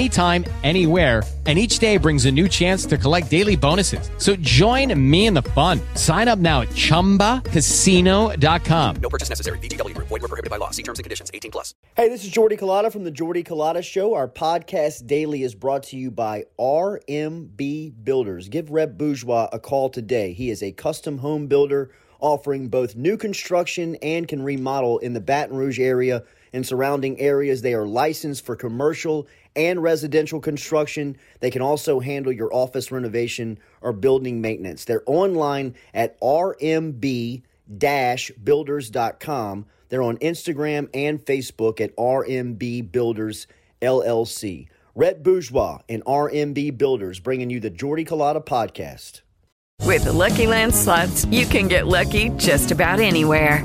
anytime, anywhere and each day brings a new chance to collect daily bonuses. So join me in the fun. Sign up now at ChumbaCasino.com. No purchase necessary. VGW Group. Void were prohibited by law. See terms and conditions. 18 plus. Hey, this is Jordy Culotta from the Jordy Culotta Show. Our podcast daily is brought to you by RMB Builders. Give Reb Bourgeois a call today. He is a custom home builder offering both new construction and can remodel in the Baton Rouge area and surrounding areas. They are licensed for commercial and residential construction. They can also handle your office renovation or building maintenance. They're online at rmb builders.com. They're on Instagram and Facebook at RMB Builders LLC. Rhett Bourgeois and RMB Builders bringing you the Jordy Culotta podcast. With the Lucky Land slots, you can get lucky just about anywhere.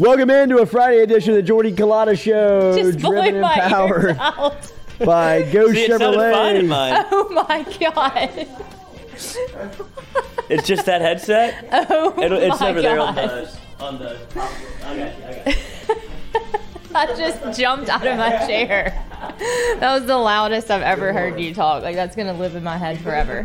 Welcome into a Friday edition of the Jordy Culotta Show, Just driven and powered by Go See, Chevrolet. Oh my god! It's just that headset. Oh It'll, it's my never god! there on the on the. Okay, okay. I just jumped out of my chair. That was the loudest I've ever heard you talk. Like that's gonna live in my head forever.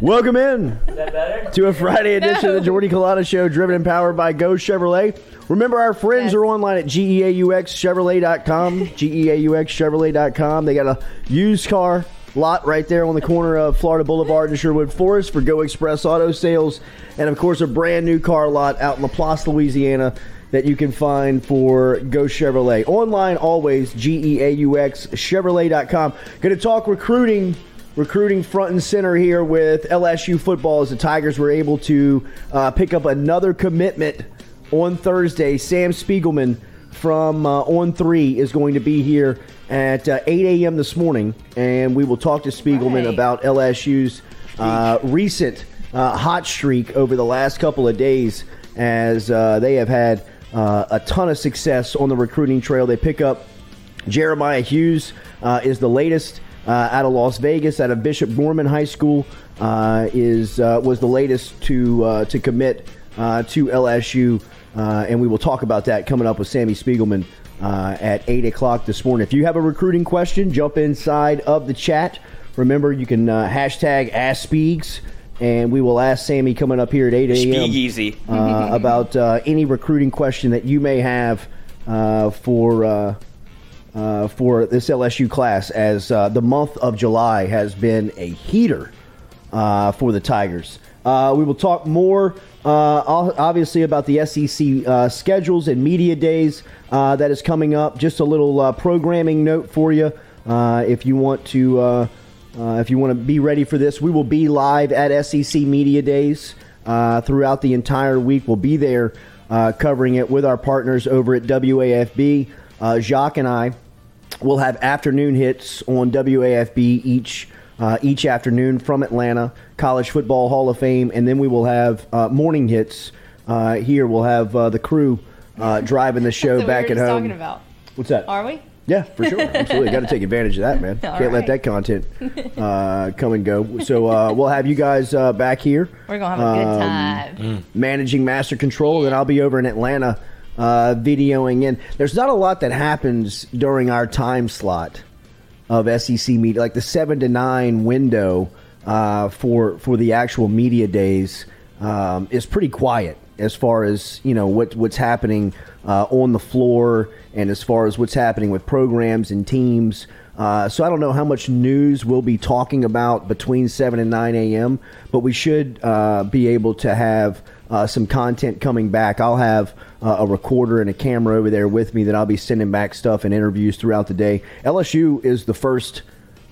Welcome in Is that better? to a Friday edition of the No. Jordy Culotta Show, driven and powered by Geaux Chevrolet. Remember, our friends Yes. are online at geauxchevrolet.com. geauxchevrolet.com. They got a used car lot right there on the corner of Florida Boulevard and Sherwood Forest for Geaux Express Auto Sales. And, of course, a brand new car lot out in LaPlace, Louisiana that you can find for Geaux Chevrolet. Online always, E geauxchevrolet.com. Going to talk recruiting recruiting front and center here with LSU football as the Tigers were able to uh, pick up another commitment on Thursday. Sam Spiegelman from uh, On3 is going to be here at uh, 8 a.m. this morning, and we will talk to Spiegelman Right. about LSU's uh, recent uh, hot streak over the last couple of days as uh, they have had uh, a ton of success on the recruiting trail. They pick up Jeremiah Hughes uh, is the latest uh, out of Las Vegas, out of Bishop Gorman High School. Uh, is uh, was the latest to uh, to commit uh, to LSU, uh, and we will talk about that coming up with Sammy Spiegelman uh, at eight o'clock this morning. If you have a recruiting question, jump inside of the chat. Remember, you can uh, hashtag Ask Spiegs, and we will ask Sammy coming up here at eight a.m. Speak easy. uh, about uh, any recruiting question that you may have uh, for uh, uh, for this LSU class, as uh, the month of July has been a heater uh, for the Tigers. Uh, we will talk more, uh, obviously, about the SEC uh, schedules and media days uh, that is coming up. Just a little uh, programming note for you, uh, if you want to. Uh, if you want to be ready for this, we will be live at SEC Media Days throughout the entire week. We'll be there covering it with our partners over at WAFB. Jacques and I will have afternoon hits on WAFB each uh, each afternoon from Atlanta, College Football Hall of Fame, and then we will have uh, morning hits uh, here. We'll have uh, the crew uh, driving the show That's back we at just home. talking about. What's that? Are we? Yeah, for sure. Absolutely. Got to take advantage of that, man. All Can't let that content uh, come and go. So uh, we'll have you guys uh, back here. We're gonna have a good Um, time. Managing master control, and I'll be over in Atlanta uh, videoing in. There's not a lot that happens during our time slot of SEC media, like the seven to nine window uh, for for the actual media days um, is pretty quiet as far as you know what what's happening uh, on the floor and as far as what's happening with programs and teams. Uh, so I don't know how much news we'll be talking about between seven and nine a.m., but we should uh, be able to have uh, some content coming back. I'll have uh, a recorder and a camera over there with me that I'll be sending back stuff and interviews throughout the day. LSU is the first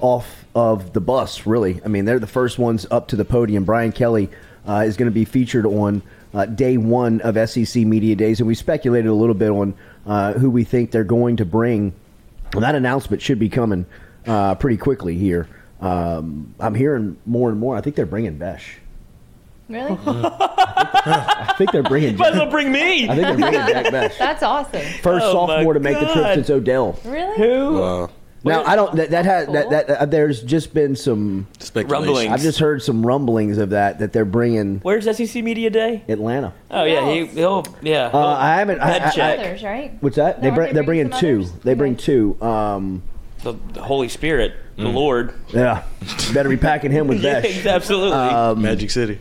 off of the bus, really. I mean, they're the first ones up to the podium. Brian Kelly uh, is going to be featured on uh, day one of SEC Media Days, and we speculated a little bit on uh, who we think they're going to bring. That announcement should be coming uh, pretty quickly here. Um, I'm hearing more and more. I think they're bringing Bech. Really? I think they're bringing. Might as well bring me. I think they're bringing Jack Bech. That's awesome. First Oh, my sophomore to make the trip God. since Odell. Really? Who? Now I don't. That, that has that, that uh, there's just been some Rumblings. I've just heard some rumblings of that that they're bringing Where's SEC Media Day? Atlanta. Oh yeah, he, he'll yeah. Uh, I haven't. I, Head I, check. I, Others, right? what's that? They No, bring, aren't they're they bringing bringing two. others? They bring two. Um, the, the Holy Spirit, the Mm. Lord. yeah, better be packing him with Yeah, Bech. absolutely. Um, Magic City.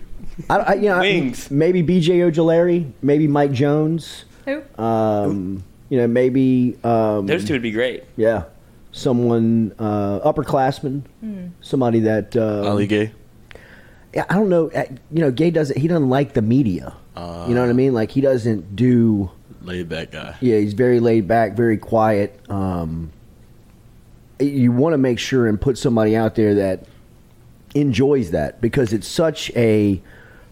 I, I, you know, I- Wings. maybe B.J. Ojulari, maybe Mike Jones. Who? Um, you know, maybe um, Those two would be great. Yeah, someone uh, upperclassman, Hmm. somebody that uh, Ali Gaye. yeah, I don't know. uh, You know, Gaye doesn't. He doesn't like the media. you know what I mean? Like he doesn't do. Laid back guy. Yeah, he's very laid back, very quiet. Um, you want to make sure and put somebody out there that enjoys that because it's such a.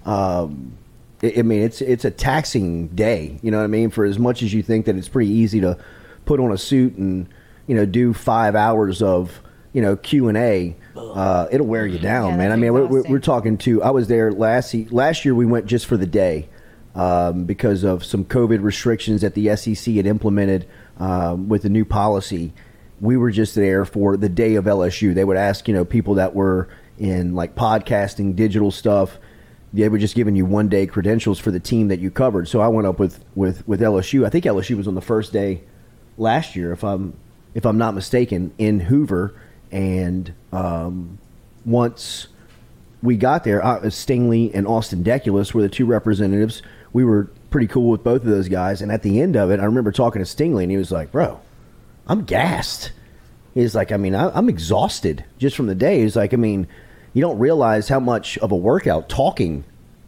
Um, I mean, it's it's a taxing day. You know what I mean? For as much as you think that it's pretty easy to put on a suit and you know do five hours of you know Q and A, uh, it'll wear you down, Yeah, man. I mean, we're, we're, we're talking to. I was there last last year. We went just for the day um, because of some COVID restrictions that the SEC had implemented um, with the new policy. We were just there for the day of LSU. They would ask, you know, people that were in like podcasting, digital stuff. They were just giving you one day credentials for the team that you covered. So I went up with, with, with LSU. I think LSU was on the first day last year, if I'm if I'm not mistaken, in Hoover. And um, once we got there, Stingley and Austin Deculus were the two representatives. We were pretty cool with both of those guys. And at the end of it, I remember talking to Stingley, and he was like, "Bro, I'm gassed." He's like, "I mean, I, I'm exhausted just from the day." He's like, "I mean, you don't realize how much of a workout talking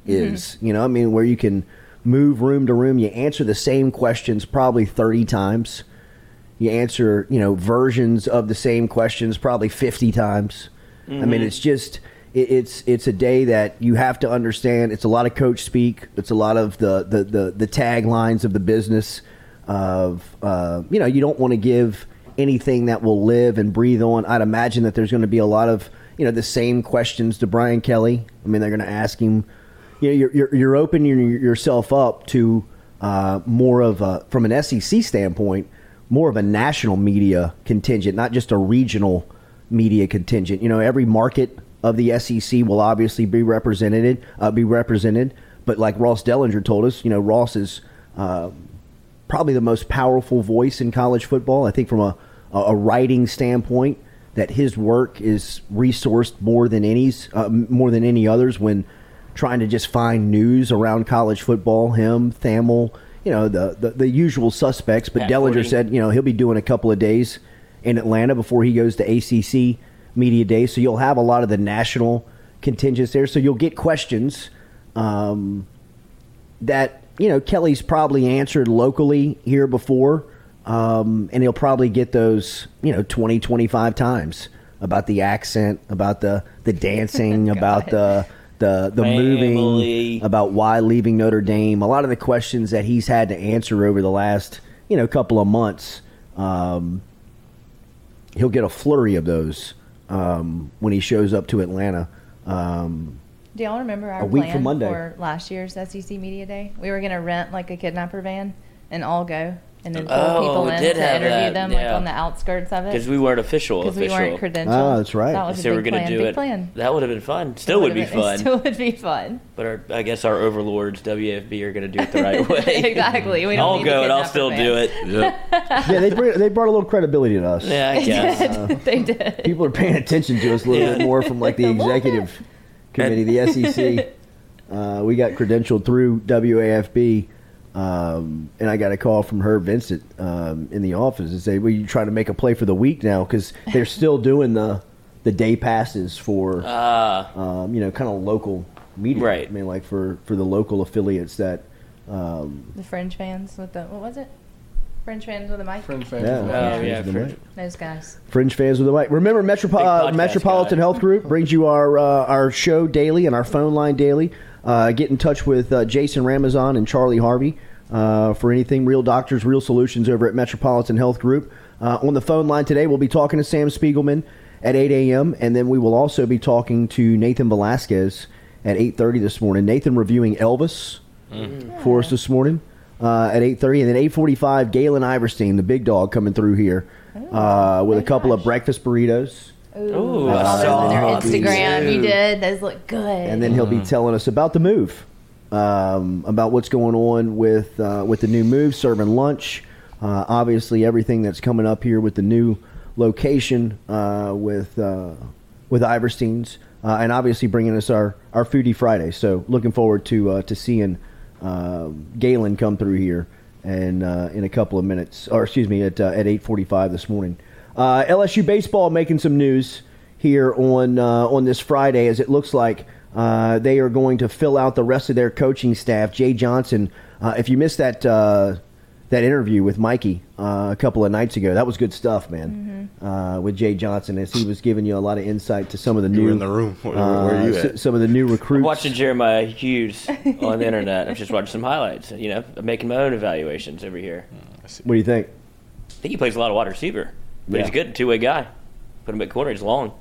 is. You know, I mean, where you can move room to room, you answer the same questions probably 30 times." you answer you know versions of the same questions probably 50 times. I mean it's just it, it's it's a day that you have to understand. It's a lot of coach speak. It's a lot of the the the, the taglines of the business of uh, you know you don't want to give anything that will live and breathe on. I'd imagine that there's going to be a lot of you know the same questions to brian kelly i mean they're going to ask him you know, you're, you're, you're opening yourself up to uh, more of a, from an SEC standpoint, more of a national media contingent, not just a regional media contingent. You know, every market of the SEC will obviously be represented, uh, be represented. But like Ross Dellenger told us, you know, Ross is uh, probably the most powerful voice in college football. I think from a, a writing standpoint, that his work is resourced more than any's, uh, more than any others when trying to just find news around college football. Him, Thamel, you know, the, the, the usual suspects. But Pat Dellenger said, you know, he'll be doing a couple of days in Atlanta before he goes to ACC Media Day. So you'll have a lot of the national contingents there. So you'll get questions um, that, you know, Kelly's probably answered locally here before. Um, and he'll probably get those, you know, 20, 25 times about the accent, about the, the dancing, about the the the Family. moving, about why leaving Notre Dame. A lot of the questions that he's had to answer over the last you know couple of months. Um, he'll get a flurry of those um, when he shows up to Atlanta. Um, Do y'all remember our A week plan from Monday. for last year's SEC Media Day? We were going to rent like a kidnapper van and all go and then pull Oh, people we in did to have interview that, them yeah. like on the outskirts of it. Because we weren't official. Because we weren't credentialed. Oh, that's right. That was so a we're big gonna plan. do big it. plan. That would have been fun. Still It would be been- fun. It still would be fun. But our, I guess our overlords, WFB, are going to do it the right way. exactly. We don't I'll go and I'll still van. do it. yeah, they bring, they brought a little credibility to us. Yeah, I They guess. did. they did. People are paying attention to us a little bit more from like the executive committee, the SEC. Uh, we got credentialed through WAFB, um, and I got a call from her Vincent um, in the office and say, "Well, you trying to make a play for the week now because they're still doing the the day passes for Ah, um, you know kind of local media. Right. I mean, like for for the local affiliates that." Um, The Fringe fans with the what was it? Fringe fans with a mic. Fringe fans. yeah, with Oh, yeah, the for- Those guys. Fringe fans with the mic. Remember, Metropo- uh, Metropolitan guy. Health Group brings you our uh, our show daily and our phone line daily. Uh, get in touch with uh, Jason Ramazan and Charlie Harvey uh, for anything real doctors, real solutions over at Metropolitan Health Group. Uh, on the phone line today, we'll be talking to Sam Spiegelman at 8 a.m. and then we will also be talking to Nathan Velasquez at 8:30 this morning. Nathan reviewing Elvis for us this morning uh, at 8.30 and then 8.45 galen iverstein the big dog coming through here uh, with a couple of breakfast burritos Ooh, I I saw saw those on their Instagram. too. You did. Those look good. and then he'll be telling us about the move um, about what's going on with uh, with the new move serving lunch. Uh, obviously everything that's coming up here with the new location uh, with uh, with Iverstein's uh, and obviously bringing us our, our foodie Friday. So looking forward to uh, to seeing uh, Galen come through here and in a couple of minutes or excuse me at at 8:45 this morning. LSU baseball making some news here on on this Friday, as it looks like uh, they are going to fill out the rest of their coaching staff. Jay Johnson, uh, if you missed that uh, that interview with Mikey uh, a couple of nights ago, that was good stuff, man. Uh, with Jay Johnson, as he was giving you a lot of insight to some of the new were in the room. Where, where uh, were you s- at? some of the new recruits. watching Jeremiah Hughes on the internet. I've just watched some highlights. You know, I'm making my own evaluations over here. What do you think? I think he plays a lot of wide receiver, but he's a good two way guy. Put him at corner, he's long.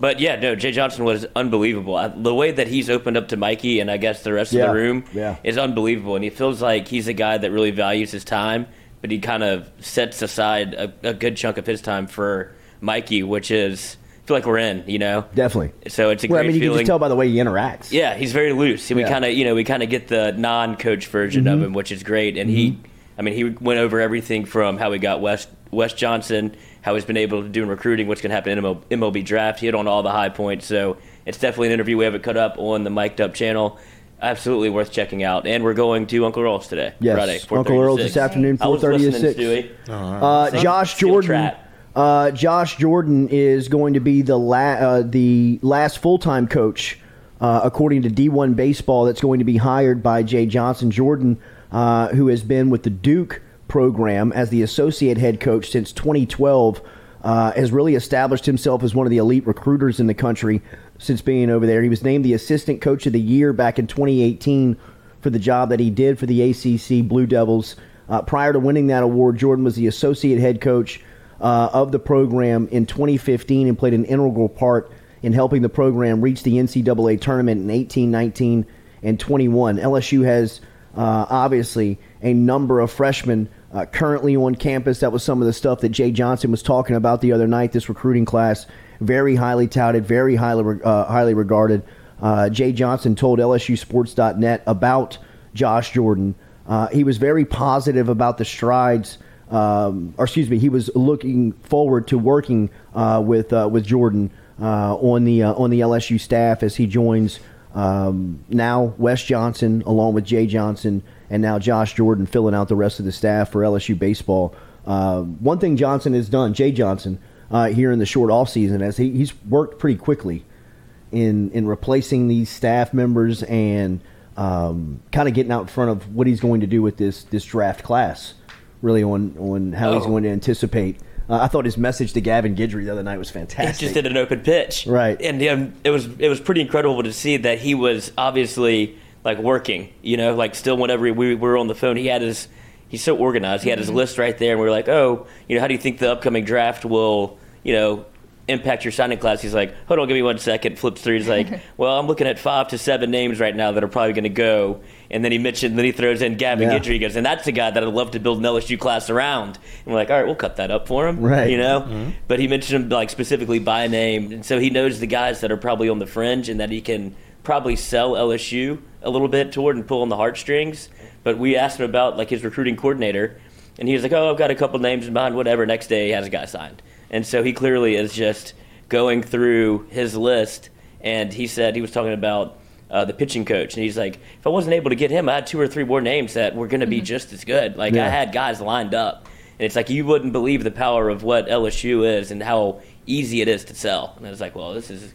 But yeah, no, Jay Johnson was unbelievable. I, the way that he's opened up to Mikey and I guess the rest Yeah, of the room yeah. is unbelievable. And he feels like he's a guy that really values his time, but he kind of sets aside a, a good chunk of his time for Mikey, which is I feel like we're in, you know. Definitely. So it's a Well, I mean, you can just tell by the way he interacts. Yeah, he's very loose. And we Yeah. Mm-hmm. kind of, you know, we kind of get the non-coach version of him, which is great. And he, I mean, he went over everything from how he got Wes Wes Johnson, how he's been able to do in recruiting, what's going to happen in ML, MLB draft. He hit on all the high points. So it's definitely an interview we have it cut up on the Mic'd Up channel. Absolutely worth checking out. And we're going to Uncle Earl's today, Yes, Friday, 4:30 Uncle to Earl's this afternoon, I was 4:30 to 6. Stewie. Uh, So, Josh Jordan. Uh, Josh Jordan is going to be the la- uh, the last full time coach, uh, according to D1 Baseball, that's going to be hired by Jay Johnson. Jordan, uh, who has been with the Duke program as the associate head coach since 2012, uh, has really established himself as one of the elite recruiters in the country since being over there. He was named the assistant coach of the year back in 2018 for the job that he did for the ACC Blue Devils. Uh, prior to winning that award, Jordan was the associate head coach uh, of the program in 2015 and played an integral part in helping the program reach the NCAA tournament in 18, 19, and 21. LSU has uh, obviously a number of freshmen uh, currently on campus. That was some of the stuff that Jay Johnson was talking about the other night. This recruiting class, very highly touted, very highly uh, highly regarded. Uh, Jay Johnson told LSUSports.net about Josh Jordan. Uh, he was very positive about the strides. Um, or excuse me, he was looking forward to working uh, with uh, with Jordan on the on the LSU staff as he joins um, now Wes Johnson along with Jay Johnson and now Josh Jordan filling out the rest of the staff for LSU baseball. Uh, one thing Johnson has done, Jay Johnson, uh, here in the short off season, as he, he's worked pretty quickly in in replacing these staff members and um, kind of getting out in front of what he's going to do with this this draft class. Really on on how he's Oh. going to anticipate Uh, I thought his message to Gavin Guidry the other night was He fantastic. just did an open pitch, Right. And um, it was it was pretty incredible to see that he was obviously like working. You know, like still whenever we, we were on the phone, he had his he's so organized. He had his mm-hmm. list right there, and we were like, oh, you know, how do you think the upcoming draft will, you know. Impact your signing class. He's like, hold on, give me one second. Flips through. He's like, well, I'm looking at five to seven names right now that are probably going to go. And then he mentioned, then he throws in Gavin Yeah. Guidry. He goes, and that's a guy that I'd love to build an LSU class around. And we're like, all right, we'll cut that up for him. Right. You know? Mm-hmm. But he mentioned him like specifically by name, and so he knows the guys that are probably on the fringe, and that he can probably sell LSU a little bit toward and pull on the heartstrings. But we asked him about like his recruiting coordinator, and he was like, "Oh, I've got a couple names in mind. Whatever." Next day, he has a guy signed, and so he clearly is just going through his list. And he said he was talking about uh, the pitching coach, and he's like, "If I wasn't able to get him, I had two or three more names that were going to be just as good. Like Yeah. I had guys lined up." And it's like you wouldn't believe the power of what LSU is and how easy it is to sell. And I was like, well, this is,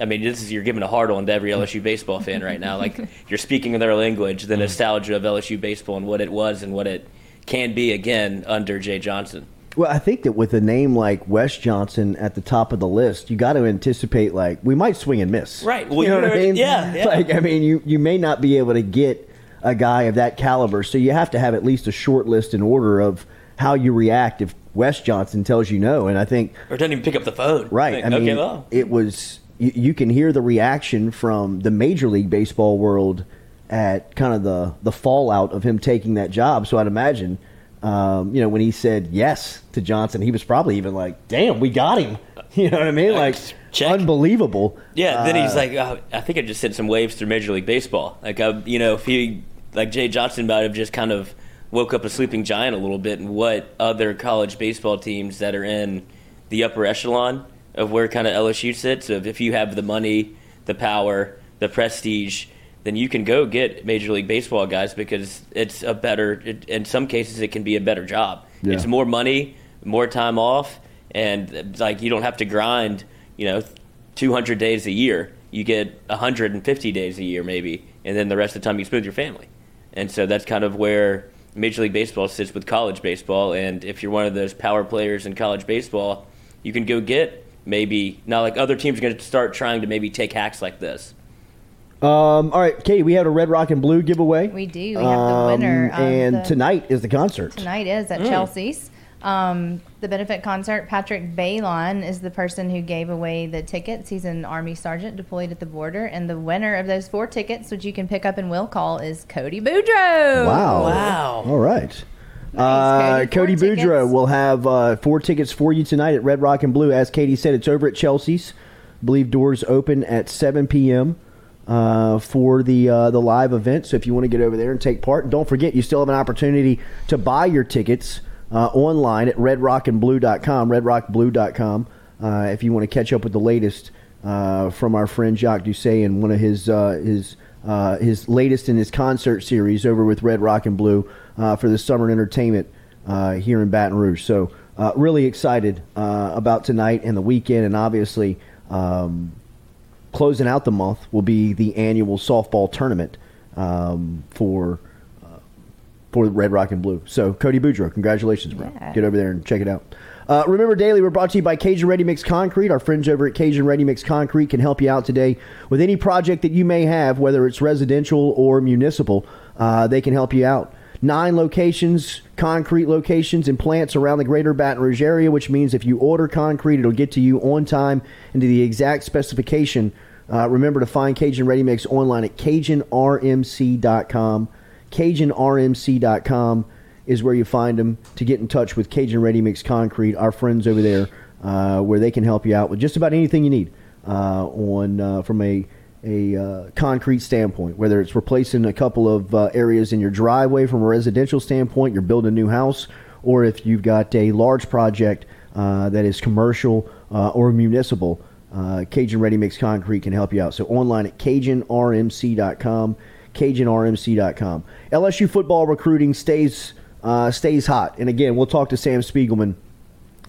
I mean, this is you're giving a hard on to every LSU baseball fan right now. Like you're speaking in their language, the mm. nostalgia of LSU baseball and what it was and what it can be again under Jay Johnson. Well, I think that with a name like Wes Johnson at the top of the list, you got to anticipate like we might swing and miss. Right. Well, you know what I mean? yeah, yeah. Like I mean, you you may not be able to get a guy of that caliber, so you have to have at least a short list in order of how you react if Wes Johnson tells you no. And I think Or doesn't even pick up the phone. Right. Like, I mean, okay, well. it was. You, you can hear the reaction from the Major League Baseball world at kind of the the fallout of him taking that job. So I'd imagine, um, you know, when he said yes to Johnson, he was probably even like, "Damn, we got him." You know what I mean? Like, unbelievable. Yeah, then he's Uh, like, oh, I think I just sent some waves through Major League Baseball. Like, uh, you know, if he, like Jay Johnson might have just kind of woke up a sleeping giant a little bit and what other college baseball teams that are in the upper echelon of where kind of LSU sits. Of if you have the money, the power, the prestige, then you can go get Major League Baseball guys because it's a better, it, in some cases, it can be a better job. Yeah. It's more money, more time off, and like you don't have to grind, you know, 200 days a year. You get 150 days a year, maybe, and then the rest of the time you spend with your family. And so that's kind of where Major League Baseball sits with college baseball. And if you're one of those power players in college baseball, you can go get maybe not like other teams are going to start trying to maybe take hacks like this. Um, all right, Katie, we had a Red Rock and Blue giveaway. We do. We have the winner Um, and the- tonight is the concert. tonight is at Mm. Chelsea's. Um, the benefit concert, Patrick Balon is the person who gave away the tickets. He's an Army sergeant deployed at the border. And the winner of those four tickets, which you can pick up in will call, is Cody Boudreaux. Wow. Wow. All right. Uh, Cody Cody, Boudreaux will have uh, four tickets for you tonight at Red Rock and Blue. As Katie said, it's over at Chelsea's. I believe doors open at 7 p.m. Uh, for the uh, the live event. So if you want to get over there and take part, don't forget you still have an opportunity to buy your tickets uh, online at redrockandblue.com, redrockblue.com. Uh, if you want to catch up with the latest uh, from our friend Jacques Doucet and one of his uh, his uh, his latest in his concert series over with Red Rock and Blue uh, for the summer entertainment uh, here in Baton Rouge. So uh, really excited uh, about tonight and the weekend, and obviously um, closing out the month will be the annual softball tournament um, for uh, for Red Rock and Blue. So Cody Boudreaux, congratulations, bro! Yeah. Get over there and check it out. Uh, remember, daily we're brought to you by Cajun Ready Mix Concrete. Our friends over at Cajun Ready Mix Concrete can help you out today with any project that you may have, whether it's residential or municipal. Uh, they can help you out. Nine locations, concrete locations, and plants around the greater Baton Rouge area, which means if you order concrete, it'll get to you on time and to the exact specification. Uh, remember to find Cajun Ready Mix online at CajunRMC.com. CajunRMC.com is where you find them to get in touch with Cajun Ready Mix Concrete, our friends over there, uh, where they can help you out with just about anything you need uh, on uh, from a a uh, concrete standpoint, whether it's replacing a couple of uh, areas in your driveway from a residential standpoint, you're building a new house, or if you've got a large project uh, that is commercial uh, or municipal, uh, Cajun Ready Mix Concrete can help you out. So online at CajunRMC.com, CajunRMC.com. LSU football recruiting stays uh, stays hot, and again, we'll talk to Sam Spiegelman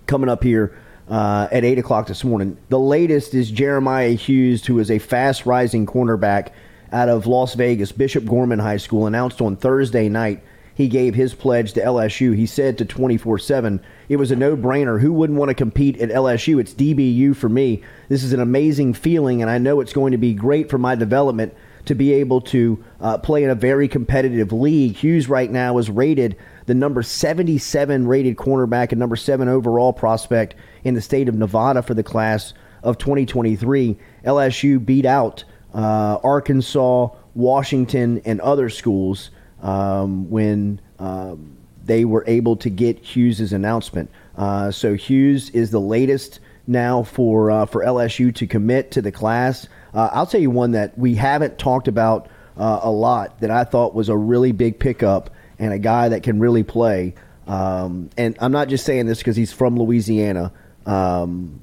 coming up here uh, at 8 o'clock this morning. The latest is Jeremiah Hughes, who is a fast rising cornerback out of Las Vegas, Bishop Gorman High School, announced on Thursday night he gave his pledge to LSU. He said to 24 7, it was a no brainer. Who wouldn't want to compete at LSU? It's DBU for me. This is an amazing feeling, and I know it's going to be great for my development to be able to uh, play in a very competitive league. Hughes right now is rated the number 77 rated cornerback and number seven overall prospect in the state of Nevada for the class of 2023. LSU beat out uh, Arkansas, Washington, and other schools um, when um, they were able to get Hughes's announcement. Uh, so Hughes is the latest now for uh, for LSU to commit to the class. Uh, I'll tell you one that we haven't talked about uh, a lot that I thought was a really big pickup and a guy that can really play. Um, and I'm not just saying this because he's from Louisiana, um,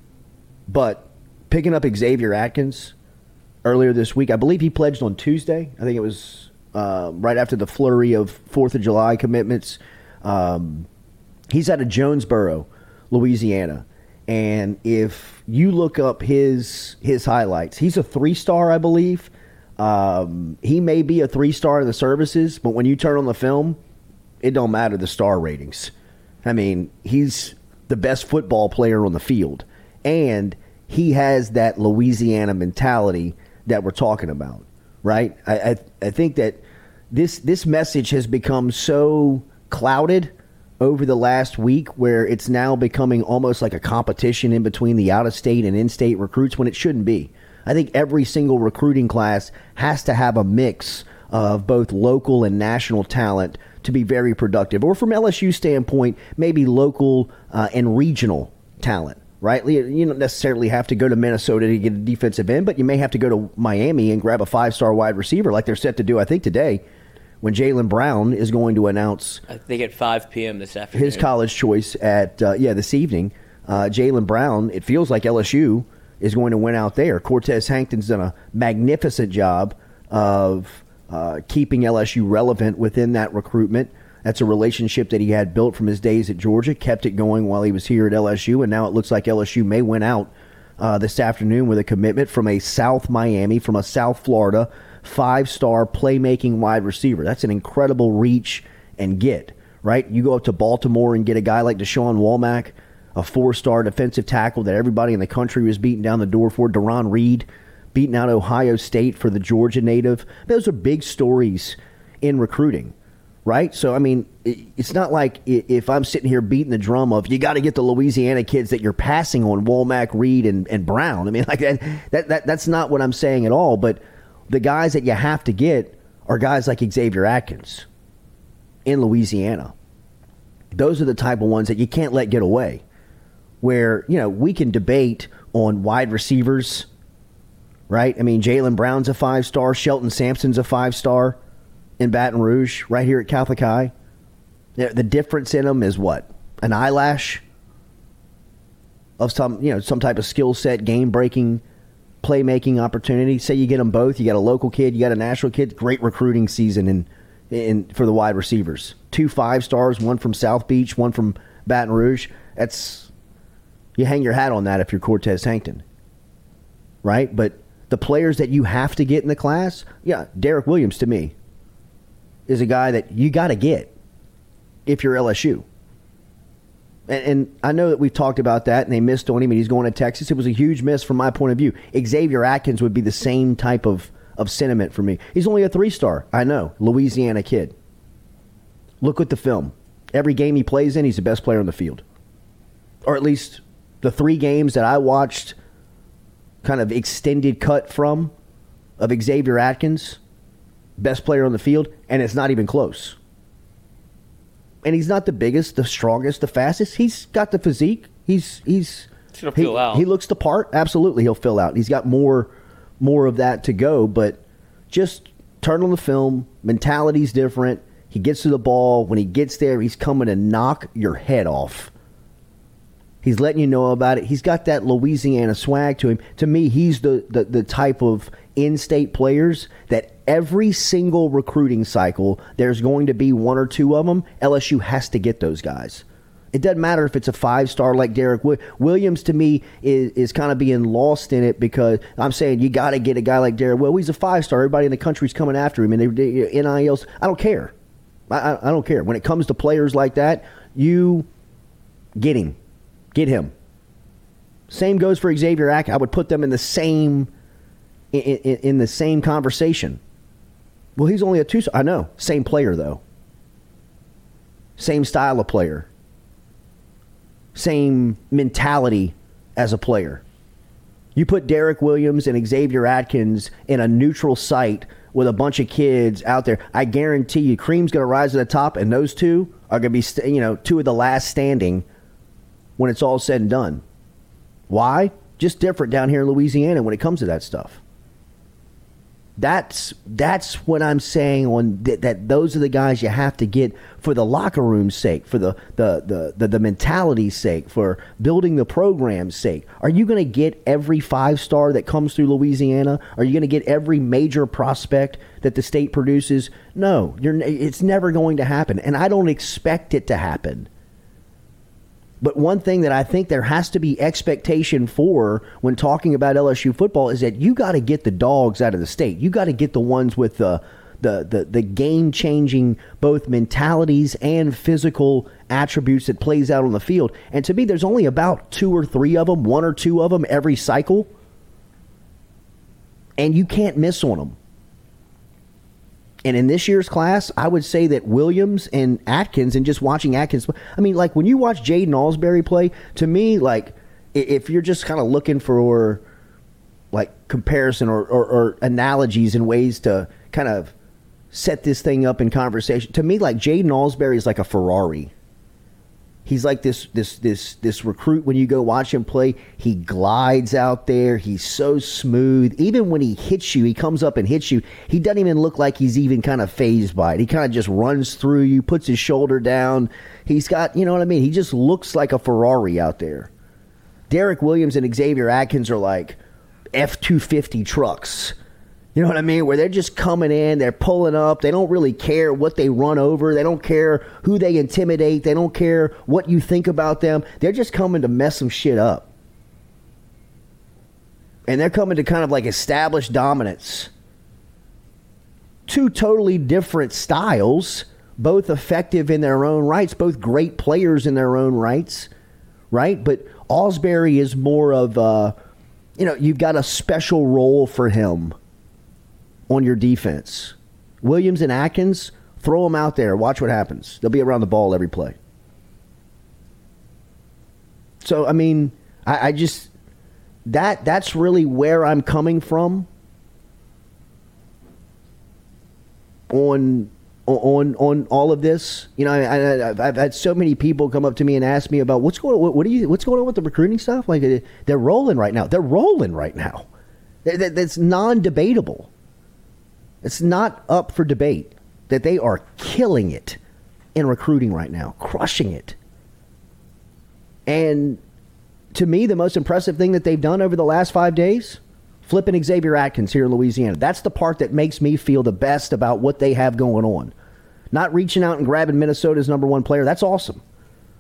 but picking up Xavier Atkins earlier this week. I believe he pledged on Tuesday. I think it was uh, right after the flurry of Fourth of July commitments. Um, he's out of Jonesboro, Louisiana. And if you look up his his highlights, he's a three star, I believe. Um, he may be a three star in the services, but when you turn on the film, it don't matter the star ratings. I mean, he's the best football player on the field, and he has that Louisiana mentality that we're talking about, right? I I, I think that this this message has become so clouded over the last week where it's now becoming almost like a competition in between the out of state and in state recruits when it shouldn't be. I think every single recruiting class has to have a mix of both local and national talent to be very productive. Or from LSU standpoint, maybe local uh, and regional talent. Right, you don't necessarily have to go to Minnesota to get a defensive end, but you may have to go to Miami and grab a five-star wide receiver, like they're set to do, I think, today when Jalen Brown is going to announce. I think at 5 p.m. this afternoon. His college choice at uh, yeah this evening. Uh, Jalen Brown. It feels like LSU is going to win out there. Cortez Hankton's done a magnificent job of uh, keeping LSU relevant within that recruitment. That's a relationship that he had built from his days at Georgia, kept it going while he was here at LSU, and now it looks like LSU may win out uh, this afternoon with a commitment from a South Miami, from a South Florida five star playmaking wide receiver. That's an incredible reach and get, right? You go up to Baltimore and get a guy like Dashawn Womack, a four star defensive tackle that everybody in the country was beating down the door for. Deron Reed beating out Ohio State for the Georgia native. Those are big stories in recruiting, right? So, I mean, it's not like if I'm sitting here beating the drum of you got to get the Louisiana kids that you're passing on Womack, Reed, and, and Brown. I mean, like that, that, that, that's not what I'm saying at all. But the guys that you have to get are guys like Xavier Atkins in Louisiana. Those are the type of ones that you can't let get away. Where, you know, we can debate on wide receivers, right? I mean, Jalen Brown's a five star, Shelton Sampson's a five star in Baton Rouge, right here at Catholic High. The difference in them is what? An eyelash of some, you know, some type of skill set, game breaking playmaking opportunity. Say you get them both. You got a local kid, you got a national kid. Great recruiting season in, in for the wide receivers. Two five stars, one from South Beach, one from Baton Rouge. That's you hang your hat on that if you're Cortez Hankton, right? But the players that you have to get in the class, yeah, Derek Williams to me is a guy that you got to get if you're LSU. And, and, I know that we've talked about that, and they missed on him, and he's going to Texas. It was a huge miss from my point of view. Xavier Atkins would be the same type of, of sentiment for me. He's only a three star. I know, Louisiana kid. Look at the film. Every game he plays in, he's the best player on the field. Or at least the three games that I watched, kind of extended cut from of Xavier Atkins, best player on the field, and it's not even close and he's not the biggest, the strongest, the fastest. He's got the physique. He's he's he, fill out. he looks the part. Absolutely, he'll fill out. He's got more more of that to go, but just turn on the film. Mentality's different. He gets to the ball. When he gets there, he's coming to knock your head off. He's letting you know about it. He's got that Louisiana swag to him. To me, he's the, the, the type of in state players that every single recruiting cycle, there's going to be one or two of them. LSU has to get those guys. It doesn't matter if it's a five star like Derek Williams. To me, is is kind of being lost in it because I'm saying you got to get a guy like Derek. Well, he's a five star. Everybody in the country's coming after him, and they, they NILs. I don't care. I, I, I don't care. When it comes to players like that, you get him, get him. Same goes for Xavier Ack. I would put them in the same in, in, in the same conversation. Well, he's only a two. I know. Same player though. Same style of player. Same mentality as a player. You put Derek Williams and Xavier Atkins in a neutral site with a bunch of kids out there. I guarantee you, Cream's going to rise to the top, and those two are going to be, you know, two of the last standing when it's all said and done. Why? Just different down here in Louisiana when it comes to that stuff. That's that's what I'm saying on that, that those are the guys you have to get for the locker room's sake, for the the the the, the mentality's sake, for building the program's sake. Are you going to get every five star that comes through Louisiana? Are you going to get every major prospect that the state produces? No, you're. It's never going to happen, and I don't expect it to happen. But one thing that I think there has to be expectation for when talking about LSU football is that you got to get the dogs out of the state. You got to get the ones with the the the, the game changing both mentalities and physical attributes that plays out on the field. And to me, there's only about two or three of them, one or two of them every cycle, and you can't miss on them. And in this year's class, I would say that Williams and Atkins, and just watching Atkins, I mean, like when you watch Jaden Alsbury play, to me, like if you're just kind of looking for like comparison or, or, or analogies and ways to kind of set this thing up in conversation, to me, like Jaden Alsbury is like a Ferrari. He's like this this this this recruit when you go watch him play, he glides out there, he's so smooth. Even when he hits you, he comes up and hits you, he doesn't even look like he's even kind of phased by it. He kind of just runs through you, puts his shoulder down. He's got, you know what I mean? He just looks like a Ferrari out there. Derek Williams and Xavier Atkins are like F two fifty trucks. You know what I mean? Where they're just coming in, they're pulling up. They don't really care what they run over. They don't care who they intimidate. They don't care what you think about them. They're just coming to mess some shit up. And they're coming to kind of like establish dominance. Two totally different styles, both effective in their own rights, both great players in their own rights, right? But Alsbury is more of a, you know, you've got a special role for him on your defense. Williams and Atkins, throw them out there. Watch what happens. They'll be around the ball every play. So I mean, I, I just that that's really where I'm coming from on on on all of this. You know, I, I've had so many people come up to me and ask me about what's going what, what do you what's going on with the recruiting stuff. Like uh, they're rolling right now. They're rolling right now. That- that- That's non-debatable. It's not up for debate that they are killing it in recruiting right now, crushing it. And to me, the most impressive thing that they've done over the last five days, flipping Xavier Atkins here in Louisiana. That's the part that makes me feel the best about what they have going on. Not reaching out and grabbing Minnesota's number one player. That's awesome.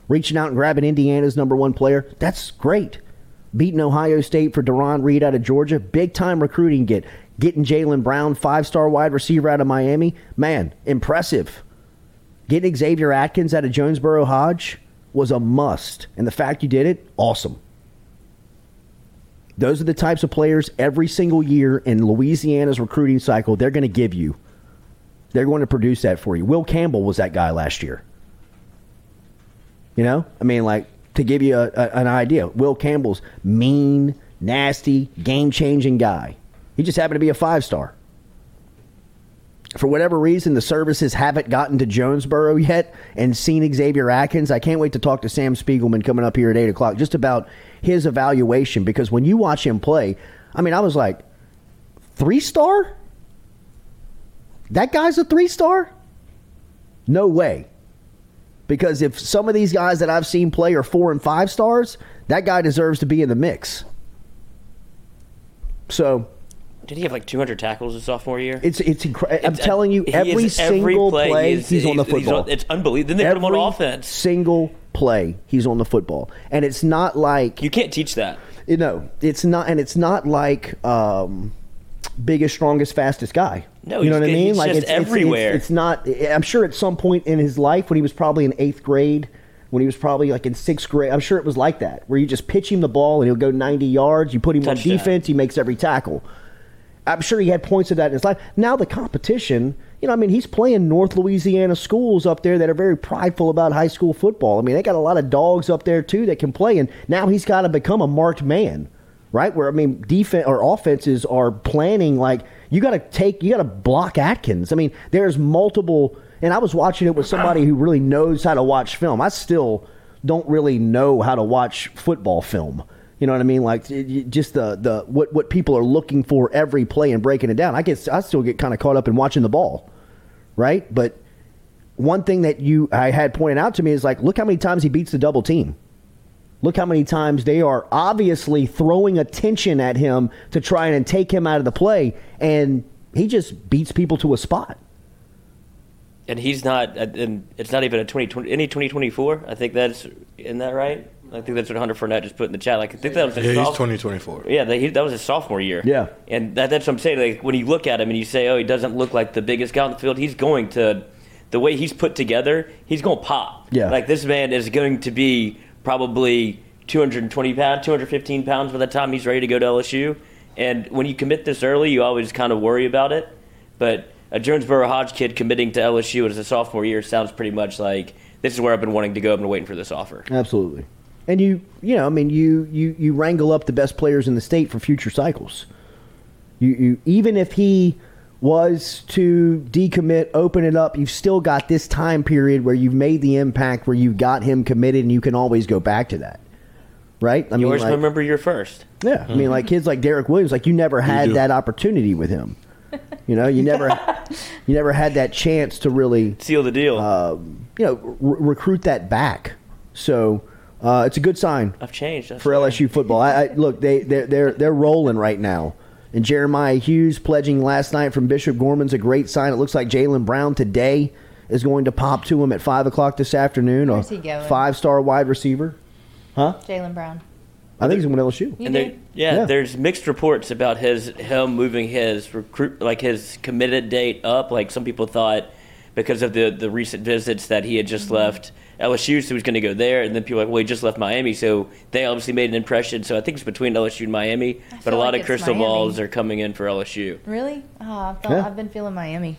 Reaching out and grabbing Indiana's number one player. That's great. Beating Ohio State for Deron Reed out of Georgia. Big time recruiting get. Getting Jalen Brown, five star wide receiver out of Miami. Man, impressive. Getting Xavier Atkins out of Jonesboro Hodge was a must. And the fact you did it, awesome. Those are the types of players every single year in Louisiana's recruiting cycle they're going to give you. They're going to produce that for you. Will Campbell was that guy last year. You know? I mean, like, to give you a, a, an idea, Will Campbell's mean, nasty, game changing guy. He just happened to be a five star. For whatever reason, the services haven't gotten to Jonesboro yet and seen Xavier Atkins. I can't wait to talk to Sam Spiegelman coming up here at 8 o'clock just about his evaluation because when you watch him play, I mean, I was like, three star? That guy's a three star? No way. Because if some of these guys that I've seen play are four and five stars, that guy deserves to be in the mix. So Did he have like 200 tackles his sophomore year? it's it's incredible. I'm It's- telling you, every is- every single play, play, he's- he's, on the he's- he's football. on- it's unbelievable. Then they put him on Every offense. Single play, he's on the football, and it's not like You can't teach that. you know, it's not, and it's not like um, biggest, strongest, fastest guy. No, you know what I mean? like it's, it's- everywhere. It's, it's not. I'm sure at some point in his life when he was probably in eighth grade, when he was probably like in sixth grade, I'm sure it was like that, where you just pitch him the ball and he'll go 90 yards. You put him Touchdown. on defense, he makes every tackle. I'm sure he had points of that in his life. Now the competition, you know, I mean, he's playing North Louisiana schools up there that are very prideful about high school football. I mean, they got a lot of dogs up there too that can play, and now he's got to become a marked man, right? Where I mean, defense or offenses are planning like you got to take, you got to block Atkins. I mean, there's multiple, and I was watching it with somebody who really knows how to watch film. I still don't really know how to watch football film. You know what I mean? Like just the the what what people are looking for every play and breaking it down. I get I still get kind of caught up in watching the ball, right? But one thing that you I had pointed out to me is like, look how many times he beats the double team. Look how many times they are obviously throwing attention at him to try and take him out of the play, and he just beats people to a spot. and he's not. uh, And it's not even a 2020 any 2024. I think that's in that right. I think that's what Hunter Fournette just put in the chat. Like I think that was his Yeah, he's 2024. Yeah, that, he, that was his sophomore year. Yeah. and that, that's what I'm saying. Like when you look at him and you say, "Oh, he doesn't look like the biggest guy on the field," he's going to. The way he's put together, he's going to pop. Yeah. like this man is going to be probably 220 pounds, 215 pounds by the time he's ready to go to LSU. And when you commit this early, you always kind of worry about it. But a Jonesboro Hodge kid committing to LSU as a sophomore year sounds pretty much like this is where I've been wanting to go. I've been waiting for this offer. Absolutely. And you, you know, I mean, you you you wrangle up the best players in the state for future cycles. You, you even if he was to decommit, open it up, you've still got this time period where you've made the impact, where you've got him committed, and you can always go back to that. Right? I You always like- remember your first. yeah, I mean, like kids like Derek Williams, like you never had do. that opportunity with him. You know, you never, you never had that chance to really Seal the deal. Um, you know, re- recruit that back. So uh, it's a good sign I've changed. For why. LSU football. I, I look, they they're they're they're rolling right now. And Jeremiah Hughes pledging last night from Bishop Gorman's a great sign. It looks like Jalen Brown today is going to pop to him at five o'clock this afternoon. Where's a he going? five star wide receiver. Huh? Jalen Brown. I think he's going to LSU. You And there, do? yeah, Yeah. there's mixed reports about his him moving his recruit like his committed date up. Like some people thought because of the the recent visits that he had just Mm-hmm. left LSU, so he was going to go there. And then people were like, well, he just left Miami, so they obviously made an impression. So I think it's between LSU and Miami, but a lot like of crystal Miami. balls are coming in for LSU. Really? Oh, I've, felt, Yeah. I've been feeling Miami.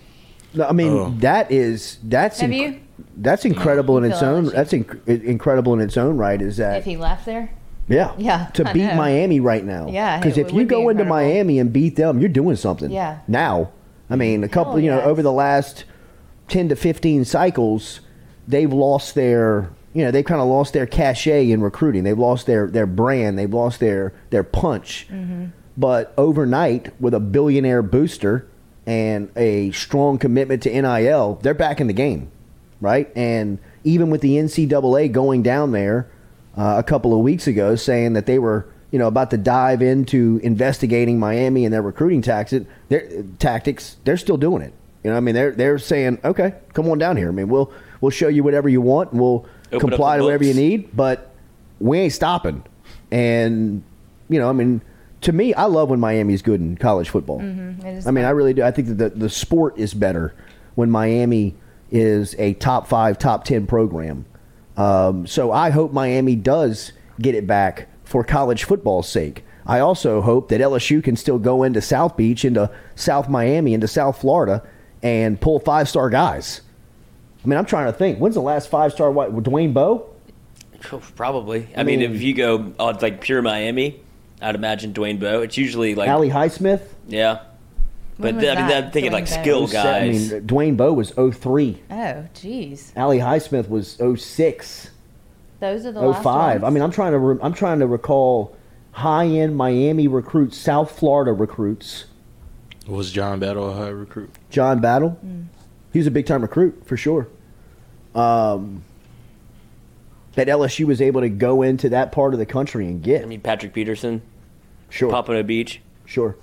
No, I mean Oh. that is that's Have inc- you? that's incredible in its own LSU? that's inc- incredible in its own right. Is that If he left there, Yeah. Yeah, To I beat know. Miami right now. Yeah, Because if you would be go into. Miami and beat them, you're doing something. Yeah. Now, I mean, a couple, Hell you know, yes. over the last 10 to 15 cycles, they've lost their, you know, they've kind of lost their cachet in recruiting. They've lost their, their brand. They've lost their, their punch. Mm-hmm. But overnight, with a billionaire booster and a strong commitment to NIL, they're back in the game, right? And even with the NCAA going down there uh, a couple of weeks ago, saying that they were, you know, about to dive into investigating Miami and their recruiting tactics, their tactics, they're still doing it. You know, I mean, they're they're saying, okay, come on down here. I mean, we'll we'll show you whatever you want, and we'll Open comply to whatever you need, but we ain't stopping. And you know, I mean, to me, I love when Miami's good in college football. Mm-hmm. it is I mean, I really do. I think that the, the sport is better when Miami is a top five, top 10 program. Um, so I hope Miami does get it back for college football's sake. I also hope that LSU can still go into South Beach, into South Miami, into South Florida, and pull five star guys. I mean, I'm trying to think. When's the last five star white? Dwayne Bowe? Probably. I, mean, mean- if you go on like pure Miami, I'd imagine Dwayne Bowe. It's usually like Ali Highsmith? yeah. When But was I mean, that, I'm thinking like Dwayne Bowe? skill oh, guys. I mean, Dwayne Bowe was 03. Oh, jeez. Ali Highsmith was 06. Those are the Oh last five. I mean, I'm trying to re- I'm trying to recall high end Miami recruits, South Florida recruits. Was John Battle a high recruit? John Battle, mm. He was a big time recruit for sure. Um, that LSU was able to go into that part of the country and get. I mean, Patrick Peterson, sure, Pompano Beach. sure.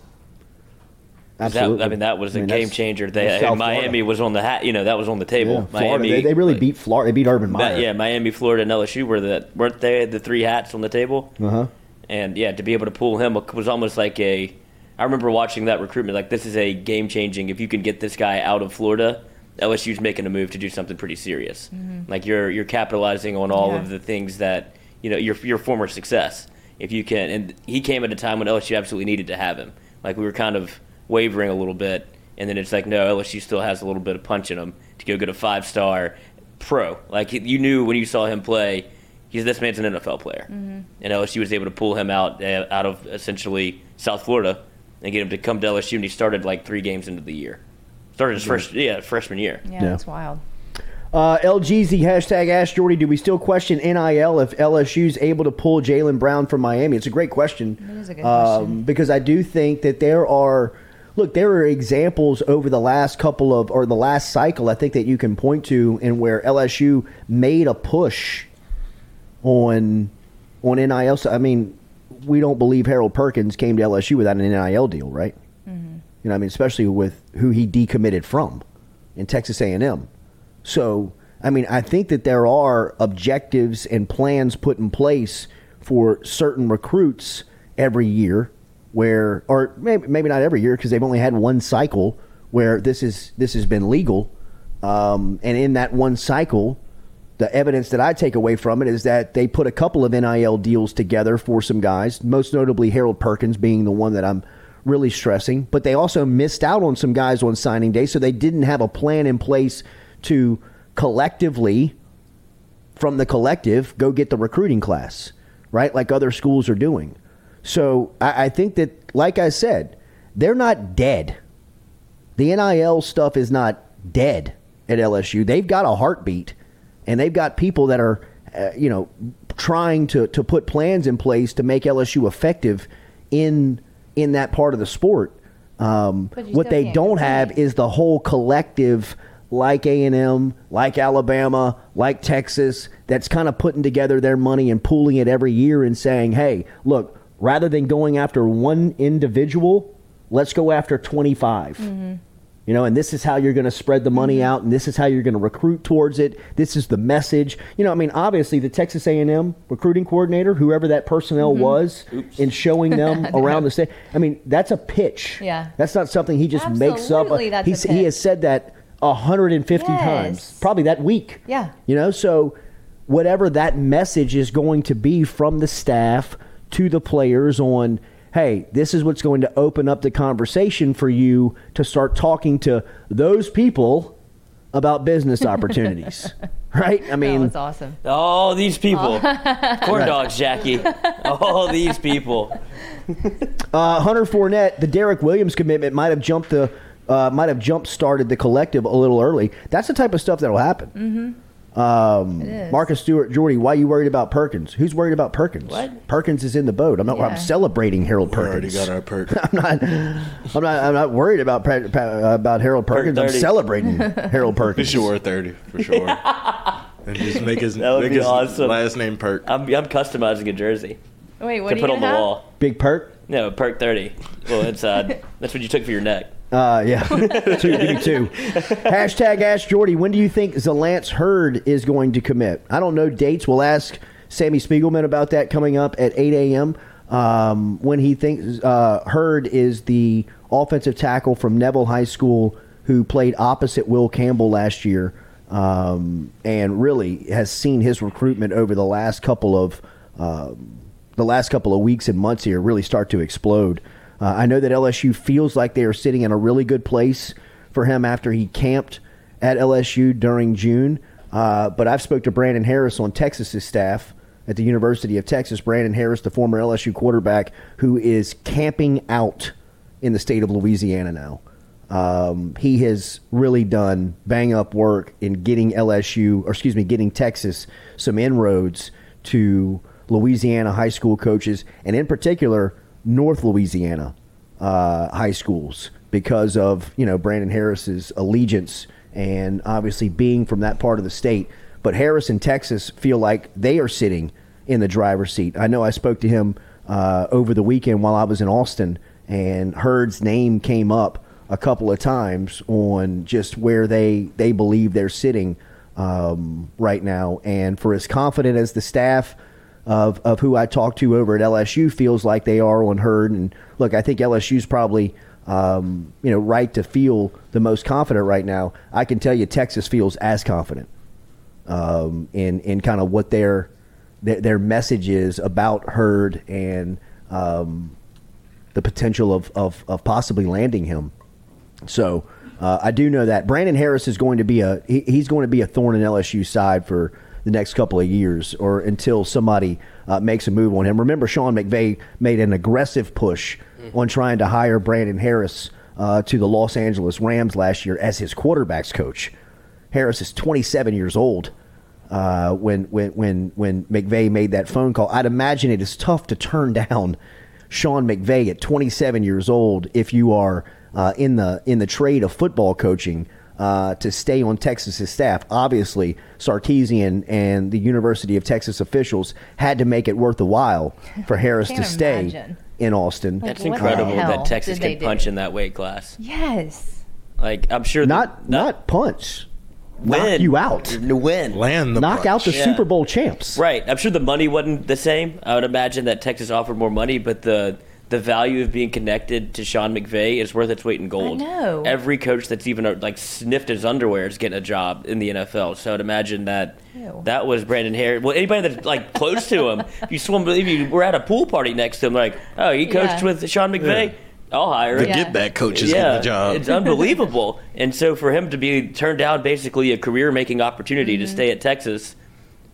'Cause That, I mean, that was a I mean, game changer. They, Miami was on the hat. You know, that was on the table. Yeah, Florida. Miami, They, they really beat Florida. They beat Urban Meyer. yeah, Miami, Florida, and LSU were the weren't they the three hats on the table? Uh huh. And yeah, to be able to pull him was almost like a I remember watching that recruitment. Like this is a game changing. If you can get this guy out of Florida, LSU's making a move to do something pretty serious. Like you're you're capitalizing on all Yeah. of the things that you know your your former success. If you can, and he came at a time when LSU absolutely needed to have him. Like we were kind of wavering a little bit, and then it's like no, LSU still has a little bit of punch in him to go get a five star pro. Like you knew when you saw him play, he's this man's an NFL player, and LSU was able to pull him out uh, out of essentially South Florida and get him to come to LSU, and he started like three games into the year. Started his first yeah freshman year. Yeah, Yeah. that's wild. Uh, LGZ hashtag Ask Jordy. Do we still question NIL if LSU's able to pull Jalen Brown from Miami? It's a great question. It is a good um, question. because I do think that there are. Look, there are examples over the last couple of or the last cycle. I think that you can point to in where LSU made a push on on NIL. So, I mean, we don't believe Harold Perkins came to LSU without an NIL deal, right? You know, I mean, especially with who he decommitted from in Texas A&M. So, I mean, I think that there are objectives and plans put in place for certain recruits every year, where, or maybe maybe not every year because they've only had one cycle where this is this has been legal, um, and in that one cycle, the evidence that I take away from it is that they put a couple of NIL deals together for some guys, most notably Harold Perkins being the one that I'm really stressing. But they also missed out on some guys on signing day, so they didn't have a plan in place to collectively, from the collective, go get the recruiting class, right? Like other schools are doing. So I, I think that, like I said, they're not dead. The NIL stuff is not dead at LSU. They've got a heartbeat, and they've got people that are, uh, you know, trying to to put plans in place to make LSU effective in in that part of the sport. Um, what they don't have is the whole collective, like A and M, like Alabama, like Texas, that's kind of putting together their money and pooling it every year and saying, "Hey, look, rather than going after one individual, let's go after 25." You know, and this is how you're going to spread the money mm-hmm. out, and this is how you're going to recruit towards it. This is the message. You know, I mean, obviously, the Texas A&M recruiting coordinator, whoever that personnel mm-hmm. was, in showing them around the state. I mean, that's a pitch. Yeah. that's not something he just makes up. Absolutely, that's he a s- he has said that 150 Yes. times, probably that week. Yeah. You know, so whatever that message is going to be from the staff to the players on, hey, this is what's going to open up the conversation for you to start talking to those people about business opportunities. right? I mean, was awesome. All these people, corn dogs, Jackie. All these people. Uh, Hunter Fournette, the Derek Williams commitment might have jumped the uh, might have jump started the collective a little early. That's the type of stuff that'll happen. Mm-hmm. Um, Marcus Stewart, Jordy, why are you worried about Perkins? Who's worried about Perkins? What? Perkins is in the boat. I'm not. I'm celebrating Harold We already Perkins. got our perk. I'm not. I'm not. I'm not worried about Pe- Pe- uh, about Harold Perkins. I'm celebrating Harold He Perkins. should wear 30 for sure. and just make his, That would make be his awesome. last name perk. I'm, I'm customizing a jersey Wait, what to do put you on the have? wall. Big perk. No, perk 30. Well, inside. That's what you took for your neck. Uh, yeah, two. Hashtag Ask Jordy. When do you think Zalance Heard is going to commit? I don't know dates. We'll ask Sammy Spiegelman about that coming up at 8 a.m. Um, when he thinks uh, Hurd is the offensive tackle from Neville High School who played opposite Will Campbell last year um, and really has seen his recruitment over the last couple of um, the last couple of weeks and months here really start to explode. Uh, I know that LSU feels like they are sitting in a really good place for him after he camped at LSU during June. Uh, but I've spoke to Brandon Harris on Texas's staff at the University of Texas. Brandon Harris, the former LSU quarterback, who is camping out in the state of Louisiana now. Um, he has really done bang up work in getting LSU, or excuse me, getting Texas some inroads to Louisiana high school coaches, and in particular, North Louisiana uh, high schools because of you know Brandon Harris's allegiance and obviously being from that part of the state. But Harris and Texas feel like they are sitting in the driver's seat. I know I spoke to him uh, over the weekend while I was in Austin, and Heard's name came up a couple of times on just where they they believe they're sitting um, right now. And for as confident as the staff of, of who I talked to over at LSU feels like they are on Heard. And look, I think LSU's probably um, you know right to feel the most confident right now. I can tell you Texas feels as confident um, in in kind of what their, their their message is about Heard and um, the potential of, of, of possibly landing him. So uh, I do know that Brandon Harris is going to be a he, he's going to be a thorn in LSU's side for the next couple of years or until somebody uh, makes a move on him. Remember, Sean McVay made an aggressive push on trying to hire Brandon Harris uh, to the Los Angeles Rams last year as his quarterbacks coach. Harris is 27 years old. Uh, when when when when McVay made that phone call, I'd imagine it is tough to turn down Sean McVay at 27 years old if you are uh, in the in the trade of football coaching uh, to stay on Texas's staff. Obviously, Sarkisian and the University of Texas officials had to make it worth a while for Harris to Can't stay imagine. in Austin. That's Like, what the incredible that Texas did they can punch do? in that weight class. Yes. Like I'm sure Not not punch, knock win. you out, to win. Land the knock out the Yeah. Super Bowl champs. Right. I'm sure the money wasn't the same. I would imagine that Texas offered more money, but the the value of being connected to Sean McVay is worth its weight in gold. I know. Every coach that's even uh, like sniffed his underwear is getting a job in the NFL. So I'd imagine that Ew. that was Brandon Harris. Well, anybody that's like close to him, if you swim, if you were at a pool party next to him, like, oh, he coached Yeah. with Sean McVay. I'll hire The him. Yeah. get back coach is yeah, getting the job. it's unbelievable. and so for him to be turned down basically a career making opportunity Mm-hmm. to stay at Texas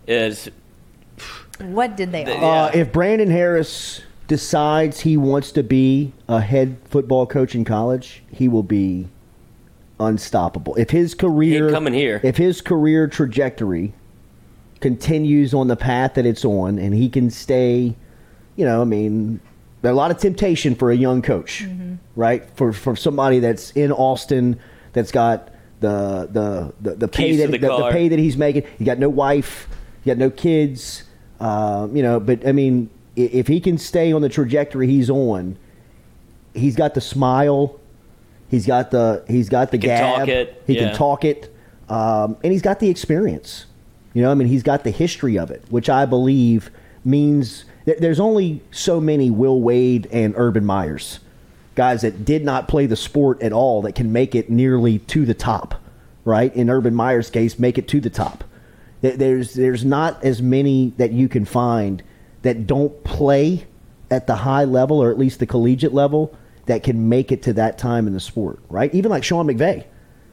is What did they The- Uh, Yeah. if Brandon Harris decides he wants to be a head football coach in college, he will be unstoppable. If his career ain't coming here. if his career trajectory continues on the path that it's on, and he can stay, you know, I mean, there's a lot of temptation for a young coach, right? For for somebody that's in Austin, that's got the the the, the pay that the the, the pay that he's making. He got no wife, he got no kids, um, you know. But I mean, i- if he can stay on the trajectory he's on, he's got the smile. He's got the he's got the He can gab. talk it, He yeah. can talk it, um, and he's got the experience. You know, I mean, he's got the history of it, which I believe means th- there's only so many Will Wade and Urban Meyers, guys that did not play the sport at all that can make it nearly to the top, right? In Urban Meyer's case, make it to the top. There's there's not as many that you can find that don't play at the high level or at least the collegiate level that can make it to that time in the sport, right? Even like Sean McVay. I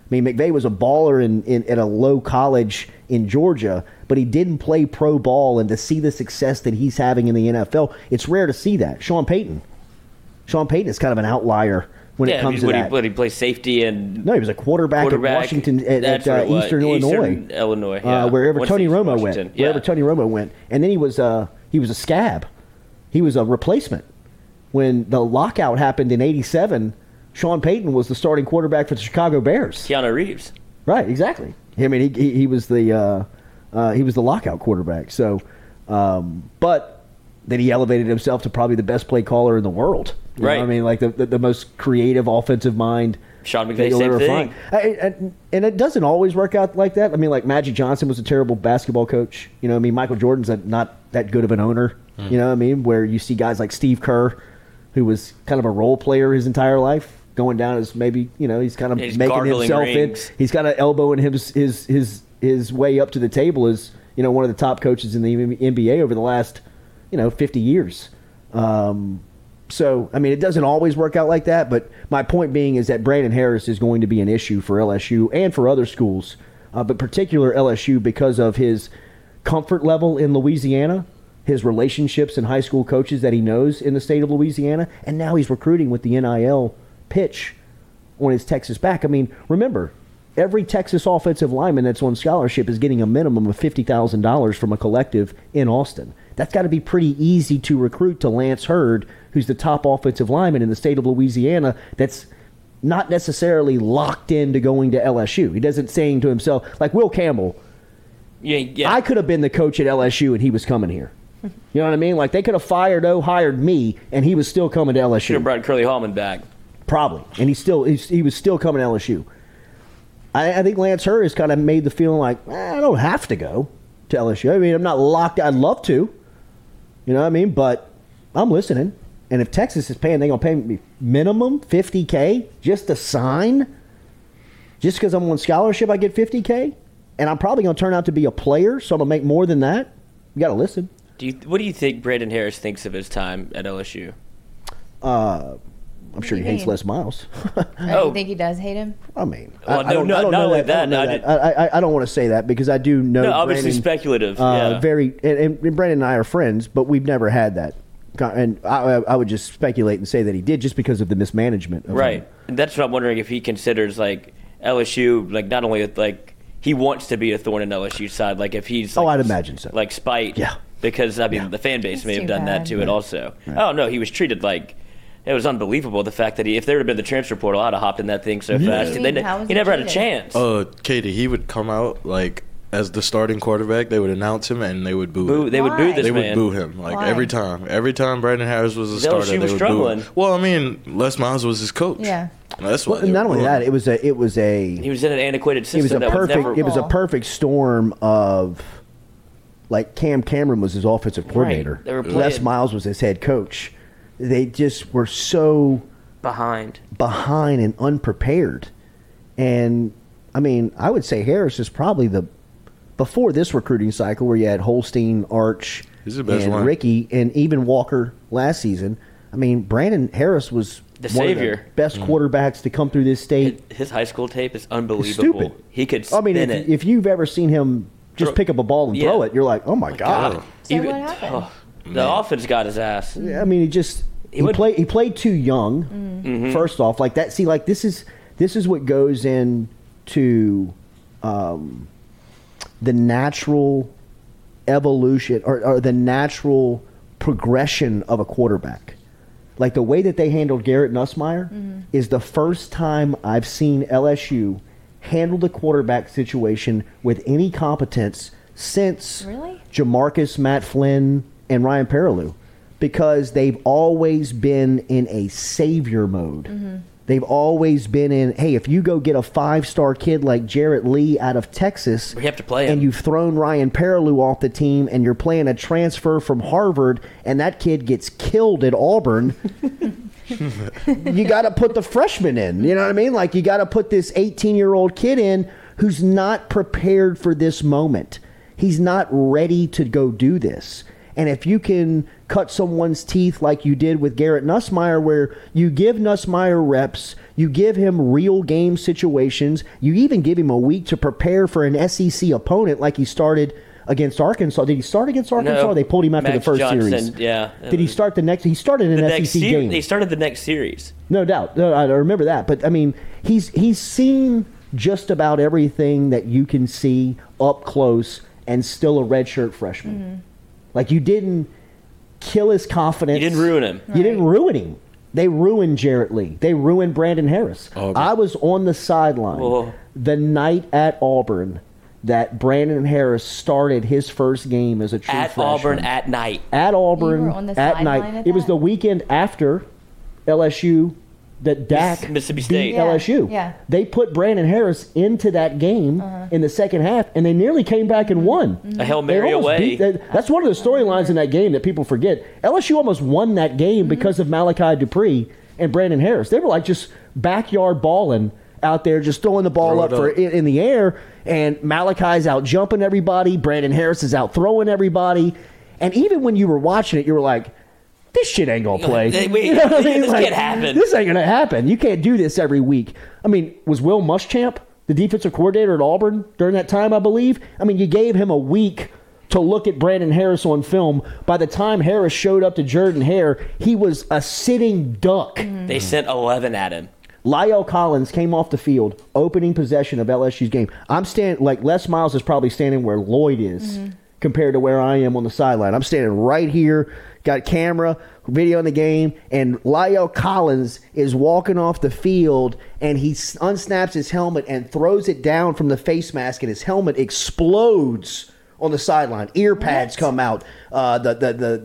mean, McVay was a baller in, in at a low college in Georgia, but he didn't play pro ball. And to see the success that he's having in the NFL, it's rare to see that. Sean Payton, Sean Payton is kind of an outlier when yeah, it comes he's- to what that. He, what, he plays safety and no, he was a quarterback, quarterback. at Washington at, at uh, it was. Eastern Illinois, Illinois, yeah. uh, wherever What's Tony Romo went, Washington? wherever Tony Romo went, and then he was uh, he was a scab. He was a replacement when the lockout happened in '87. Sean Payton was the starting quarterback for the Chicago Bears. Keanu Reeves. Right, exactly. I mean, he, he, he was the uh, uh, he was the lockout quarterback. So, um, but then he elevated himself to probably the best play caller in the world. You know Right. I mean, like the, the the most creative offensive mind. Sean McVay, same thing. I- I- and it doesn't always work out like that. I mean, like Magic Johnson was a terrible basketball coach. You know, I mean, Michael Jordan's a, not that good of an owner. You know what I mean? Where you see guys like Steve Kerr, who was kind of a role player his entire life, going down as maybe you know he's kind of He's making himself rings. in. He's got an elbow in his his his his way up to the table as you know one of the top coaches in the NBA over the last you know 50 years. Um, so I mean, it doesn't always work out like that. But my point being is that Brandon Harris is going to be an issue for LSU and for other schools, uh, but particular LSU because of his comfort level in Louisiana. His relationships and high school coaches that he knows in the state of Louisiana, and now he's recruiting with the NIL pitch on his Texas back. I mean, remember, every Texas offensive lineman that's on scholarship is getting a minimum of $50,000 from a collective in Austin. That's got to be pretty easy to recruit to Lance Heard, who's the top offensive lineman in the state of Louisiana that's not necessarily locked into going to LSU. He doesn't saying to himself, like Will Campbell, Yeah, yeah. I could have been the coach at LSU and he was coming here. You know what I mean? Like they could have fired O, hired me, and he was still coming to LSU. should have brought Curly Hallman back. Probably, and he still he's, he was still coming to LSU. I, I think Lance Heard has kind of made the feeling like eh, I don't have to go to LSU. I mean, I'm not locked. I'd love to, You know what I mean? But I'm listening. And if Texas is paying, they're gonna pay me minimum 50k just to sign. Just because I'm on scholarship, I get 50k, and I'm probably gonna turn out to be a player, so I'm gonna make more than that. You gotta listen. Do you, what do you think Brandon Harris thinks of his time at LSU? Uh, I'm sure he hates think- Les Miles. Oh. You think he does hate him? I mean, Well, I, I don't, no, I don't know only that. I don't know that, that. I, I, I don't want to say that because I do know. No, obviously Brandon, speculative, Uh, yeah. Very, and, and Brandon and I are friends, but we've never had that. Co- And I, I would just speculate and say that he did just because of the mismanagement. Of Right. him. And that's what I'm wondering if he considers like LSU, like not only like he wants to be a thorn in LSU's side, like if he's Oh, I'd imagine so. like spite. Yeah. Because I mean, the fan base may have too done that bad. to it also. Oh no, he was treated like. It was unbelievable the fact that he, if there had been the transfer portal, I'd have hopped in that thing so fast. mean, They ne- how he he never had a chance. Uh, Katie, he would come out like as the starting quarterback. They would announce him and they would boo. Boo, him. they would boo Why? this They man. would boo him like Why? every time. Every time Brandon Harris was a LSU starter, they was would struggling. boo him. Well, I mean, Les Miles was his coach. Yeah. That's why. Well, they not were only booing that, him. it was a it was a He was in an antiquated system. it was a that was perfect never. it was a perfect storm of like Cam Cameron was his offensive coordinator. They were Les playing- Miles was his head coach. They just were so behind. behind and unprepared. And I mean, I would say Harris is probably the before this recruiting cycle where you had Holstein, Arch, He's the best and one. Ricky, and even Walker last season. I mean, Brandon Harris was The one of savior. best Mm. quarterbacks to come through this state. His high school tape is unbelievable. stupid. He could I mean, if, it. if you've ever seen him just Throw- pick up a ball and throw it, you're like, oh my god. God. So Even- what happened? oh, the offense got his ass. I mean, he just he, would- played he played too young. Mm-hmm. First off, like that. See, like this is this is what goes into um, the natural evolution or, or the natural progression of a quarterback. Like the way that they handled Garrett Nussmeier mm-hmm. is the first time I've seen LSU handle the quarterback situation with any competence since Really? Jamarcus, Matt Flynn, and Ryan Perrilloux because they've always been in a savior mode. Mm-hmm. They've always been in, hey, if you go get a five star kid like Jarrett Lee out of Texas, We have to play him. and you've thrown Ryan Perrilloux off the team, and you're playing a transfer from Harvard, and that kid gets killed at Auburn. you got to put the freshman in. You know what I mean? Like you got to put this 18 year old kid in who's not prepared for this moment. He's not ready to go do this. And if you can cut someone's teeth like you did with Garrett Nussmeier, where you give Nussmeier reps, you give him real game situations, you even give him a week to prepare for an SEC opponent like he started against Arkansas. Did he start against Arkansas? No, they pulled him after Max the first Johnson, series. Yeah. Did he start the next? He started an SEC se- game. They started the next series. No doubt. No, I remember that. But I mean, he's he's seen just about everything that you can see up close and still a redshirt freshman. Mm-hmm. Like you didn't kill his confidence. You didn't ruin him. You didn't ruin him. They ruined Jarrett Lee. They ruined Brandon Harris. Oh, Auburn. I was on the sideline Whoa. the night at Auburn that Brandon Harris started his first game as a true freshman At freshman Auburn at night. at Auburn You were on the at night. at it was the weekend after LSU that Dak Mississippi beat State. Yeah, LSU. yeah. They put Brandon Harris into that game Uh-huh. in the second half, and they nearly came back and mm-hmm. won. Mm-hmm. A Hail They Mary almost away. beat- that- that's one of the storylines in that game that people forget. LSU almost won that game mm-hmm. because of Malachi Dupree and Brandon Harris. They were like just backyard balling out there, just throwing the ball Throw up it for in, in the air, and Malachi's out jumping everybody. Brandon Harris is out throwing everybody, and even when you were watching it, you were like. This shit ain't gonna play. Wait, You know I mean? this can't happen. This ain't gonna happen. You can't do this every week. I mean, was Will Muschamp the defensive coordinator at Auburn during that time? I believe. I mean, you gave him a week to look at Brandon Harris on film. By the time Harris showed up to Jordan Hare, he was a sitting duck. Mm-hmm. They sent 11 at him. La'el Collins came off the field, opening possession of LSU's game. I'm standing like Les Miles is probably standing where Lloyd is mm-hmm. compared to where I am on the sideline. I'm standing right here, got camera, video in the game, and La'el Collins is walking off the field and he unsnaps his helmet and throws it down from the face mask, and his helmet explodes on the sideline. Ear pads come out. Uh, the, the, the,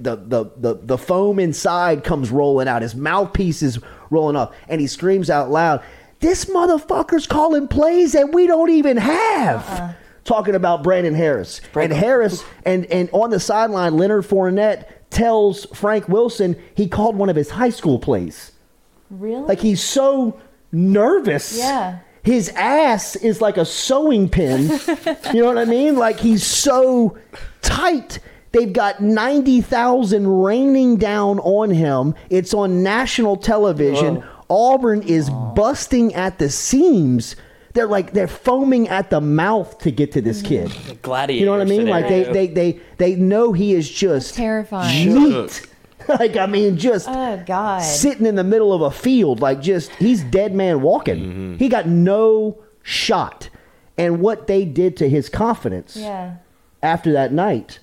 the, the, the, the foam inside comes rolling out. His mouthpiece is rolling up, and he screams out loud, This motherfucker's calling plays that we don't even have uh-uh. talking about Brandon Harris. Brandon. And Harris and, and on the sideline, Leonard Fournette tells Frank Wilson he called one of his high school plays. Really? Like he's so nervous. Yeah. His ass is like a sewing pin. you know what I mean? Like he's so tight. They've got 90,000 raining down on him. It's on national television. Auburn is busting at the seams. They're like they're foaming at the mouth to get to this mm-hmm. kid. Gladiator. You know what I mean? Like they, they they they know he is just Terrifying. meat. like I mean, just Oh God. sitting in the middle of a field, like just he's dead man walking. He got no shot. And what they did to his confidence Yeah. after that night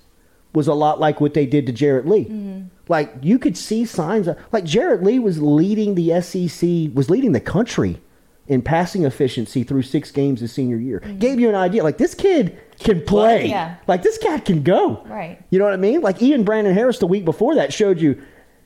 was a lot like what they did to Jarrett Lee. Mm-hmm. Like you could see signs of like Jarrett Lee was leading the SEC, was leading the country in passing efficiency through six games his senior year. Mm-hmm. Gave you an idea. Like this kid can play. Yeah. Like this cat can go. Right. You know what I mean? Like even Brandon Harris the week before that showed you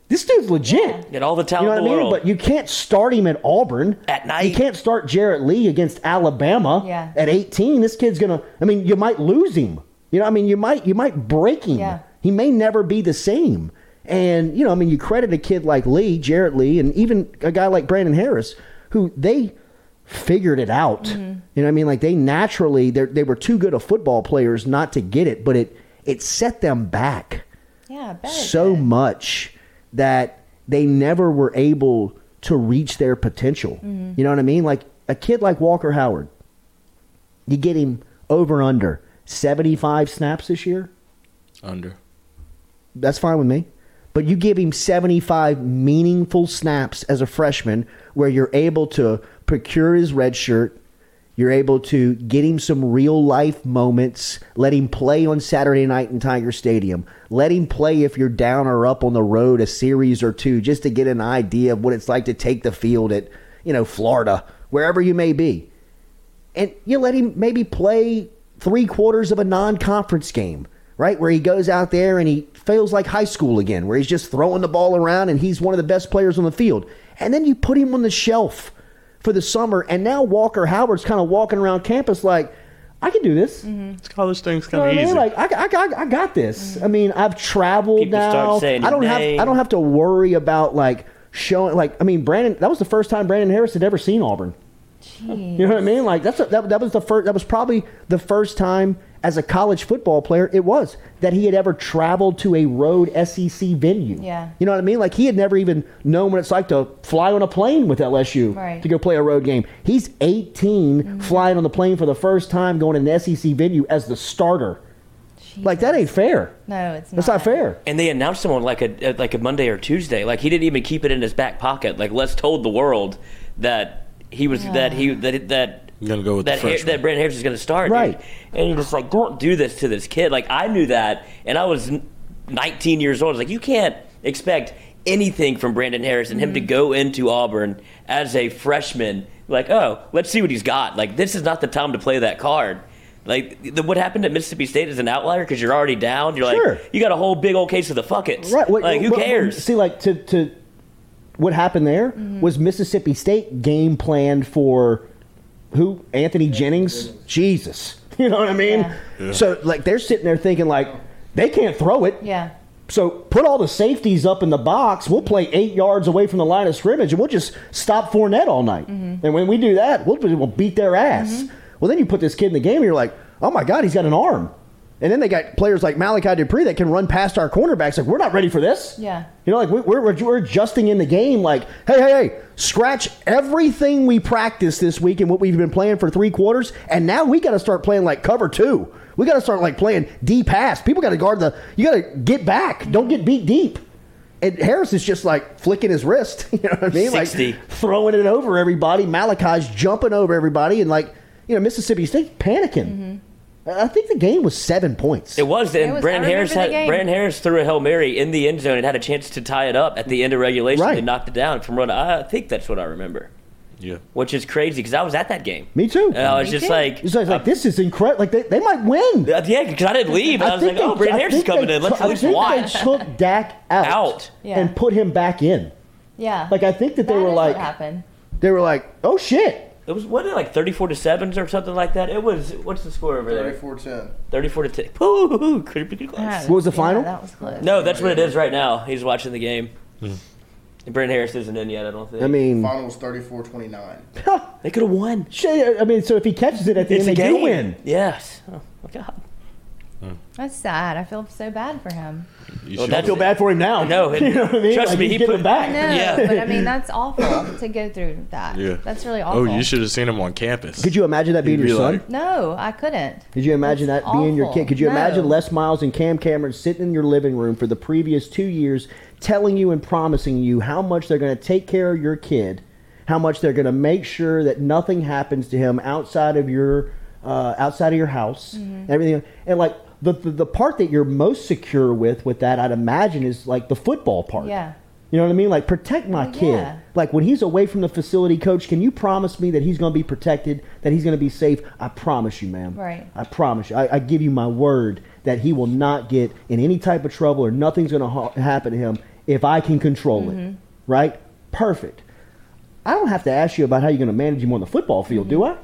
this dude's legit. Get all the You know what I mean? world. But you can't start him at Auburn At night. You can't start Jarrett Lee against Alabama Yeah. at 18. This kid's gonna. I mean, you might lose him. You know, I mean, you might you might break him. Yeah. He may never be the same. And you know, I mean, you credit a kid like Lee, Jarrett Lee, and even a guy like Brandon Harris, who they figured it out. You know, what I mean, like they naturally they they were too good of football players not to get it, but it it set them back Yeah. I bet so did. much that they never were able to reach their potential. Mm-hmm. You know what I mean? Like a kid like Walker Howard, you get him over under 75 snaps this year, Under. that's fine with me. But you give him 75 meaningful snaps as a freshman where you're able to procure his red shirt, you're able to get him some real life moments, let him play on Saturday night in Tiger Stadium, let him play if you're down or up on the road a series or two just to get an idea of what it's like to take the field at, you know, Florida, wherever you may be. And you let him maybe play three quarters of a non-conference game, right? Where he goes out there and he feels like high school again, where he's just throwing the ball around and he's one of the best players on the field. And then you put him on the shelf for the summer, and now Walker Howard's kind of walking around campus like, I can do this. Mm-hmm. This college thing's You know kind I of mean? easy. Like I, I, got- I got this. Mm-hmm. I mean, I've traveled People now. start saying I don't have name. I don't have to worry about like showing like I mean Brandon. That was the first time Brandon Harris had ever seen Auburn. You know what I mean? Like that's a, that, that was the first. That was probably the first time as a college football player it was that he had ever traveled to a road SEC venue. Yeah. You know what I mean? Like he had never even known what it's like to fly on a plane with LSU Right. to go play a road game. He's 18, mm-hmm. flying on the plane for the first time, going to an SEC venue as the starter. Like that ain't fair. No, it's not. That's not fair. And they announced him on like a like a Monday or Tuesday. Like he didn't even keep it in his back pocket. Like Les told the world that he was that he that that You're gonna go with that the Har- that Brandon Harris is going to start. Right. dude. And you're just like, don't do this to this kid. Like I knew that, and I was 19 years old. I was like, you can't expect anything from Brandon Harris and him to mm-hmm. go into Auburn as a freshman. Like, oh, let's see what he's got. Like this is not the time to play that card. Like the, what happened at Mississippi State is an outlier because you're already down. You're Sure. like, you got a whole big old case of the fuckets. Right. What- like who what- cares? See, like to to what happened there mm-hmm. was Mississippi State game planned for who? Anthony Jennings. Jesus. You know what I mean? So like they're sitting there thinking like they can't throw it. Yeah. So put all the safeties up in the box. We'll play eight yards away from the line of scrimmage, and we'll just stop Fournette all night. Mm-hmm. And when we do that, we'll, we'll beat their ass. Mm-hmm. Well, then you put this kid in the game, and you're like, oh my god, he's got an arm. And then they got players like Malachi Dupree that can run past our cornerbacks. Like we're not ready for this. Yeah. You know, like we- we're, we're, we're adjusting in the game. Like, hey, hey, hey, scratch everything we practiced this week and what we've been playing for three quarters, and now we got to start playing like cover two. We got to start like playing deep pass. People got to guard the. You got to get back. Don't get beat deep. And Harris is just like flicking his wrist. You know what I mean? 60. Like throwing it over everybody. Malachi's jumping over everybody, and like you know Mississippi State panicking. Mm-hmm. I think the game was seven points. It was, and was- Brandon Harris remember had game. Brandon Harris threw a hail mary in the end zone and had a chance to tie it up at the end of regulation. Right. They knocked it down from run. I think that's what I remember, Yeah. which is crazy because I was at that game. Me too. And I was Me just too. like, It's like, like, this is incredible. Like they, they might win. uh, yeah, because I didn't leave. I, was like, think oh, they- Brandon Harris is coming they in. Let's took- at least I think watch. They took Dak out, Out. Yeah. and put him back in. Yeah. Like I think that they were is like what happened. they were like, oh shit. It was what like thirty four to sevens or something like that. It was what's the score over there? Thirty-four to ten. Thirty four to ten. Ooh, could be close. Yeah, What was the yeah, final? that was close. No, that's what it is right now. He's watching the game. Hmm. And Brandon Harris isn't in yet. I don't think. I mean, Final was 34-29. they could have won. shit, I mean, so if he catches it at the It's end, a they do game. win. Yes. Oh my god. That's sad. I feel so bad for him. You Well, should- I feel bad for him now. No, it- you know what I mean? trust Like, me, he's he getting put- it back. No, Yeah. but I mean that's awful to go through that. Yeah. That's really awful. Oh, you should have seen him on campus. Could you imagine that being He'd your be son? like- No, I couldn't. Could you imagine That's that being your awful. kid? Could you No. imagine Les Miles and Cam Cameron sitting in your living room for the previous two years, telling you and promising you how much they're going to take care of your kid, how much they're going to make sure that nothing happens to him outside of your uh, outside of your house, Mm-hmm. everything, and like. The, the, the part that you're most secure with with that I'd imagine is like the football part. Yeah. You know what I mean? Like protect my Well, kid. yeah. Like when he's away from the facility, coach, can you promise me that he's going to be protected, that he's going to be safe? I promise you, ma'am. Right. I promise you. I, I give you my word that he will not get in any type of trouble or nothing's going to ha- happen to him if I can control Mm-hmm. it. Right? Perfect. I don't have to ask you about how you're going to manage him on the football field, do I?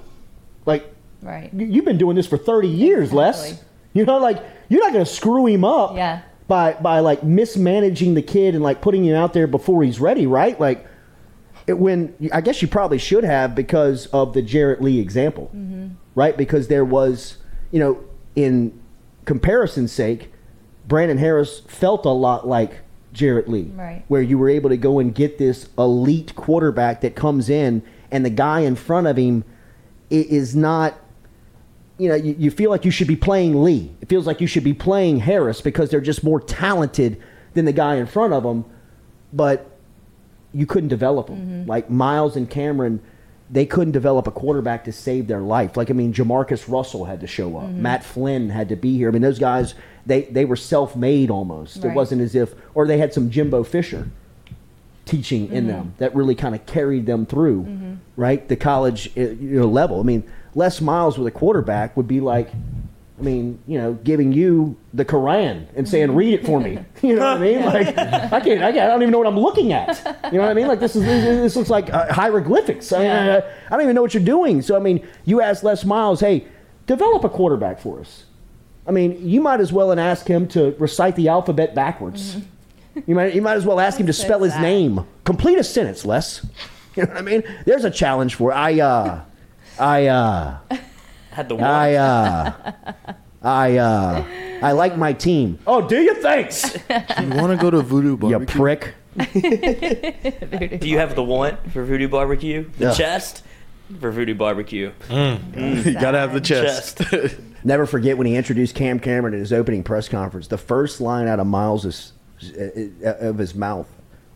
Like, Right. you- you've been doing this for 30 years, Les. You know, like, you're not going to screw him up Yeah. by, by, like, mismanaging the kid and, like, putting him out there before he's ready, right? Like, it, when I guess you probably should have because of the Jarrett Lee example, mm-hmm. right? Because there was, you know, in comparison's sake, Brandon Harris felt a lot like Jarrett Lee, Right. where you were able to go and get this elite quarterback that comes in, and the guy in front of him is not. You know, you, you feel like you should be playing Lee. It feels like you should be playing Harris because they're just more talented than the guy in front of them. But you couldn't develop them. Mm-hmm. Like Miles and Cameron, they couldn't develop a quarterback to save their life. Like I mean, Jamarcus Russell had to show up. Mm-hmm. Matt Flynn had to be here. I mean, those guys they they were self made almost. It wasn't as if or they had some Jimbo Fisher teaching in mm-hmm. them that really kind of carried them through, right? The college uh, you know level. I mean, Les Miles with a quarterback would be like. I mean, you know, giving you the Quran and saying, "Read it for me." You know what I mean? Like, I can't, I can't, I don't even know what I'm looking at. You know what I mean? Like, this is this, looks like uh, hieroglyphics. I, mean, I, I don't even know what you're doing. So, I mean, you ask Les Miles, "Hey, develop a quarterback for us." I mean, you might as well and ask him to recite the alphabet backwards. You might, you might as well ask him to spell his name. Complete a sentence, Les. You know what I mean? There's a challenge for I. Uh, I. Uh, Had the one. I uh I uh I like my team. Oh, do you? Thanks. You want to go to Voodoo you Barbecue? prick. Do you have the want for Voodoo Barbecue? The Yeah. chest for Voodoo Barbecue. you gotta have the chest. Never forget when he introduced Cam Cameron at his opening press conference. The first line out of Miles's uh, of his mouth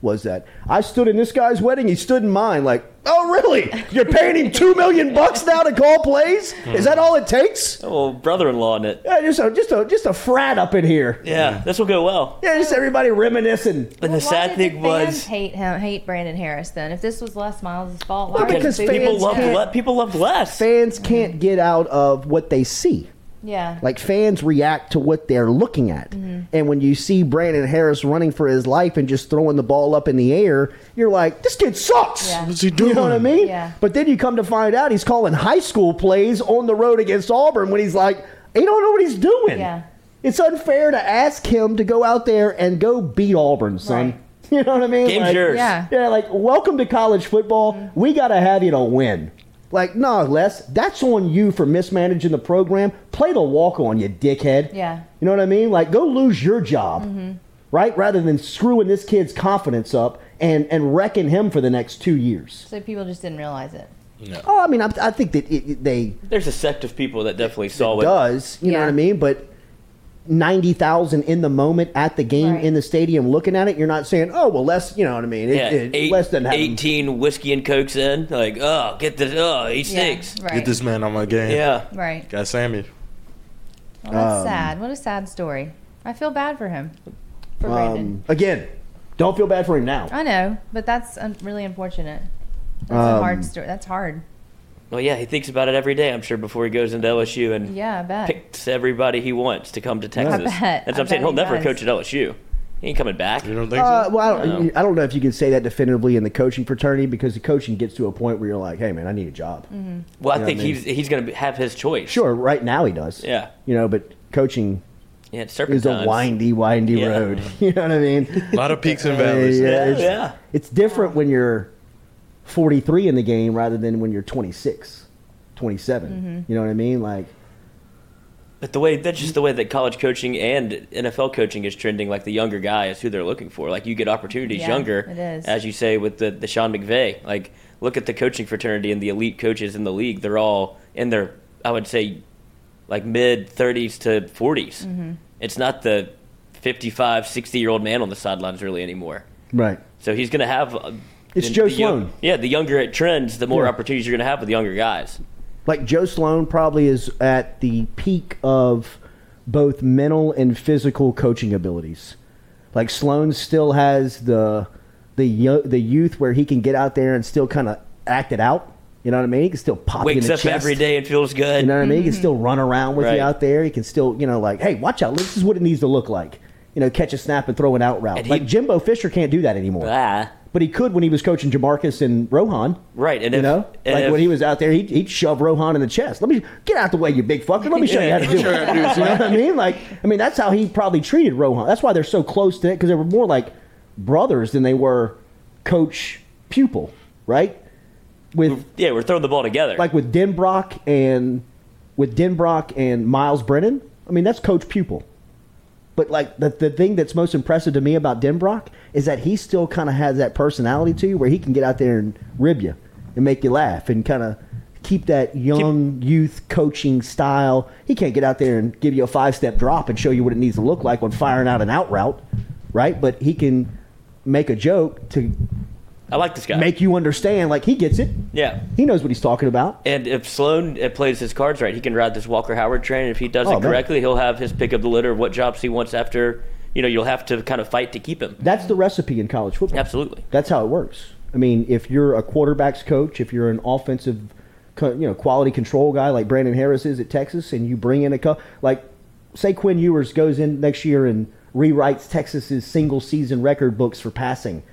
was that I stood in this guy's wedding. He stood in mine. Like, oh really? You're paying him two million bucks now to call plays? Is that all it takes? Oh, brother-in-law in it. Yeah, just a just a just a frat up in here. Yeah, this will go well. Yeah, just everybody reminiscing. And the Why sad did thing the fans was, hate him, hate Brandon Harris. Then, if this was Les Miles' fault, why Well, were because the people fans loved can't- Le- people loved Les. Fans can't get out of what they see. Yeah. Like fans react to what they're looking at. Mm-hmm. And when you see Brandon Harris running for his life and just throwing the ball up in the air, you're like, this kid sucks. Yeah. What's he doing? You know what I mean? Yeah. But then you come to find out he's calling high school plays on the road against Auburn when he's like, he don't know what he's doing. Yeah. It's unfair to ask him to go out there and go beat Auburn, son. Right. You know what I mean? Game's Like- yours. Yeah. yeah, like welcome to college football. Mm-hmm. We got to have you to win. Like, no, Les, that's on you for mismanaging the program. Play the walk on, you dickhead. Yeah. You know what I mean? Like, go lose your job, mm-hmm. right? Rather than screwing this kid's confidence up and, and wrecking him for the next two years. So people just didn't realize it. No. Oh, I mean, I, I think that it, it- they There's a sect of people that definitely saw. It does. You know what I mean? But ninety thousand in the moment at the game Right. in the stadium looking at it, you're not saying, "Oh, well, less." You know what I mean? It, Yeah, it, eight, less than have 18 whiskey and cokes in. Like, oh, get this. Oh, he Yeah. stinks. Right. Get this man on my game. Yeah. Right. Got Sammy. Well, that's Um, sad. What a sad story. I feel bad for him. For Brandon. Um, again, don't feel bad for him now. I know, but that's un- really unfortunate. That's a Um, hard story. That's hard. Well, yeah, he thinks about it every day, I'm sure, before he goes into LSU and Yeah, I bet. picks everybody he wants to come to Texas. bet. That's what I I'm saying. He'll he never does. coach at LSU. He ain't coming back. You don't think Uh, so? well, I don't, No. I don't know if you can say that definitively in the coaching fraternity because the coaching gets to a point where you're like, hey, man, I need a job. Well, I You know think I mean? he's he's going to have his choice. Sure, right now he does. Yeah. You know, but coaching Yeah, it's is a windy, windy Yeah. road. You know what I mean? A lot of peaks and valleys. Yeah, it's, yeah. it's different when you're 43 in the game rather than when you're 26, 27. You know what I mean? Like, But the way that's just the way that college coaching and NFL coaching is trending. Like the younger guy is who they're looking for. Like you get opportunities Yeah, younger, it is. as you say with the the Sean McVay. Like look at the coaching fraternity and the elite coaches in the league. They're all in their I would say like mid 30s to 40s. Mm-hmm. It's not the 55, 60 year old man on the sidelines really anymore. right. So he's going to have. It's the- Joe the young- yeah, the younger it trends, the more Yeah. opportunities you're going to have with the younger guys. Like, Joe Sloan probably is at the peak of both mental and physical coaching abilities. Like, Sloan still has the, the, the youth where he can get out there and still kind of act it out. You know what I mean? He can still pop you in Wakes the up chest. every day and feels good. You know what I mean? He can still run around with Right. you out there. He can still, you know, like, hey, watch out. This is what it needs to look like. You know, catch a snap and throw an out route. And he- like Jimbo Fisher can't do that anymore. Ah. But he could when he was coaching Jamarcus and Rohan. Right, and you if- know, and like if- when he was out there, he'd, he'd shove Rohan in the chest. Let me get out the way, you big fucker. Let me show you how to do it. you know what I mean? Like, I mean, that's how he probably treated Rohan. That's why they're so close to it because they were more like brothers than they were coach pupil, right? With Yeah, we're throwing the ball together. like with Denbrock and with Denbrock and Myles Brennan. I mean, that's coach pupil. But like the the thing that's most impressive to me about Denbrock is that he still kind of has that personality to you where he can get out there and rib you and make you laugh and kind of keep that young youth coaching style. He can't get out there and give you a five step drop and show you what it needs to look like when firing out an out route, right? But he can make a joke to I like this guy. make you understand like he gets it. yeah. He knows what he's talking about. And if Sloan uh, plays his cards right, he can ride this Walker Howard train. If he does Oh, it man. correctly, he'll have his pick of the litter of what jobs he wants after. You know, you'll have to kind of fight to keep him. That's the recipe in college football. Absolutely. That's how it works. I mean, if you're a quarterbacks coach, if you're an offensive, you know, quality control guy like Brandon Harris is at Texas, and you bring in a co- like, say Quinn Ewers goes in next year and rewrites Texas's single season record books for passing,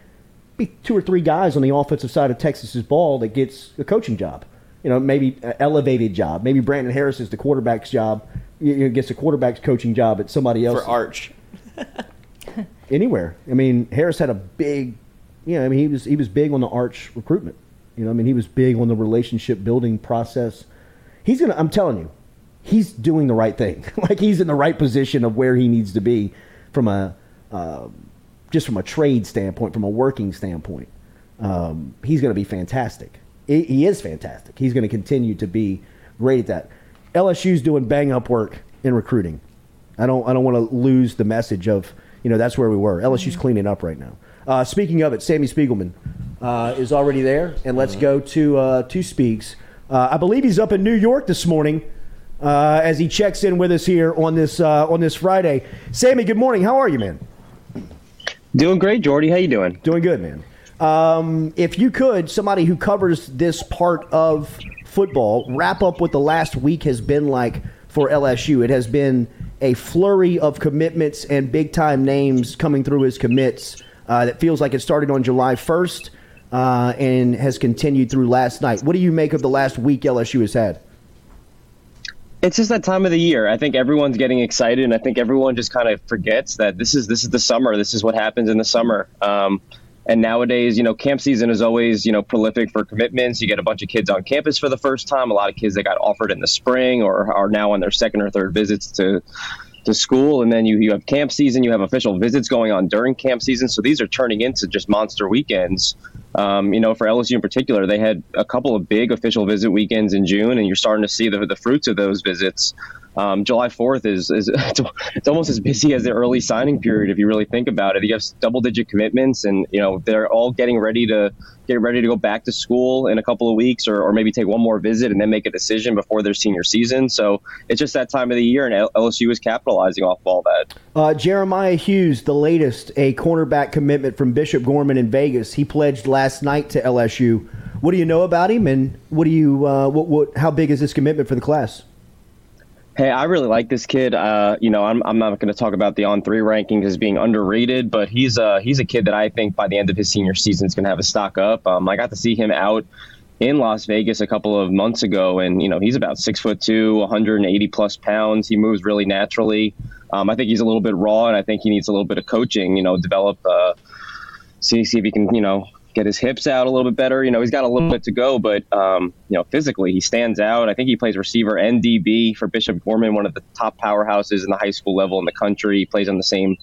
be two or three guys on the offensive side of Texas's ball that gets a coaching job. You know, maybe an elevated job. Maybe Brandon Harris is the quarterback's job. You know, gets a quarterback's coaching job at somebody else For Arch. anywhere. I mean, Harris had a big, you know, I mean, he was he was big on the arch recruitment. You know, I mean, he was big on the relationship building process. He's gonna. I'm telling you, he's doing the right thing. like he's in the right position of where he needs to be from a uh, just from a trade standpoint, from a working standpoint. Um, he's going to be fantastic. He, he is fantastic. He's going to continue to be great at that. LSU's doing bang up work in recruiting. I don't I don't want to lose the message of you know that's where we were. LSU's cleaning up right now. Uh, speaking of it, Sammy Spiegelman uh, is already there, and let's go to uh, to Speaks. Uh, I believe he's up in New York this morning uh, as he checks in with us here on this uh, on this Friday. Sammy, good morning. How are you, man? Doing great, Jordy. How you doing? Doing good, man. Um, if you could, somebody who covers this part of football, wrap up what the last week has been like for LSU. It has been a flurry of commitments and big time names coming through as commits. Uh, that feels like it started on July 1st uh, and has continued through last night. What do you make of the last week LSU has had? It's just that time of the year. I think everyone's getting excited, and I think everyone just kind of forgets that this is this is the summer. This is what happens in the summer. Um, and nowadays, you know, camp season is always you know prolific for commitments. You get a bunch of kids on campus for the first time. A lot of kids that got offered in the spring or are now on their second or third visits to to school, and then you you have camp season. You have official visits going on during camp season. So these are turning into just monster weekends. Um, you know, for LSU in particular, they had a couple of big official visit weekends in June, and you're starting to see the, the fruits of those visits. Um, July 4th is, is it's almost as busy as the early signing period if you really think about it. You have double digit commitments, and you know they're all getting ready to get ready to go back to school in a couple of weeks, or, or maybe take one more visit and then make a decision before their senior season. So it's just that time of the year, and LSU is capitalizing off of all that. Uh, Jeremiah Hughes, the latest, a cornerback commitment from Bishop Gorman in Vegas. He pledged last night to LSU. What do you know about him, and what do you uh, what, what how big is this commitment for the class? Hey, I really like this kid. Uh, you know, I'm, I'm not going to talk about the On3 rankings as being underrated, but he's a he's a kid that I think by the end of his senior season is going to have a stock up. Um, I got to see him out in Las Vegas a couple of months ago, and you know he's about six foot two, 180 plus pounds. He moves really naturally. Um, I think he's a little bit raw, and I think he needs a little bit of coaching. You know, develop, uh, see see if he can you know get his hips out a little bit better. You know, he's got a little bit to go, but um, you know, physically he stands out. I think he plays receiver and DB for Bishop Gorman, one of the top powerhouses in the high school level in the country. He plays on the same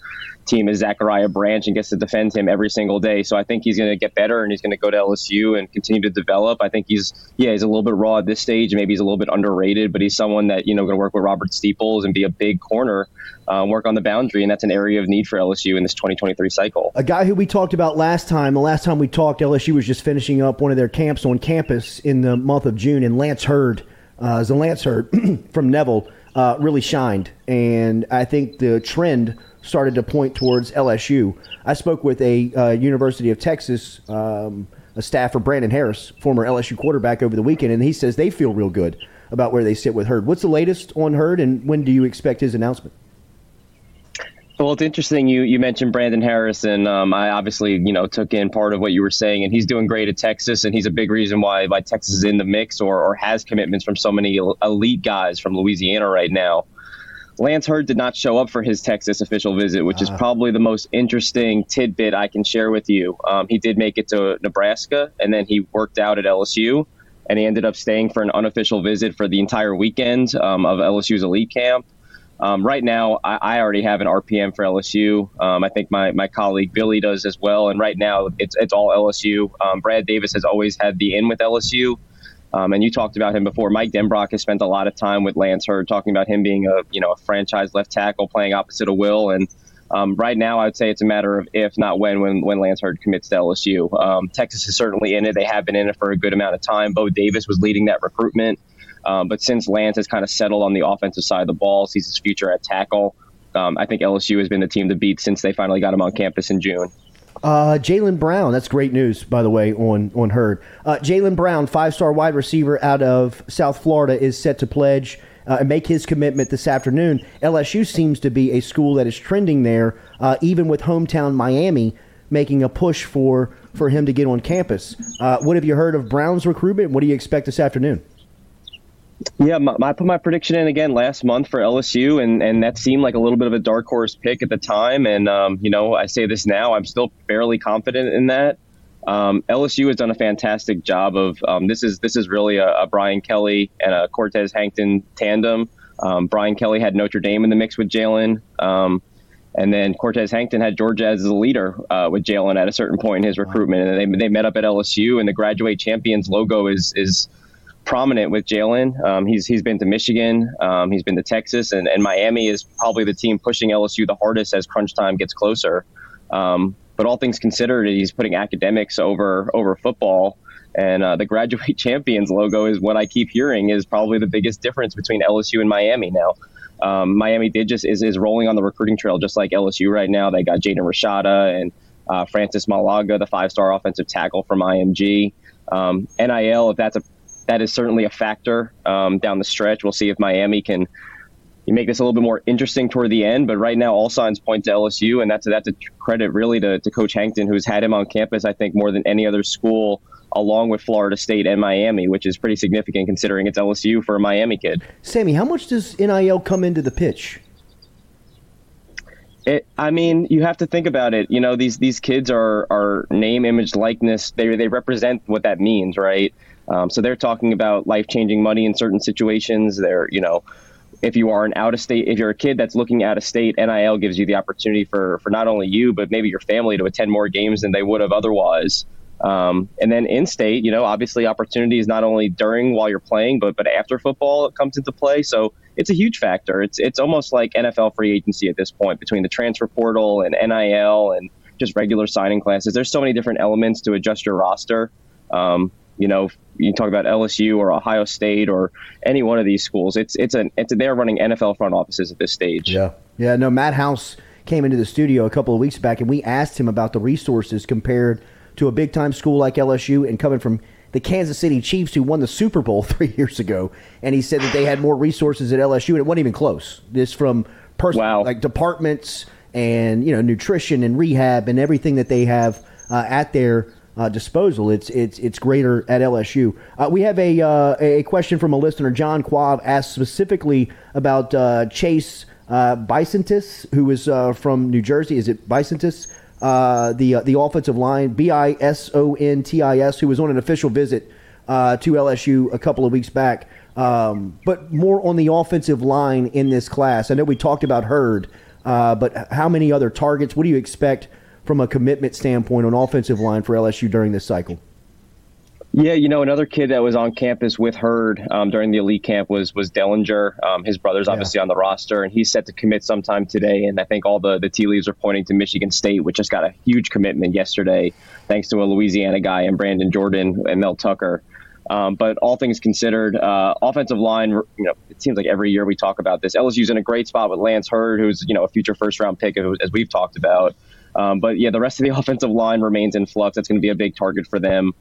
team is Zachariah Branch and gets to defend him every single day. So I think he's going to get better and he's going to go to LSU and continue to develop. I think he's yeah he's a little bit raw at this stage. Maybe he's a little bit underrated, but he's someone that you know going to work with Robert Steeles and be a big corner, um, work on the boundary, and that's an area of need for LSU in this 2023 cycle. A guy who we talked about last time. The last time we talked, LSU was just finishing up one of their camps on campus in the month of June, and Lance Heard, uh, the Lance Heard from Neville, uh, really shined, and I think the trend started to point towards LSU. I spoke with a uh, University of Texas um, a staffer, Brandon Harris, former LSU quarterback, over the weekend, and he says they feel real good about where they sit with Heard. What's the latest on Heard, and when do you expect his announcement? Well, it's interesting. You you mentioned Brandon Harrison. Um, I obviously you know took in part of what you were saying, and he's doing great at Texas, and he's a big reason why why Texas is in the mix or or has commitments from so many elite guys from Louisiana right now. Lance Heard did not show up for his Texas official visit, which is probably the most interesting tidbit I can share with you. Um, he did make it to Nebraska, and then he worked out at LSU, and he ended up staying for an unofficial visit for the entire weekend um, of LSU's elite camp. Um, right now, I, I, already have an RPM for LSU. Um, I think my, my colleague Billy does as well. And right now, it's it's all LSU. Um, Brad Davis has always had the in with LSU. Um, and you talked about him before. Mike Denbrock has spent a lot of time with Lance Heard, talking about him being a you know a franchise left tackle playing opposite of Will. And um, right now, I would say it's a matter of if, not when, when when Lance Heard commits to LSU. Um, Texas is certainly in it. They have been in it for a good amount of time. Bo Davis was leading that recruitment, um, but since Lance has kind of settled on the offensive side of the ball, sees his future at tackle. Um, I think LSU has been the team to beat since they finally got him on campus in June. Uh, Jalen Brown, that's great news, by the way, on on Heard. Uh, Jalen Brown, five star wide receiver out of South Florida, is set to pledge uh, and make his commitment this afternoon. LSU seems to be a school that is trending there, uh, even with hometown Miami making a push for for him to get on campus. Uh, what have you heard of Brown's recruitment? What do you expect this afternoon? Yeah, my, I put my prediction in again last month for LSU, and, and that seemed like a little bit of a dark horse pick at the time. And, um, you know, I say this now, I'm still fairly confident in that. Um, LSU has done a fantastic job of um, this is this is really a, a, Brian Kelly and a Cortez Hankton tandem. Um, Brian Kelly had Notre Dame in the mix with Jalen, um, and then Cortez Hankton had Georgia as the leader uh, with Jalen at a certain point in his recruitment. And they, they met up at LSU, and the graduate champions logo is is prominent with Jalen. Um, he's he's been to Michigan, um, he's been to Texas, and, and Miami is probably the team pushing LSU the hardest as crunch time gets closer. Um, but all things considered, he's putting academics over over football. And uh, the graduate champions logo is what I keep hearing is probably the biggest difference between LSU and Miami now. Um, Miami did just is, is rolling on the recruiting trail just like LSU right now. They got Jaden Rashada and uh, Francis Mauigoa, the five star offensive tackle from IMG. Um, NIL, if that's a that is certainly a factor um, down the stretch. We'll see if Miami can you make this a little bit more interesting toward the end. But right now, all signs point to LSU, and that's that's a credit really to, to Coach Hankton, who's had him on campus, I think, more than any other school, along with Florida State and Miami, which is pretty significant considering it's LSU for a Miami kid. Sammy, how much does NIL come into the pitch? It, I mean, you have to think about it. You know, these these kids are are name, image, likeness. They they represent what that means, right? Um, so they're talking about life changing money in certain situations. They're, you know, if you are an out of state, if you're a kid that's looking out of state, NIL gives you the opportunity for, for not only you, but maybe your family to attend more games than they would have otherwise. Um, and then in state, you know, obviously opportunities not only during while you're playing, but but after football it comes into play. So it's a huge factor. It's it's almost like NFL free agency at this point between the transfer portal and NIL and just regular signing classes. There's so many different elements to adjust your roster. Um, you know, you talk about LSU or Ohio State or any one of these schools. It's it's an it's a, they're running NFL front offices at this stage. Yeah, yeah. No, Matt House came into the studio a couple of weeks back, and we asked him about the resources compared to a big time school like LSU and coming from the Kansas City Chiefs, who won the Super Bowl three years ago, and he said that they had more resources at LSU, and it wasn't even close. This from personal like departments and you know nutrition and rehab and everything that they have uh, at their uh, disposal. It's it's it's greater at LSU. Uh, we have a uh, a question from a listener. John Quav asked specifically about uh, Chase uh, Bisontis, who is uh, from New Jersey. Is it Bisontis? Uh, the the offensive line B I S O N T I S, who was on an official visit to LSU a couple of weeks back. Um, but more on the offensive line in this class. I know we talked about Heard, but how many other targets? What do you expect from a commitment standpoint on offensive line for LSU during this cycle? Yeah, you know, another kid that was on campus with Heard um, during the elite camp was was Dellinger. Um, his brother's obviously on the roster, and he's set to commit sometime today. And I think all the, the tea leaves are pointing to Michigan State, which just got a huge commitment yesterday, thanks to a Louisiana guy and Brandon Jordan and Mel Tucker. Um, but all things considered, uh, offensive line, you know, it seems like every year we talk about this. LSU's in a great spot with Lance Heard, who's you know a future first round pick, as we've talked about. Um, but yeah, the rest of the offensive line remains in flux. That's going to be a big target for them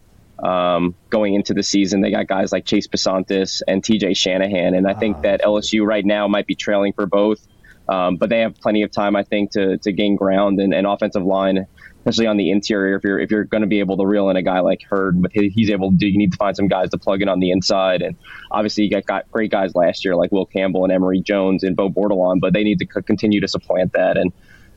um, going into the season. They got guys like Chase Bisontis and TJ Shanahan, and I think that LSU right now might be trailing for both, um, but they have plenty of time, I think, to, to gain ground and, and offensive line, especially on the interior. If you're if you're going to be able to reel in a guy like Heard, but he's able to do, you need to find some guys to plug in on the inside, and obviously you got, got great guys last year like Will Campbell and Emery Jones and Bo Bordelon, but they need to c- continue to supplant that and.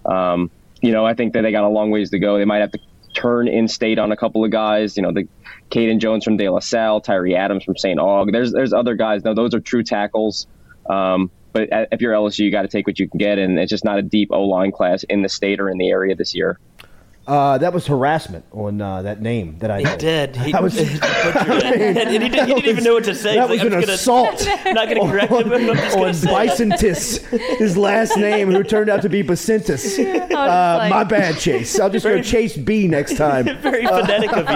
Um, you know, I think that they got a long ways to go. They might have to turn in state on a couple of guys. You know, the Caden Jones from De La Salle, Tyree Adams from St. Aug. There's there's other guys. Now those are true tackles. Um, but if you're LSU, you got to take what you can get, and it's just not a deep O line class in the state or in the area this year. Uh, that was harassment on uh, that name that I He had. did. He, I was, butchered it. and he, did, he didn't even know what to say. That He's was like, an I'm just gonna- assault. I'm not going to correct him. I'm just on going to say. Bisontis, his last name, who turned out to be Bacintis. Uh, like- my bad, Chase. I'll just go Chase B next time. Very phonetic of you.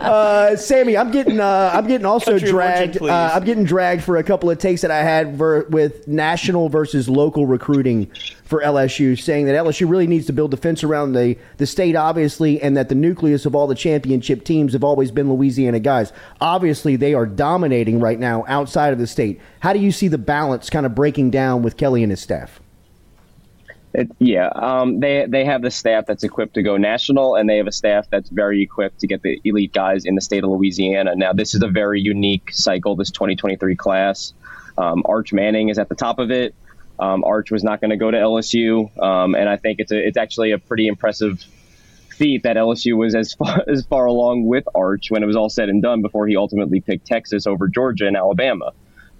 uh, Sammy, I'm getting uh, I'm getting also Country of origin, dragged. Uh, I'm getting dragged for a couple of takes that I had ver- with national versus local recruiting for LSU, saying that LSU really needs to build defense around the the state, obviously, and that the nucleus of all the championship teams have always been Louisiana guys. Obviously, they are dominating right now outside of the state. How do you see the balance kind of breaking down with Kelly and his staff? It, yeah, um, they they have the staff that's equipped to go national, and they have a staff that's very equipped to get the elite guys in the state of Louisiana. Now, this is a very unique cycle. This 2023 class, um, Arch Manning is at the top of it. Um, Arch was not going to go to LSU, um, and I think it's a, it's actually a pretty impressive feat that LSU was as far as far along with Arch when it was all said and done before he ultimately picked Texas over Georgia and Alabama.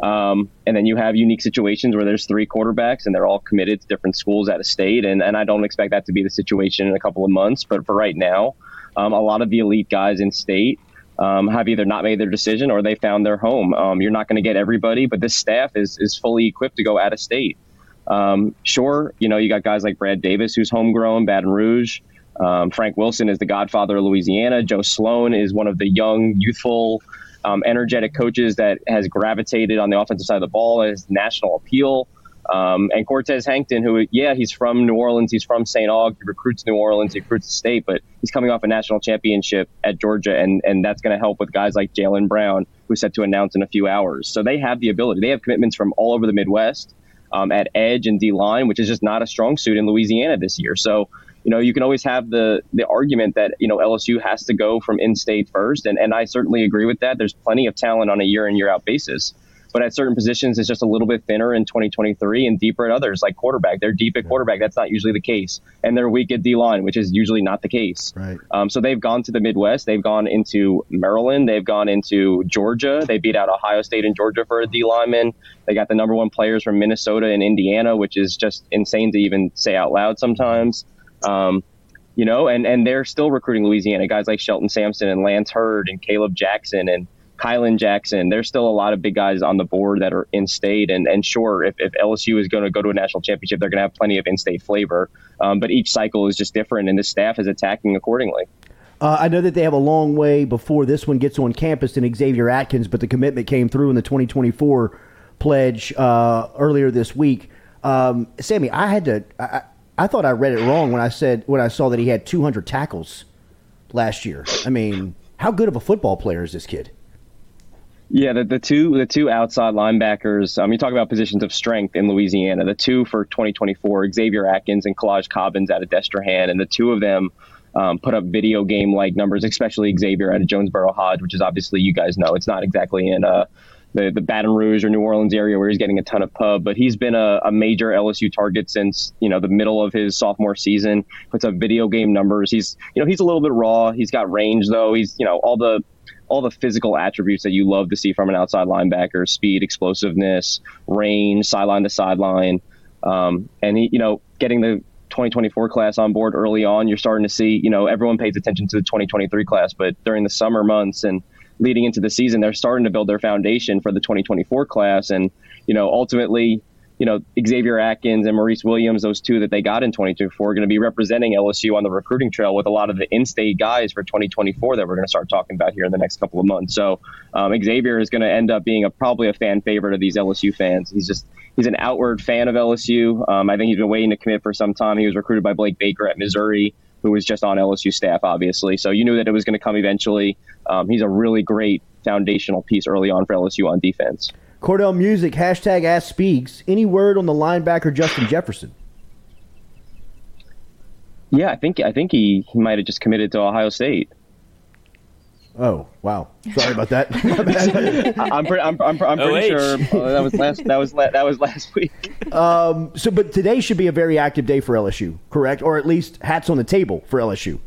Um, and then you have unique situations where there's three quarterbacks and they're all committed to different schools out of state. And, and I don't expect that to be the situation in a couple of months. But for right now, um, a lot of the elite guys in state um, have either not made their decision or they found their home. Um, you're not going to get everybody, but this staff is, is fully equipped to go out of state. Um, sure, you know, you got guys like Brad Davis, who's homegrown, Baton Rouge. Um, Frank Wilson is the godfather of Louisiana. Joe Sloan is one of the young, youthful, um, energetic coaches that has gravitated on the offensive side of the ball, as national appeal. Um, and Cortez Hankton, who, yeah, he's from New Orleans, he's from St. Aug, he recruits New Orleans, he recruits the state, but he's coming off a national championship at Georgia, and, and that's going to help with guys like Jalen Brown, who's set to announce in a few hours. So they have the ability. They have commitments from all over the Midwest um, at edge and D line, which is just not a strong suit in Louisiana this year. So, you know, you can always have the the argument that you know LSU has to go from in-state first, and and I certainly agree with that. There's plenty of talent on a year in year out basis, but at certain positions it's just a little bit thinner in 2023 and deeper at others, like quarterback. They're deep at quarterback. That's not usually the case, and they're weak at D line, which is usually not the case. Right. Um, so they've gone to the Midwest. They've gone into Maryland. They've gone into Georgia. They beat out Ohio State and Georgia for a D lineman. They got the number one players from Minnesota and Indiana, which is just insane to even say out loud sometimes. Um, you know, and, and they're still recruiting Louisiana guys like Shelton Sampson and Lance Heard and Caleb Jackson and Kylan Jackson. There's still a lot of big guys on the board that are in state. And, and sure, if, if LSU is going to go to a national championship, they're going to have plenty of in state flavor. Um, but each cycle is just different, and the staff is attacking accordingly. Uh, I know that they have a long way before this one gets on campus in Xavier Atkins, but the commitment came through in the 2024 pledge uh, earlier this week. Um, Sammy, I had to. I, I thought I read it wrong when I said when I saw that he had 200 tackles last year. I mean, how How good of a football player is this kid? Yeah, the, the two the two outside linebackers. Um, you talk about positions of strength in Louisiana. The two for 2024, Xavier Atkins and Kalaj Cobbins out of Destrehan, and the two of them um, put up video game like numbers, especially Xavier out of Jonesboro Hodge, which is obviously you guys know it's not exactly in uh, the the Baton Rouge or New Orleans area where he's getting a ton of pub, but he's been a, a major LSU target since you know the middle of his sophomore season. Puts up video game numbers. He's you know he's a little bit raw. He's got range though. He's you know all the all the physical attributes that you love to see from an outside linebacker: speed, explosiveness, range, sideline to sideline. Um, and he, you know, getting the 2024 class on board early on, you're starting to see, you know, everyone pays attention to the 2023 class, but during the summer months and leading into the season, they're starting to build their foundation for the 2024 class. And, you know, ultimately, you know, Xavier Atkins and Maurice Williams, those two that they got in 2024, are going to be representing LSU on the recruiting trail with a lot of the in-state guys for 2024 that we're going to start talking about here in the next couple of months. So um, Xavier is going to end up being a, probably a fan favorite of these LSU fans. He's just he's an outward fan of LSU. Um, I think he's been waiting to commit for some time. He was recruited by Blake Baker at Missouri, who was just on LSU staff, obviously. So you knew that it was going to come eventually. Um, he's a really great foundational piece early on for LSU on defense. Cordell Music, hashtag Ask Speaks. Any word on the linebacker Justin Jefferson? Yeah, I think I think he, he might have just committed to Ohio State. Oh wow! Sorry about that. I'm, pre- I'm, I'm, I'm pretty sure uh, that was last that was la- that was last week. Um, so, but today should be a very active day for LSU, correct? Or at least hats on the table for LSU.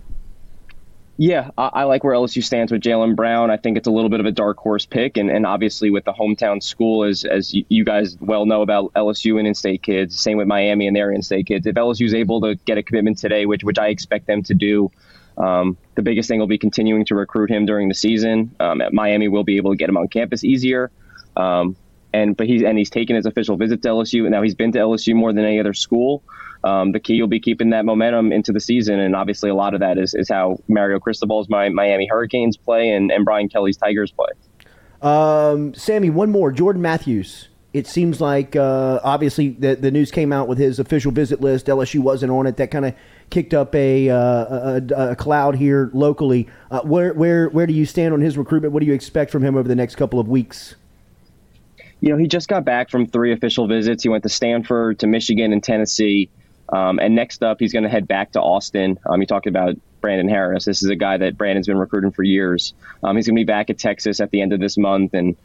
Yeah, I, I like where LSU stands with Jalen Brown. I think it's a little bit of a dark horse pick, and, and obviously with the hometown school, as as you guys well know about LSU and in-state kids. Same with Miami and their in-state kids. If LSU is able to get a commitment today, which which I expect them to do, um, the biggest thing will be continuing to recruit him during the season. Um, Miami, will be able to get him on campus easier. Um, and but he's and he's taken his official visit to LSU, and now he's been to LSU more than any other school. Um, the key will be keeping that momentum into the season, and obviously a lot of that is, is how Mario Cristobal's my Miami Hurricanes play and, and Brian Kelly's Tigers play. Um, Sammy, one more. Jordan Matthews. It seems like uh, obviously the, the news came out with his official visit list. LSU wasn't on it. That kind of kicked up a, uh, a, a cloud here locally. Uh, where where where do you stand on his recruitment? What do you expect from him over the next couple of weeks? You know, he just got back from three official visits. He went to Stanford, to Michigan, and Tennessee. Um, and next up, he's going to head back to Austin. Um, you talked about Brandon Harris. This is a guy that Brandon's been recruiting for years. Um, he's going to be back at Texas at the end of this month, and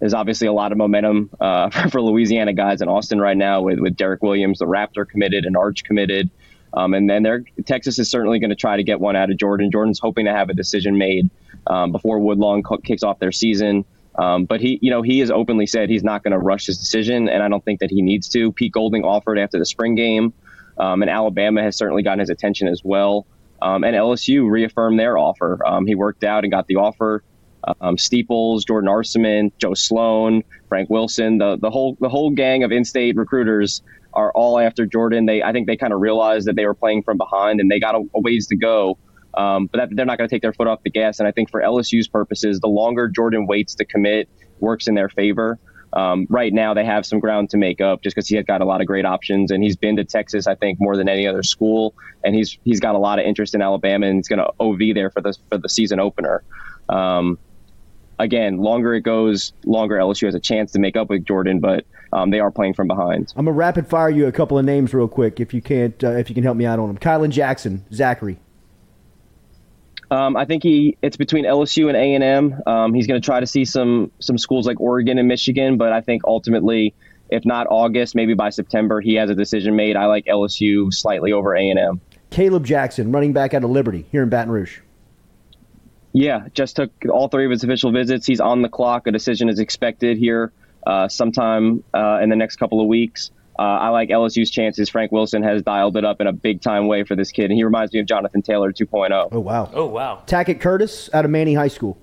there's obviously a lot of momentum uh, for, for, Louisiana guys in Austin right now with with Derek Williams, the Raptor committed, and Arch committed. Um, and then Texas is certainly going to try to get one out of Jordan. Jordan's hoping to have a decision made um, before Woodlawn kicks off their season. Um, but he, you know, he has openly said he's not going to rush his decision, and I don't think that he needs to. Pete Golding offered after the spring game. Um, and Alabama has certainly gotten his attention as well. Um, and LSU reaffirmed their offer. Um, he worked out and got the offer. Um, Steeles, Jordan Arsaman, Joe Sloan, Frank Wilson, the the whole the whole gang of in-state recruiters are all after Jordan. They I think they kind of realized that they were playing from behind and they got a, a ways to go. Um, but that, they're not going to take their foot off the gas. And I think for LSU's purposes, the longer Jordan waits to commit works in their favor. Um, right now, they have some ground to make up just because he has got a lot of great options, and he's been to Texas, I think, more than any other school, and he's he's got a lot of interest in Alabama, and he's going to OV there for the for the season opener. Um, again, longer it goes, longer LSU has a chance to make up with Jordan, but um, they are playing from behind. I'm gonna rapid fire you a couple of names real quick if you can't uh, if you can help me out on them. Kylan Jackson, Zachary. Um, I think he it's between LSU and A and M. Um, he's going to try to see some some schools like Oregon and Michigan, but I think ultimately, if not August, maybe by September, he has a decision made. I like LSU slightly over A and M. Caleb Jackson, running back out of Liberty here in Baton Rouge. Yeah, just took all three of his official visits. He's on the clock. A decision is expected here uh, sometime uh, in the next couple of weeks. Uh, I like LSU's chances. Frank Wilson has dialed it up in a big time way for this kid, and he reminds me of Jonathan Taylor 2.0. Oh wow! Oh wow! Tackett Curtis out of Many High School.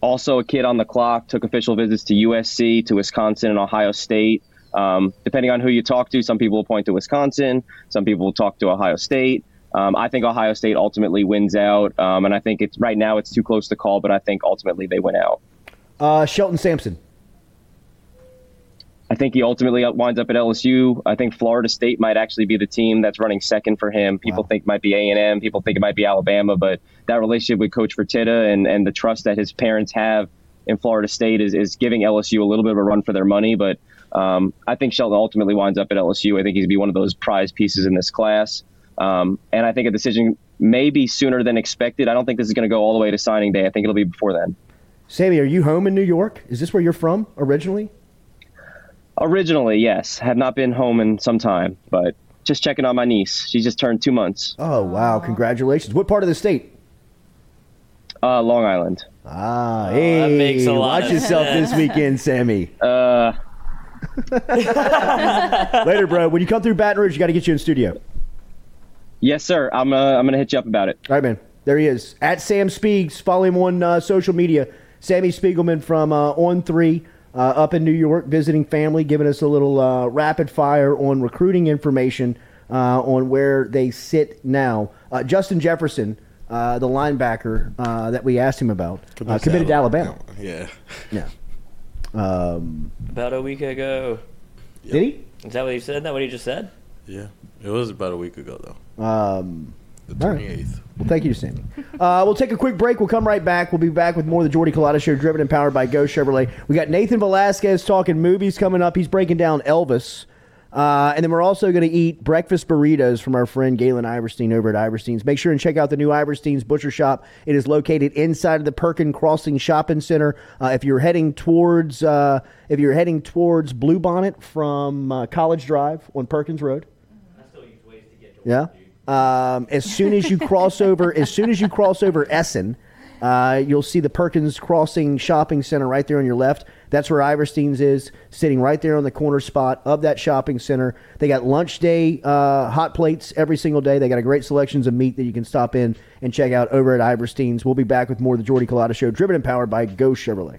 Also, a kid on the clock took official visits to USC, to Wisconsin, and Ohio State. Um, depending on who you talk to, some people will point to Wisconsin, some people will talk to Ohio State. Um, I think Ohio State ultimately wins out, um, and I think it's right now it's too close to call, but I think ultimately they win out. Uh, Shelton Sampson. I think he ultimately winds up at LSU. I think Florida State might actually be the team that's running second for him. People think it might be A and M. People think it might be Alabama, but that relationship with Coach Fertitta and and the trust that his parents have in Florida State is is giving LSU a little bit of a run for their money. But um, I think Shelton ultimately winds up at LSU. I think he's be one of those prize pieces in this class. Um, and I think a decision may be sooner than expected. I don't think this is going to go all the way to signing day. I think it'll be before then. Sammy, are you home in New York? Is this where you're from originally? Originally, yes. Have not been home in some time, but just checking on my niece. She just turned two months. Oh wow! Congratulations. What part of the state? Uh, Long Island. Ah, hey, makes a lot watch of yourself sense. this weekend, Sammy. Uh, Later, bro. When you come through Baton Rouge, you got to get you in studio. yes, sir. I'm uh, I'm gonna hit you up about it. All right, man. There he is at Sam Speaks. Follow him on uh, social media. Sammy Spiegelman from uh, On3 uh, up in New York, visiting family, giving us a little uh, rapid fire on recruiting information uh, on where they sit now. Uh, Justin Jefferson, uh, the linebacker uh, that we asked him about, uh, committed to Alabama. Yeah. Yeah. Um, About a week ago. Did he? Is that what he said? Isn't that what he just said? Yeah. It was about a week ago though. Um, The all right. 28th. Well, thank you, Sammy. Uh, we'll take a quick break. We'll come right back. We'll be back with more of the Jordy Culotta Show, driven and powered by Geaux Chevrolet. We got Nathan Velasquez talking movies coming up. He's breaking down Elvis. Uh, and then we're also going to eat breakfast burritos from our friend Galen Iverstine over at Iverstine's. Make sure and check out the new Iverstine's Butcher Shop. It is located inside of the Perkin Crossing Shopping Center. Uh, if you're heading towards uh, if you're heading towards Bluebonnet from uh, College Drive on Perkins Road, That's still easy ways to get to. yeah. Um, as soon as you cross over, as soon as you cross over Essen, uh, you'll see the Perkins Crossing Shopping Center right there on your left. That's where Iverstine's is, sitting right there on the corner spot of that shopping center. They got lunch day uh, hot plates every single day. They got a great selections of meat that you can stop in and check out over at Iverstine's. We'll be back with more of the Jordy Culotta Show, driven and powered by Geaux Chevrolet.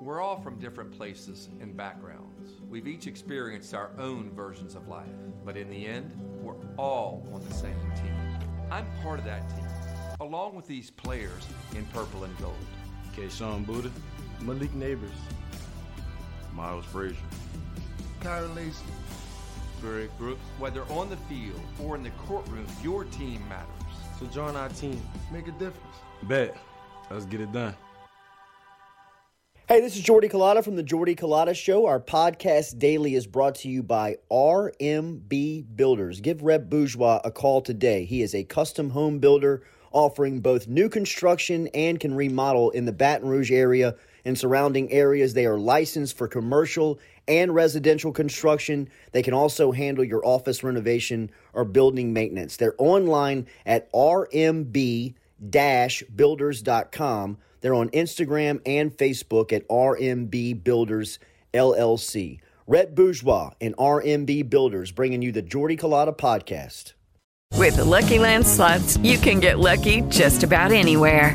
We're all from different places and backgrounds. We've each experienced our own versions of life, but in the end, we're all on the same team. I'm part of that team, along with these players in purple and gold. Kayshawn Buddha, Malik Nabers, Miles Frazier, Kyren Lacy, Greg Brooks. Whether on the field or in the courtroom, your team matters. So join our team. Make a difference. Bet. Let's get it done. Hey, this is Jordy Culotta from the Jordy Culotta Show. Our podcast daily is brought to you by RMB Builders. Give Reb Bourgeois a call today. He is a custom home builder offering both new construction and can remodel in the Baton Rouge area and surrounding areas. They are licensed for commercial and residential construction. They can also handle your office renovation or building maintenance. They're online at rmb builders.com. They're on Instagram and Facebook at RMB Builders LLC. Rhett Bourgeois and RMB Builders bringing you the Jordy Culotta podcast. With the Lucky Land slots, you can get lucky just about anywhere.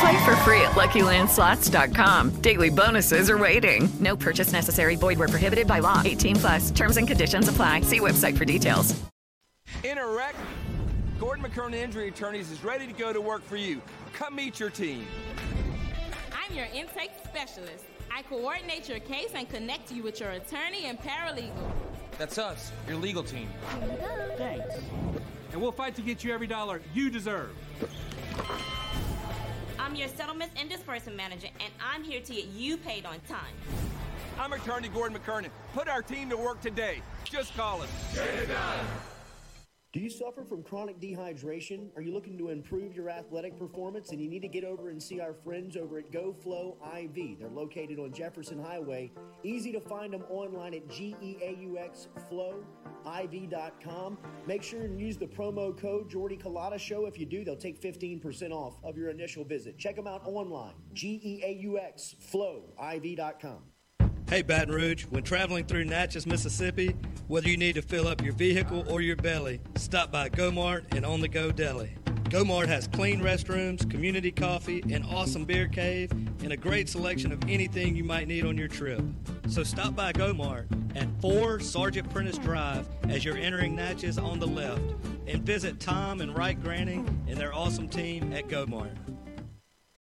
Play for free at LuckyLandSlots.com. Daily bonuses are waiting. No purchase necessary. Void where prohibited by law. 18 plus. Terms and conditions apply. See website for details. In a wreck, Gordon McKernan Injury Attorneys is ready to go to work for you. Come meet your team. I'm your intake specialist. I coordinate your case and connect you with your attorney and paralegal. That's us, your legal team. Thanks. And we'll fight to get you every dollar you deserve. I'm your settlements and disbursement manager, and I'm here to get you paid on time. I'm attorney Gordon McKernan. Put our team to work today. Just call us. Get it done. Do you suffer from chronic dehydration? Are you looking to improve your athletic performance and you need to get over and see our friends over at Geaux Flow IV? They're located on Jefferson Highway. Easy to find them online at geauxflowiv.com. Make sure and use the promo code Jordy Culotta Show. If you do, they'll take 15% off of your initial visit. Check them out online, geauxflowiv.com. Hey, Baton Rouge, when traveling through Natchez, Mississippi, whether you need to fill up your vehicle or your belly, stop by GoMart and On the Go Deli. GoMart has clean restrooms, community coffee, an awesome beer cave, and a great selection of anything you might need on your trip. So stop by GoMart at 4 Sergeant Prentiss Drive as you're entering Natchez on the left, and visit Tom and Wright Granning and their awesome team at GoMart.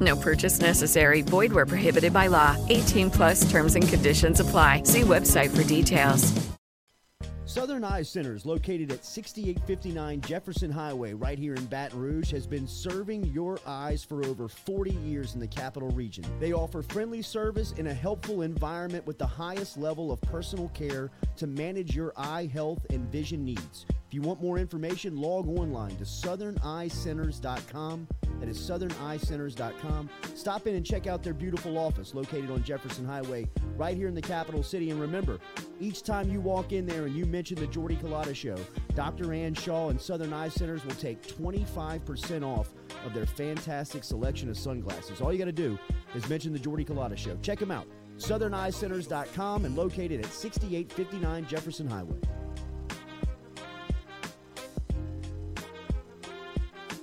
No purchase necessary. Void where prohibited by law. 18 plus terms and conditions apply. See website for details. Southern Eye Centers, located at 6859 Jefferson Highway, right here in Baton Rouge, has been serving your eyes for over 40 years in the capital region. They offer friendly service in a helpful environment with the highest level of personal care to manage your eye health and vision needs. You want more information, log online to southerneyecenters.com. That is southerneyecenters.com. Stop in and check out their beautiful office located on Jefferson Highway, right here in the capital city. And remember, each time you walk in there and you mention the Jordy Culotta Show, Dr. Ann Shaw and Southern Eye Centers will take 25% off of their fantastic selection of sunglasses. All you got to do is mention the Jordy Culotta Show. Check them out. SouthernEyecenters.com and located at 6859 Jefferson Highway.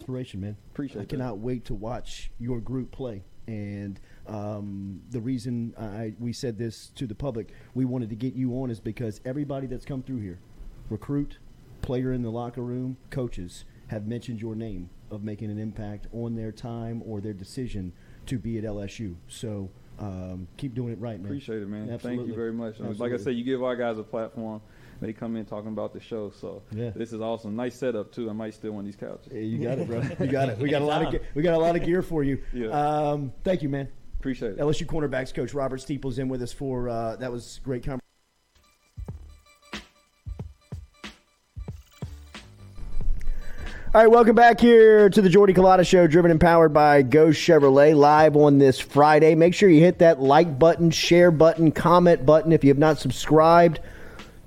Inspiration, man. Appreciate I that. cannot wait to watch your group play. And um, the reason I, we said this to the public, we wanted to get you on, is because everybody that's come through here, recruit, player in the locker room, coaches, have mentioned your name of making an impact on their time or their decision to be at LSU. So um, keep doing it right, man. Appreciate it, man. Thank you very much. And Like I said, you give our guys a platform. They come in talking about the show, so Yeah. this is awesome. Nice setup too. I might steal one of these couches. Yeah, you got it, bro. You got it. We got a lot of ge- we got a lot of gear for you. Yeah. Um, thank you, man. Appreciate it. LSU cornerbacks coach Robert Steeple's in with us for uh, that was great conversation. All right, welcome back here to the Jordy Culotta Show, driven and powered by Geaux Chevrolet, live on this Friday. Make sure you hit that like button, share button, comment button if you have not subscribed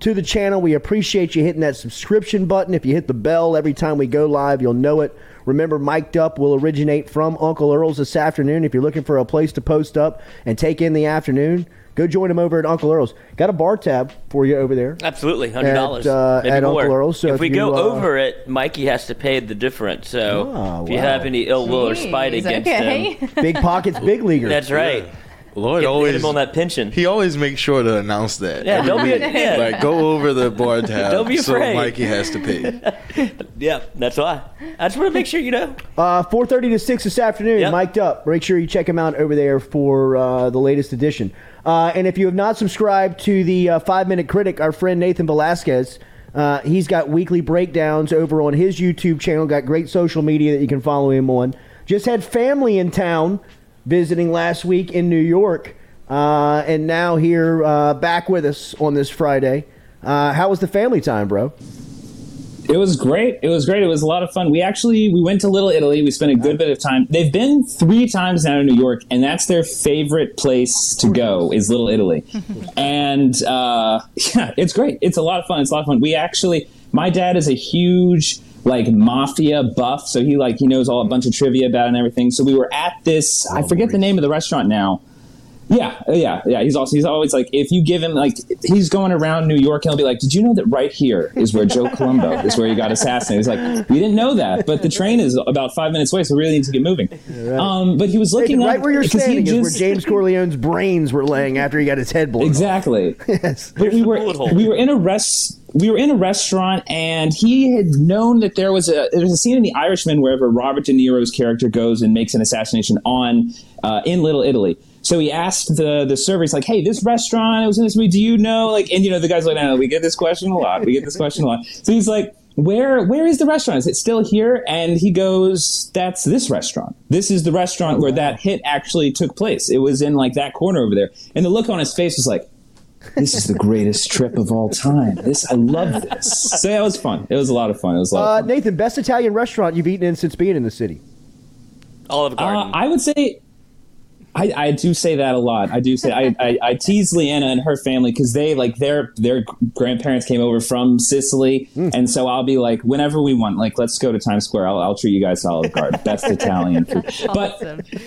to the channel. We appreciate you hitting that subscription button. If you hit the bell every time we go live, you'll know it. Remember, Mic'd Up will originate from Uncle Earl's this afternoon. If you're looking for a place to post up and take in the afternoon, go join him over at Uncle Earl's. Got a bar tab for you over there. Absolutely, hundred dollars At, uh, maybe at more. Uncle Earl's. So if, if we you, go uh, over it, Mikey has to pay the difference. So Oh, if you have any ill will or spite against okay. him, Big pockets, big leaguer. that's right. Lloyd Get- hit always him on that pension. He always makes sure to announce that. Yeah, don't be Every a- yeah. like go over the bar tab. Don't be So afraid. Mikey has to pay. Yeah, that's why. I just want to make sure you know. Uh, 4.30 to 6 this afternoon, Yep. mic'd up. Make sure you check him out over there for uh, the latest edition. Uh, and if you have not subscribed to the uh, Five Minute Critic, our friend Nathan Velasquez, uh, he's got weekly breakdowns over on his YouTube channel. Got great social media that you can follow him on. Just had family in town visiting last week in New York, uh, and now here uh, back with us on this Friday. Uh, how was the family time, bro? It was great. It was great. It was a lot of fun. We actually we went to Little Italy. We spent a good bit of time. They've been three times now in New York, and that's their favorite place to go is Little Italy. and uh, yeah, it's great. It's a lot of fun. It's a lot of fun. We actually, my dad is a huge like mafia buff, so he like he knows all a bunch of trivia about and everything. So we were at this. I forget the name of the restaurant now. Yeah, yeah, yeah. He's also he's always like if you give him like he's going around New York and he'll be like, Did you know that right here is where Joe Colombo is where he got assassinated? He's like, We didn't know that, but the train is about five minutes away, so we really need to get moving. Um, but he was looking right up where you're because he standing is where James Corleone's brains were laying after he got his head blown. off. Exactly. Yes. But we were we were in a rest we were in a restaurant, and he had known that there was a there was a scene in The Irishman wherever Robert De Niro's character goes and makes an assassination on uh, in Little Italy. So he asked the the server, he's like, "Hey, this restaurant, it was in this movie. Do you know?" Like, and you know, the guy's like, "No, no, we get this question a lot. We get this question a lot." So he's like, "Where where is the restaurant? Is it still here?" And he goes, "That's this restaurant. This is the restaurant where that hit actually took place. It was in like that corner over there." And the look on his face was like, "This is the greatest trip of all time. This I love this." So yeah, it was fun. It was a lot of fun. It was a lot. Uh, Nathan, best Italian restaurant you've eaten in since being in the city? Olive Uh, I would say, I, I do say that a lot. I do say I, I, I tease Leanna and her family because they like their their grandparents came over from Sicily, and so I'll be like, whenever we want, like let's go to Times Square. I'll, I'll treat you guys to Olive Garden, best Italian food. But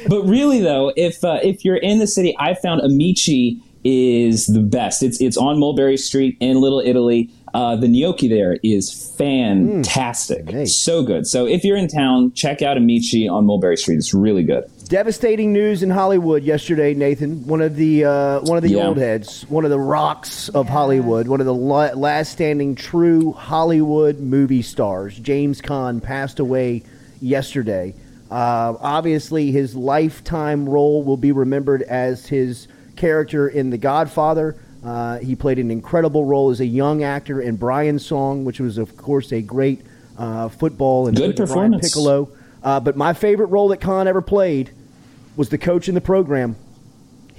but really though, if uh, if you're in the city, I found Amici is the best. It's it's on Mulberry Street in Little Italy. Uh, the gnocchi there is fantastic, so good. So if you're in town, check out Amici on Mulberry Street. It's really good. Devastating news in Hollywood yesterday, Nathan. One of the uh, one of the Yeah. old heads, one of the rocks of Hollywood, one of the last standing true Hollywood movie stars, James Caan, passed away yesterday. Uh, obviously, his lifetime role will be remembered as his character in The Godfather. Uh, he played an incredible role as a young actor in Brian's Song, which was, of course, a great uh, football and Good Brian. Piccolo. Uh, but my favorite role that Caan ever played was the coach in the program.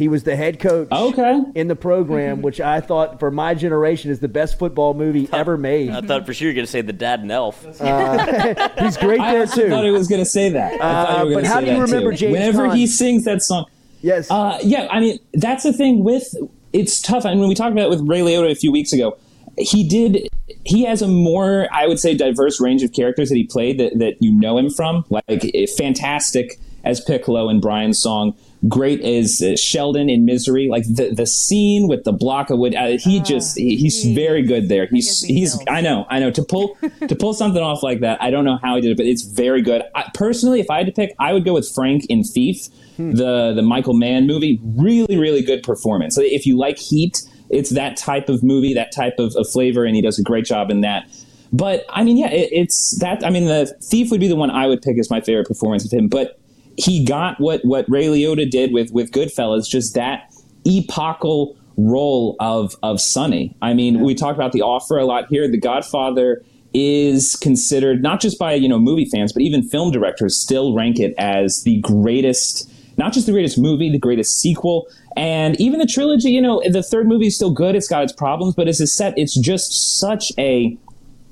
He was the head coach okay. in the program, which I thought for my generation is the best football movie ever made. I thought for sure you were going to say the dad and elf. Uh, he's great I there too. I thought he was going to say that. Uh, but how do you remember too. James Whenever Caan? he sings that song, yes, uh, yeah. I mean, that's the thing with it's tough. I mean, we talked about it with Ray Liotta a few weeks ago. He did. He has a more, I would say, diverse range of characters that he played that, that you know him from. Like eh, fantastic as Piccolo in Brian's song. Great as uh, Sheldon in Misery. Like the the scene with the block of wood. Uh, he just he, he's very good there. He's he's. I know. I know to pull to pull something off like that. I don't know how he did it, but it's very good. I, personally, if I had to pick, I would go with Frank in Thief, the the Michael Mann movie. Really, really good performance. So if you like Heat, it's that type of movie, that type of, of flavor, and he does a great job in that. But I mean, yeah, it, it's that. I mean, the Thief would be the one I would pick as my favorite performance of him. But he got what what Ray Liotta did with with Goodfellas, just that epochal role of of Sonny. I mean, we talk about the offer a lot here. The Godfather is considered not just by you know movie fans, but even film directors still rank it as the greatest. Not just the greatest movie, the greatest sequel, and even the trilogy. You know, the third movie is still good. It's got its problems, but as a set, it's just such a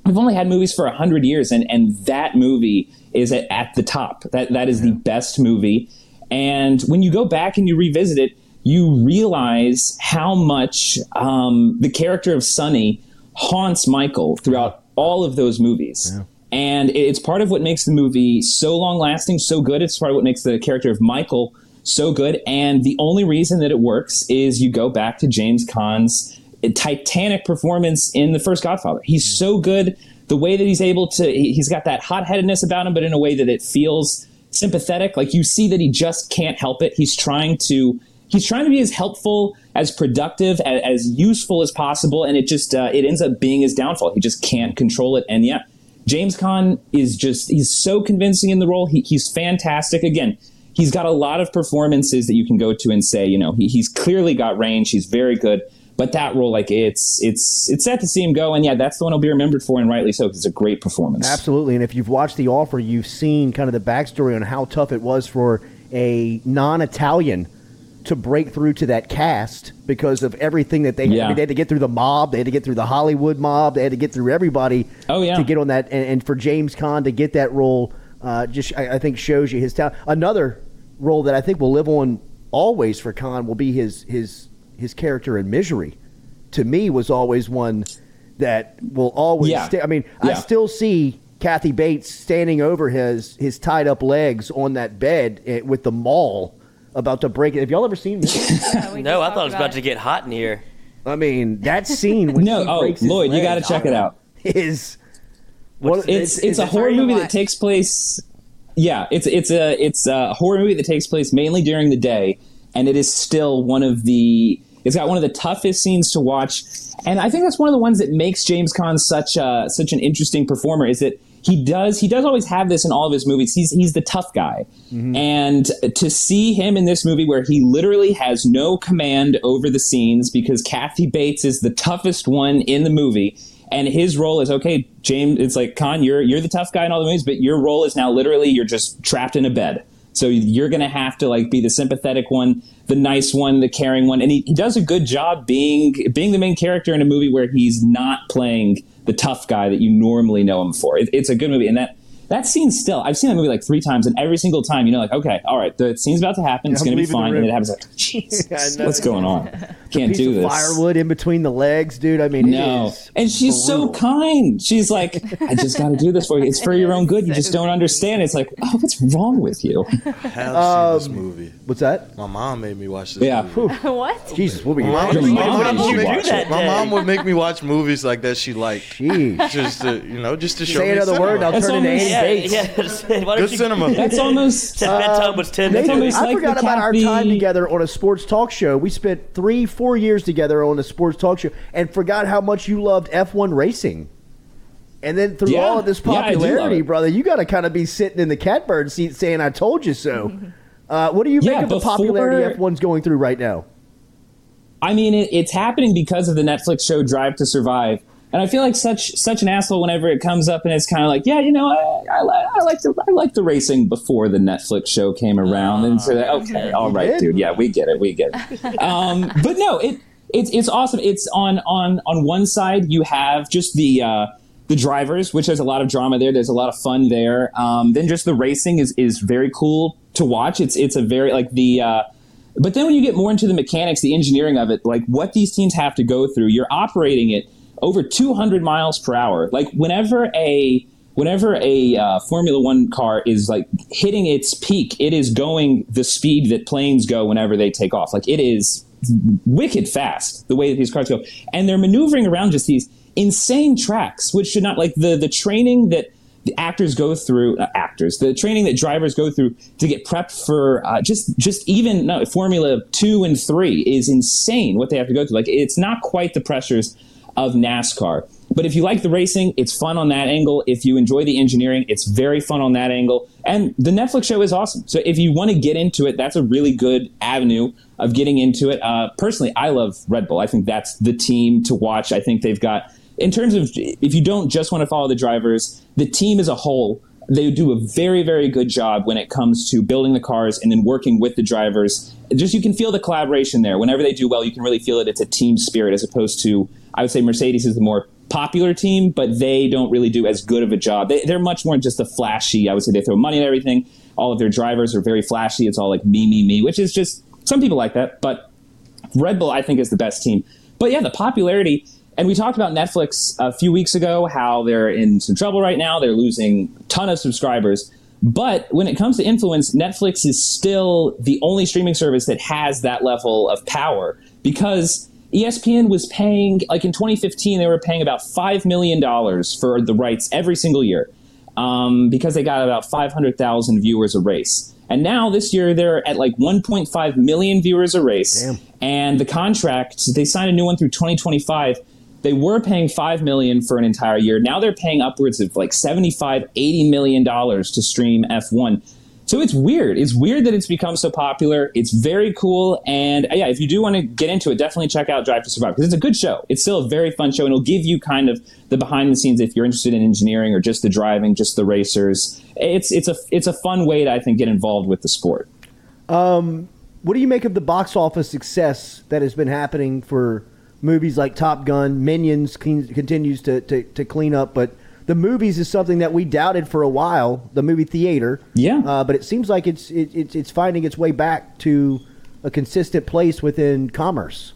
We've only had movies for a hundred years, and and that movie is at, at the top. That that is the best movie. And when you go back and you revisit it, you realize how much um, the character of Sonny haunts Michael throughout all of those movies. And it's part of what makes the movie so long lasting, so good. It's part of what makes the character of Michael so good. And the only reason that it works is you go back to James Caan's titanic performance in the first Godfather. He's so good. The way that he's able to, he- he's got that hot headedness about him, but in a way that it feels sympathetic. Like you see that he just can't help it. He's trying to, he's trying to be as helpful, as productive, as, as useful as possible, and it just, uh, it ends up being his downfall. He just can't control it. And yeah, James Caan is just, he's so convincing in the role. He, he's fantastic. Again, he's got a lot of performances that you can go to and say, you know, he, he's clearly got range. He's very good. But that role, like it's it's it's sad to see him go, and yeah, that's the one he'll be remembered for, and rightly so, because it's a great performance. Absolutely, and if you've watched The Offer, you've seen kind of the backstory on how tough it was for a non-Italian to break through to that cast because of everything that they had. Yeah. mean, they had to get through the mob, they had to get through the Hollywood mob, they had to get through everybody. Oh, yeah. to get on that, and, and for James Caan to get that role, uh, just I, I think shows you his talent. Another role that I think will live on always for Caan will be his his his character in Misery. To me, was always one that will always. Yeah. Stay. I mean, I still see Kathy Bates standing over his his tied up legs on that bed eh, with the maul about to break it. Have y'all ever seen this? no, I thought it was about to get hot in here. I mean, that scene when No, she oh, breaks his Lloyd, you got to check it out. Is It's it's, is a horror movie that takes place. Yeah, it's it's a it's a horror movie that takes place mainly during the day, and it is still one of the. It's got one of the toughest scenes to watch, and I think that's one of the ones that makes James Caan such a, such an interesting performer. Is that he does he does always have this in all of his movies. He's he's the tough guy, mm-hmm. and to see him in this movie where he literally has no command over the scenes because Kathy Bates is the toughest one in the movie. And his role is okay, James. It's like Con, you're you're the tough guy in all the movies, but your role is now literally you're just trapped in a bed. So you're going to have to like be the sympathetic one, the nice one, the caring one, and he, he does a good job being being the main character in a movie where he's not playing the tough guy that you normally know him for. It, it's a good movie, and that that scene still I've seen that movie like three times, and every single time you know like okay, all right, the scene's about to happen, it's going to be leaving the fine, and it happens like Jesus, I know. what's going on? Can't piece do of this. firewood in between the legs, dude. I mean, No, it is and she's so kind. She's like, I just got to do this for you. It's for your own good. You just don't understand. It's like, oh, what's wrong with you? Have seen this um, movie. What's that? My mom made me watch this Yeah. movie. what? Jesus, what were you? My mom, my mom mom would you make- watch it. my mom would make me watch movies like that she liked. Jeez. Just to, you know, just to show Say me another word, I'll That's turn into almost- Yeah, Bates. yeah. Why don't Good you- cinema. That's almost. Said bedtime was ten. That's almost I like forgot the about our Kathy- time together on a sports talk show. We spent three, four years together on a sports talk show, and forgot how much you loved F1 racing. And then through Yeah. all of this Yeah, I do love popularity, it. brother, you got to kind of be sitting in the catbird seat saying, "I told you so." Uh, what do you Yeah, make of the popularity F1's going through right now? I mean, it, it's happening because of the Netflix show Drive to Survive. And I feel like such such an asshole whenever it comes up and it's kind of like, yeah, you know, I, I, I like the I like the racing before the Netflix show came around, and so like, okay, all right, dude, yeah, we get it, we get it. um, but no, it it's it's awesome. It's on on on one side you have just the uh, the drivers, which there's a lot of drama there. There's a lot of fun there. Um, then just the racing is is very cool to watch. It's it's a very like the. Uh, but then when you get more into the mechanics, the engineering of it, like what these teams have to go through, you're operating it over 200 miles per hour. Like whenever a whenever a uh, Formula One car is like hitting its peak, it is going the speed that planes go whenever they take off. Like it is wicked fast the way that these cars go, and they're maneuvering around just these insane tracks, which should not like the the training that the actors go through uh, actors the training that drivers go through to get prepped for uh, just just even no, formula 2 and 3 is insane what they have to go through like it's not quite the pressures of NASCAR. But if you like the racing it's fun on that angle. If you enjoy the engineering it's very fun on that angle. And the Netflix show is awesome. So if you want to get into it that's a really good avenue of getting into it. Uh, personally I love Red Bull. I think that's the team to watch. I think they've got in terms of if you don't just want to follow the drivers, the team as a whole, they do a very, very good job when it comes to building the cars and then working with the drivers. Just you can feel the collaboration there. Whenever they do well, you can really feel it. It's a team spirit as opposed to, I would say Mercedes is the more popular team, but they don't really do as good of a job. They, they're much more just a flashy. I would say they throw money at everything. All of their drivers are very flashy. It's all like me, me, me, which is just some people like that, but Red Bull, I think, is the best team. But yeah, the popularity, and we talked about Netflix a few weeks ago, how they're in some trouble right now. They're losing a ton of subscribers. But when it comes to influence, Netflix is still the only streaming service that has that level of power because ESPN was paying, like in 2015, they were paying about $5 million for the rights every single year um, because they got about 500,000 viewers a race. And now this year they're at like 1.5 million viewers a race. And the contract, they signed a new one through 2025. They were paying 5 million for an entire year. Now they're paying upwards of like 75, 80 million dollars to stream F1. So it's weird. It's weird that it's become so popular. It's very cool. And uh, yeah, if you do want to get into it, definitely check out Drive to Survive because it's a good show. It's still a very fun show and it'll give you kind of the behind the scenes if you're interested in engineering or just the driving, just the racers. It's it's a it's a fun way to I think get involved with the sport. Um, what do you make of the box office success that has been happening for movies like Top Gun? Minions clean, continues to, to, to clean up, but the movies is something that we doubted for a while. The movie theater, yeah, uh, but it seems like it's it, it's it's finding its way back to a consistent place within commerce.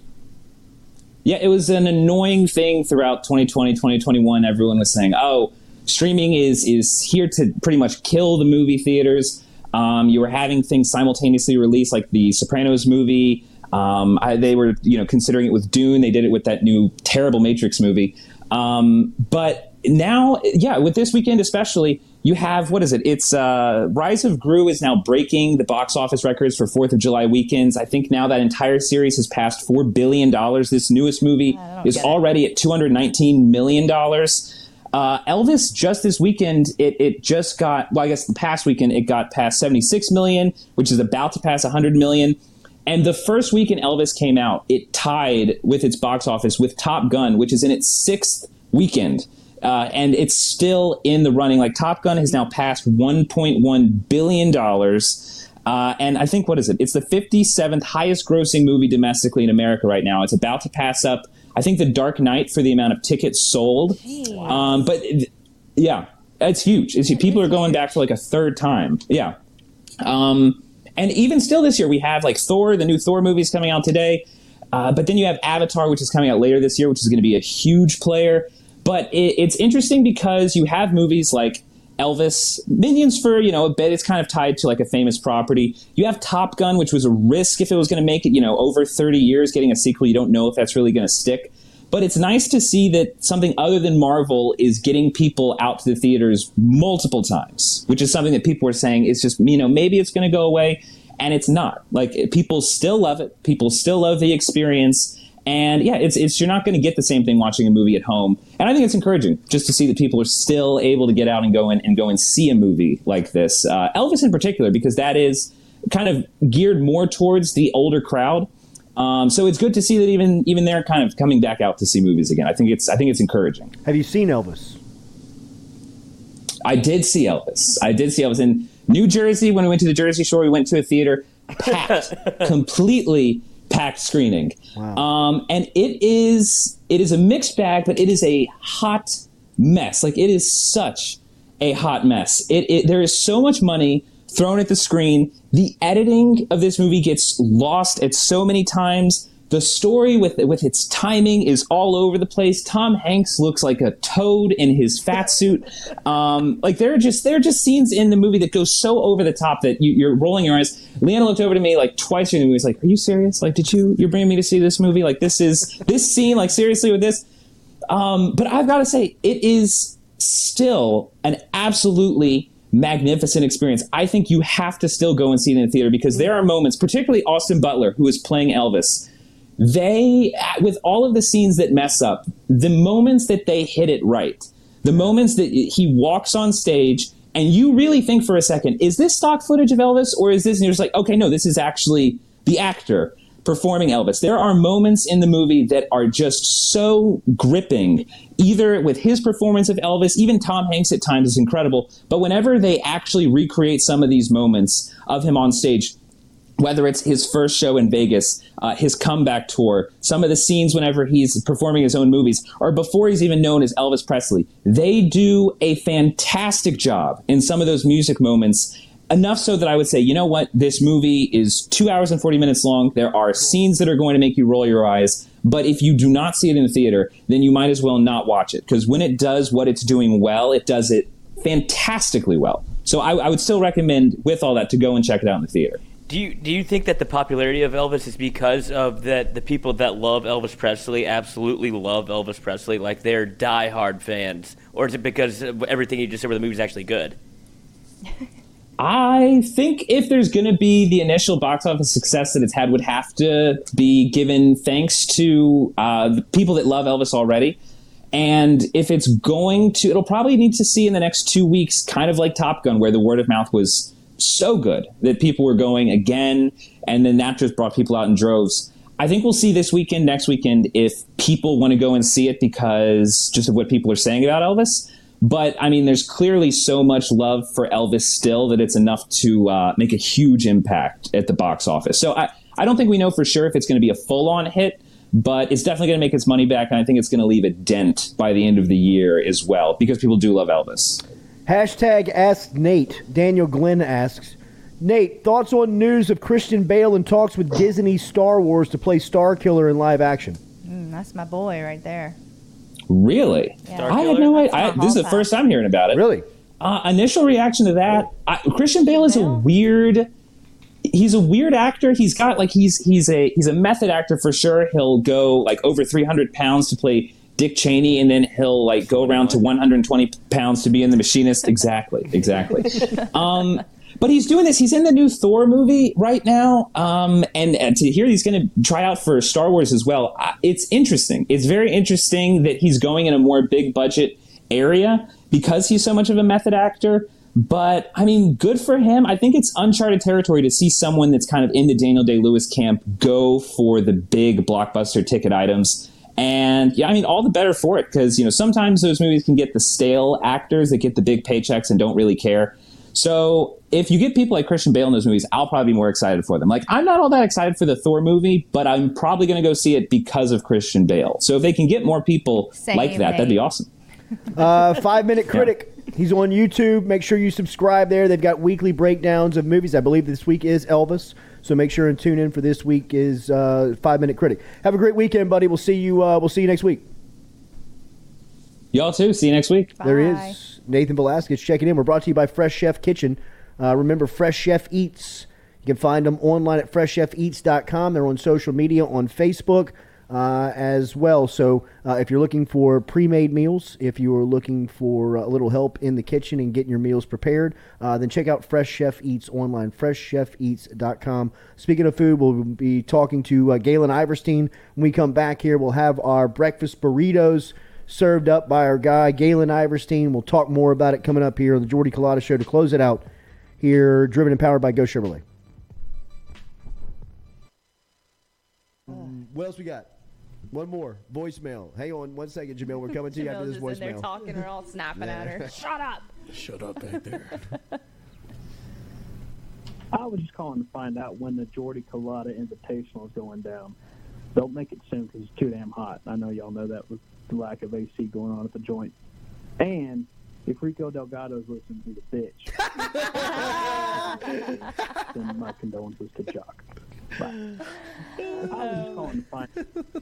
Yeah, it was an annoying thing throughout 2020, 2021. Everyone was saying, "Oh, streaming is is here to pretty much kill the movie theaters." Um, you were having things simultaneously released, like the Sopranos movie. Um, I, they were, you know, considering it with Dune. They did it with that new terrible Matrix movie. Um, but now, yeah, with this weekend especially, you have what is it? It's uh, Rise of Gru is now breaking the box office records for Fourth of July weekends. I think now that entire series has passed four billion dollars. This newest movie is already at two hundred nineteen million dollars. Uh, Elvis just this weekend, it, it just got well. I guess the past weekend it got past seventy six million, which is about to pass hundred million. And the first weekend Elvis came out, it tied with its box office with Top Gun, which is in its sixth weekend. Uh, and it's still in the running. Like Top Gun has now passed 1.1 billion dollars, uh, and I think what is it? It's the 57th highest grossing movie domestically in America right now. It's about to pass up, I think, The Dark Knight for the amount of tickets sold. Um, but yeah, it's huge. It's, people are going back for like a third time. Yeah. Um, and even still this year, we have like Thor, the new Thor movie is coming out today. Uh, but then you have Avatar, which is coming out later this year, which is going to be a huge player. But it, it's interesting because you have movies like Elvis, Minions for you know a bit. It's kind of tied to like a famous property. You have Top Gun, which was a risk if it was going to make it. You know, over thirty years, getting a sequel, you don't know if that's really going to stick. But it's nice to see that something other than Marvel is getting people out to the theaters multiple times, which is something that people were saying is just you know maybe it's going to go away, and it's not. Like people still love it. People still love the experience. And yeah, it's, it's you're not going to get the same thing watching a movie at home. And I think it's encouraging just to see that people are still able to get out and go in and go and see a movie like this. Uh, Elvis in particular, because that is kind of geared more towards the older crowd. Um, so it's good to see that even even they're kind of coming back out to see movies again. I think it's I think it's encouraging. Have you seen Elvis? I did see Elvis. I did see Elvis in New Jersey when we went to the Jersey Shore. We went to a theater packed, completely packed screening. Um, and it is it is a mixed bag, but it is a hot mess. Like it is such a hot mess. It, it there is so much money thrown at the screen. The editing of this movie gets lost at so many times. The story with with its timing is all over the place. Tom Hanks looks like a toad in his fat suit. Um, like there are just there are just scenes in the movie that go so over the top that you, you're rolling your eyes. Leanna looked over to me like twice during the movie. Was like, "Are you serious? Like, did you you're bringing me to see this movie? Like, this is this scene? Like, seriously with this?" Um, but I've got to say, it is still an absolutely magnificent experience. I think you have to still go and see it in the theater because there are moments, particularly Austin Butler, who is playing Elvis. They, with all of the scenes that mess up, the moments that they hit it right, the moments that he walks on stage and you really think for a second, is this stock footage of Elvis or is this, and you're just like, okay, no, this is actually the actor performing Elvis. There are moments in the movie that are just so gripping, either with his performance of Elvis, even Tom Hanks at times is incredible, but whenever they actually recreate some of these moments of him on stage, whether it's his first show in Vegas, uh, his comeback tour, some of the scenes whenever he's performing his own movies, or before he's even known as Elvis Presley, they do a fantastic job in some of those music moments. Enough so that I would say, you know what, this movie is two hours and 40 minutes long. There are scenes that are going to make you roll your eyes. But if you do not see it in the theater, then you might as well not watch it. Because when it does what it's doing well, it does it fantastically well. So I, I would still recommend, with all that, to go and check it out in the theater. Do you do you think that the popularity of Elvis is because of that the people that love Elvis Presley absolutely love Elvis Presley, like they're diehard fans, or is it because of everything you just said where the movie's actually good? I think if there's going to be the initial box office success that it's had, would have to be given thanks to uh, the people that love Elvis already. And if it's going to, it'll probably need to see in the next two weeks, kind of like Top Gun, where the word of mouth was so good that people were going again, and then that just brought people out in droves. I think we'll see this weekend, next weekend, if people want to go and see it because just of what people are saying about Elvis. But I mean, there's clearly so much love for Elvis still that it's enough to uh, make a huge impact at the box office. So I, I don't think we know for sure if it's going to be a full on hit, but it's definitely going to make its money back. And I think it's going to leave a dent by the end of the year as well because people do love Elvis. Hashtag Ask Nate. Daniel Glenn asks, Nate, thoughts on news of Christian Bale in talks with Disney Star Wars to play Star Killer in live action? Mm, that's my boy right there. Really? Yeah. I had no idea. I, this is the first time hearing about it. Really? Uh, initial reaction to that, I, Christian Bale is a weird. He's a weird actor. He's got like he's he's a he's a method actor for sure. He'll go like over three hundred pounds to play Dick Cheney, and then he'll like go around to 120 pounds to be in the Machinist. Exactly, exactly. um, but he's doing this. He's in the new Thor movie right now, um, and, and to hear he's going to try out for Star Wars as well. It's interesting. It's very interesting that he's going in a more big budget area because he's so much of a method actor. But I mean, good for him. I think it's uncharted territory to see someone that's kind of in the Daniel Day Lewis camp go for the big blockbuster ticket items. And yeah, I mean, all the better for it because you know sometimes those movies can get the stale actors that get the big paychecks and don't really care. So if you get people like Christian Bale in those movies, I'll probably be more excited for them. Like I'm not all that excited for the Thor movie, but I'm probably going to go see it because of Christian Bale. So if they can get more people Same, like that, that'd be awesome. Uh, Five Minute Critic. He's on YouTube. Make sure you subscribe there. They've got weekly breakdowns of movies. I believe this week is Elvis. So make sure and tune in for this week is uh, Five Minute Critic. Have a great weekend, buddy. We'll see you. Uh, we'll see you next week. Y'all too. See you next week. There is Nathan Velasquez checking in. We're brought to you by Fresh Chef Kitchen. Uh, remember, Fresh Chef Eats. You can find them online at freshchefeats.com. They're on social media on Facebook uh, as well. So uh, if you're looking for pre-made meals, if you are looking for a little help in the kitchen and getting your meals prepared, uh, then check out Fresh Chef Eats online, freshchefeats.com. Speaking of food, we'll be talking to uh, Galen Iverstine when we come back here. We'll have our breakfast burritos served up by our guy Galen Iverstine. We'll talk more about it coming up here on the Jordy Culotta Show to close it out. Here, driven and powered by Geaux Chevrolet. What else we got? One more voicemail. Hang on one second, Jamil. We're coming to you after this just in there voicemail. talking, we're all snapping at her. Shut up. Shut up back there. I was just calling to find out when the Jordy Culotta Invitational is going down. Don't make it soon because it's too damn hot. I know y'all know that with the lack of AC going on at the joint. And if Rico Delgado's listening to the bitch, then my condolences to Jock. Bye. I was just calling to find.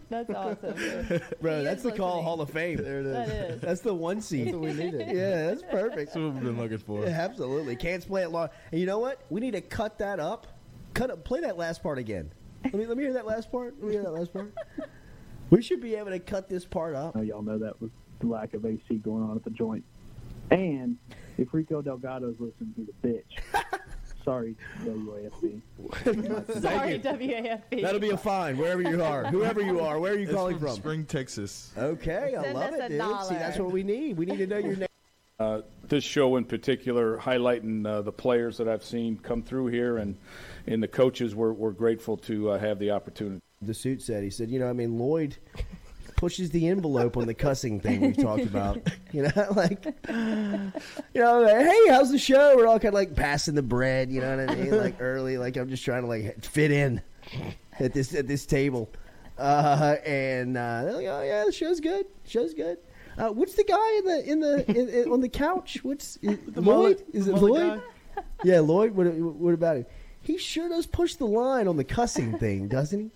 That's awesome. Bro, He that's is the Call. Hall of Fame. There it is. That is. That's the one seat. That's what we needed. Yeah, that's perfect. That's what we've been looking for. Yeah, absolutely. Can't play it long. And you know what? We need to cut that up. Cut up. Play that last part again. Let me let me hear that last part. Let me hear that last part. We should be able to cut this part up. I know y'all know that with the lack of AC going on at the joint. And if Rico Delgado's listening to the bitch, sorry, WAFB. Sorry, WAFB. That'll be a fine wherever you are, whoever you are. Where are you It's calling from from? Spring, Texas. Okay, I love us it, a dude. See, that's what we need. We need to know your name. Uh, this show in particular, highlighting uh, the players that I've seen come through here, and and the coaches, we're, we're grateful to uh, have the opportunity. The suit said. He said, you know, I mean, Lloyd pushes the envelope on the cussing thing we've talked about. You know, like, you know, like, hey, how's the show? We're all kind of like passing the bread. You know what I mean? Like early, like I'm just trying to like fit in at this at this table. Uh, and uh, they're like, oh yeah, the show's good. The Show's good. Uh, what's the guy in the in the in, in, on the couch? What's is, Lloyd? mullet- Is it mullet Lloyd? Yeah, Lloyd. What, what about him? He sure does push the line on the cussing thing, doesn't he?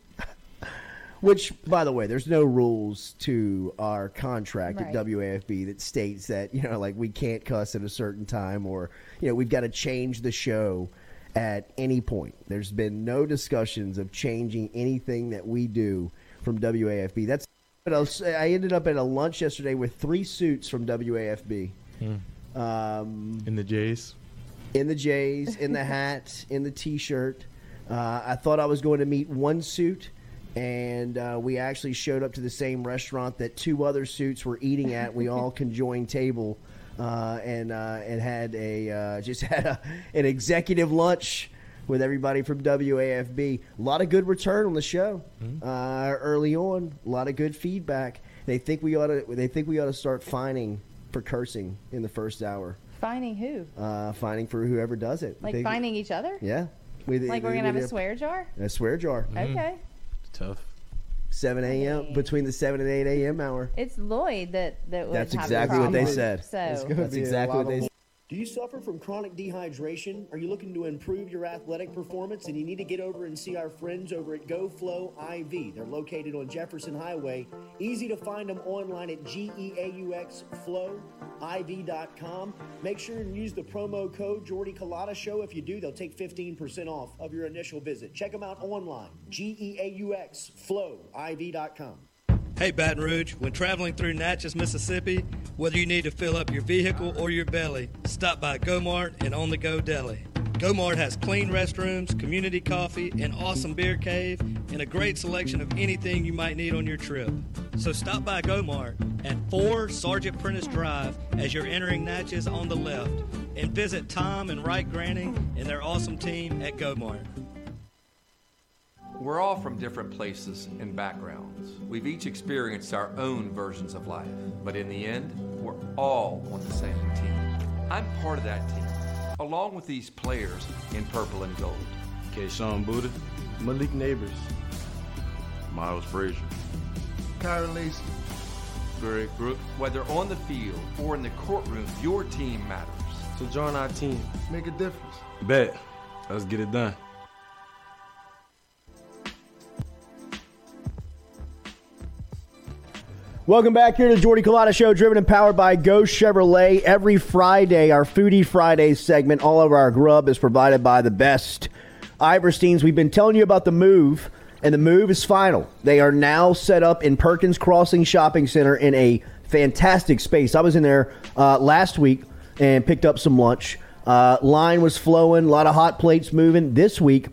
Which, by the way, there's no rules to our contract Right. at WAFB that states that you know, like we can't cuss at a certain time, or you know, we've got to change the show at any point. There's been no discussions of changing anything that we do from WAFB. That's. But I, was, I ended up at a lunch yesterday with three suits from WAFB. Um, In the Jays. in the J's, in the hat, in the T-shirt. Uh, I thought I was going to meet one suit, and uh, we actually showed up to the same restaurant that two other suits were eating at. We all conjoined table uh, and uh, and had a uh, just had a, an executive lunch with everybody from WAFB. A lot of good return on the show uh, early on. A lot of good feedback. They think we ought to. They think we ought to start fining for cursing in the first hour Finding who? uh, finding for whoever does it. Like They- finding each other? Yeah. We, Like we're gonna have we a swear jar? A swear jar. Okay. Tough. 7 a.m. between the 7 and 8 a.m. hour. It's Lloyd that that would That's have exactly the what they problem. said. So That's exactly what they said. Do you suffer from chronic dehydration? Are you looking to improve your athletic performance and you need to get over and see our friends over at Geaux Flow IV? They're located on Jefferson Highway. Easy to find them online at geauxflowiv.com. Make sure and use the promo code Jordy Culotta Show. If you do, they'll take 15% off of your initial visit. Check them out online, geauxflowiv.com. Hey, Baton Rouge, when traveling through Natchez, Mississippi, whether you need to fill up your vehicle or your belly, stop by Gomart and On the Go Deli. Gomart has clean restrooms, community coffee, an awesome beer cave, and a great selection of anything you might need on your trip. So stop by Gomart at 4 Sergeant Prentiss Drive as you're entering Natchez on the left, and visit Tom and Wright Granning and their awesome team at Gomart. We're all from different places and backgrounds. We've each experienced our own versions of life, but in the end, we're all on the same team. I'm part of that team, along with these players in purple and gold. Kayshon Boutte, Malik Nabers, Miles Frazier, Kyren Lacy, Greg Brooks. Whether on the field or in the courtroom, your team matters. So join our team. Make a difference. Bet. Let's get it done. Welcome back here to the Jordy Culotta Show, driven and powered by Geaux Chevrolet. Every Friday, our Foodie Friday segment, all of our grub is provided by the best Iverstines. We've been telling you about the move, and the move is final. They are now set up in Perkins Crossing Shopping Center in a fantastic space. I was in there uh, last week and picked up some lunch. Uh, line was flowing, a lot of hot plates moving. This week,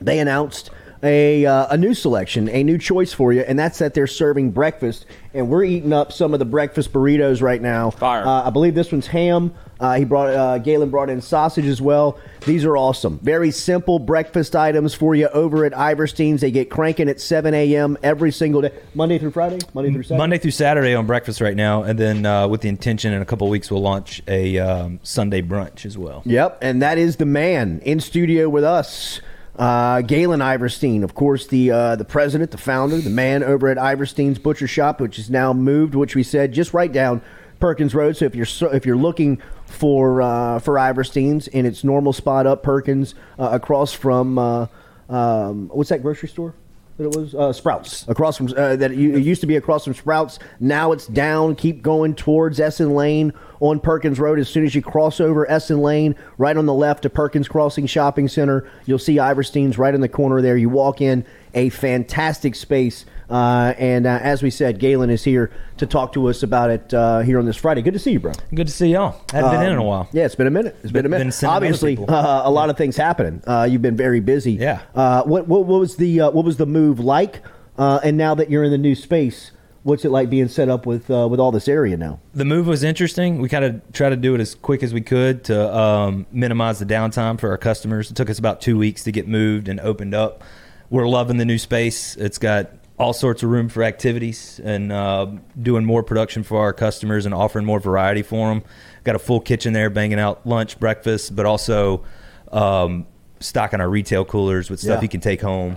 they announced a, uh, a new selection, a new choice for you, and that's that they're serving breakfast. And we're eating up some of the breakfast burritos right now. Fire. Uh, I believe this one's ham. Uh, he brought uh, Galen brought in sausage as well. These are awesome. Very simple breakfast items for you over at Iverstine's. They get cranking at 7 a.m. every single day, Monday through Friday, Monday through Saturday. Monday through Saturday on breakfast right now, and then uh, with the intention in a couple of weeks we'll launch a um, Sunday brunch as well. Yep, and that is the man in studio with us. Uh, Galen Iverstine, of course, the uh, the president, the founder, the man over at Iverstine's Butcher Shop, which is now moved, which we said just right down Perkins Road. So if you're if you're looking for uh, for Iverstine's in its normal spot up Perkins, uh, across from uh, um, what's that grocery store? That it was uh, Sprouts across from uh, that it it used to be across from Sprouts. Now it's down. Keep going towards Essen Lane on Perkins Road. As soon as you cross over Essen Lane, right on the left to Perkins Crossing Shopping Center, you'll see Iverstine's right in the corner there. You walk in, a fantastic space. Uh, and uh, as we said, Galen is here to talk to us about it uh, here on this Friday. Good to see you, bro. Good to see y'all. Hadn't been in in a Um, while. Yeah, it's been a minute. It's been, Been- a minute. other Obviously, uh, a lot of things happening. Uh, you've been very busy. Yeah. Uh, what, what what was the uh, what was the move like? Uh, and now that you're in the new space, what's it like being set up with uh, with all this area now? The move was interesting. We kind of tried to do it as quick as we could to um, minimize the downtime for our customers. It took us about two weeks to get moved and opened up. We're loving the new space. It's got all sorts of room for activities and uh, doing more production for our customers and offering more variety for them. Got a full kitchen there, banging out lunch, breakfast, but also um, stocking our retail coolers with stuff Yeah. you can take home.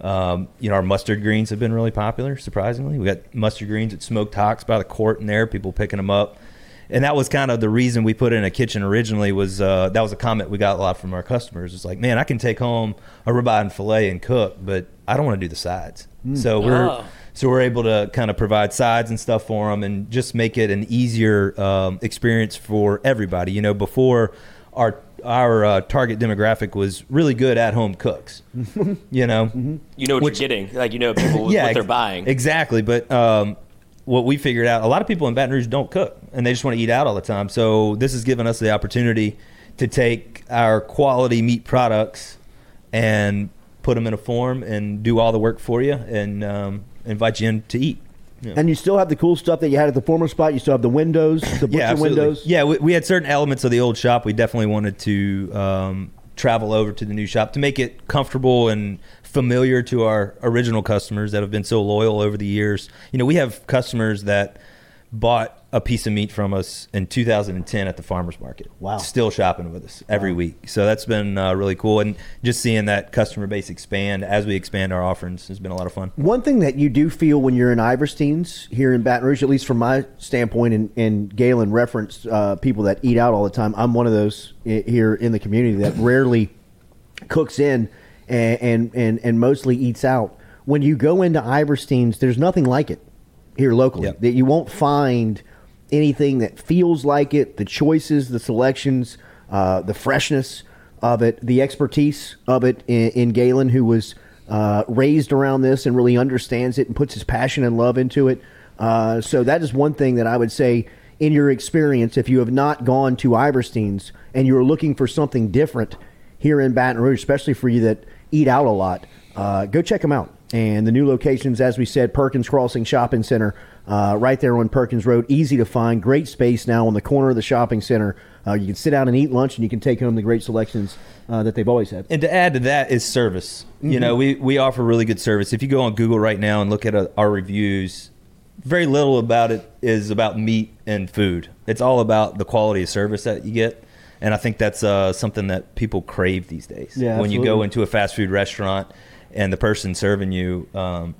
Um, you know, our mustard greens have been really popular, surprisingly. We got mustard greens at Smoked Hawks by the court in there, people picking them up. And that was kind of the reason we put in a kitchen originally was uh, that was a comment we got a lot from our customers. It's like, man, I can take home a ribeye and filet and cook, but I don't want to do the sides. Mm. So we're Oh. so we're able to kind of provide sides and stuff for them and just make it an easier um, experience for everybody. You know, before our our uh, target demographic was really good at home cooks. you know, You know what Which- you're getting. Like you know people what they're buying. Exactly, but um, what we figured out, a lot of people in Baton Rouge don't cook, and they just want to eat out all the time. So this has given us the opportunity to take our quality meat products and put them in a form and do all the work for you, and um, invite you in to eat. Yeah. And you still have the cool stuff that you had at the former spot. You still have the windows, the butcher yeah, absolutely. windows. Yeah, we, we had certain elements of the old shop. We definitely wanted to um, travel over to the new shop to make it comfortable and familiar to our original customers that have been so loyal over the years. You know, we have customers that bought a piece of meat from us in 2010 at the farmers market. Wow. Still shopping with us every week. So that's been uh, really cool. And just seeing that customer base expand as we expand our offerings has been a lot of fun. One thing that you do feel when you're in Iverstine's here in Baton Rouge, at least from my standpoint, and, and Galen referenced uh, people that eat out all the time. I'm one of those i- here in the community that rarely cooks in and, and, and, and mostly eats out. When you go into Iverstine's, there's nothing like it here locally. That you won't find anything that feels like it. The choices, the selections, uh, the freshness of it, the expertise of it in, in Galen, who was uh, raised around this and really understands it and puts his passion and love into it. Uh, so that is one thing that I would say in your experience, if you have not gone to Iverstine's and you're looking for something different here in Baton Rouge, especially for you that eat out a lot, uh, go check them out. And the new locations, as we said, Perkins Crossing Shopping Center, uh, right there on Perkins Road, easy to find, great space now on the corner of the shopping center. Uh, you can sit down and eat lunch, and you can take home the great selections uh, that they've always had. And to add to that is service. You Mhm. know, we, we offer really good service. If you go on Google right now and look at uh, our reviews, very little about it is about meat and food. It's all about the quality of service that you get. And I think that's uh, something that people crave these days. Yeah, when you go into a fast food restaurant and the person serving you um,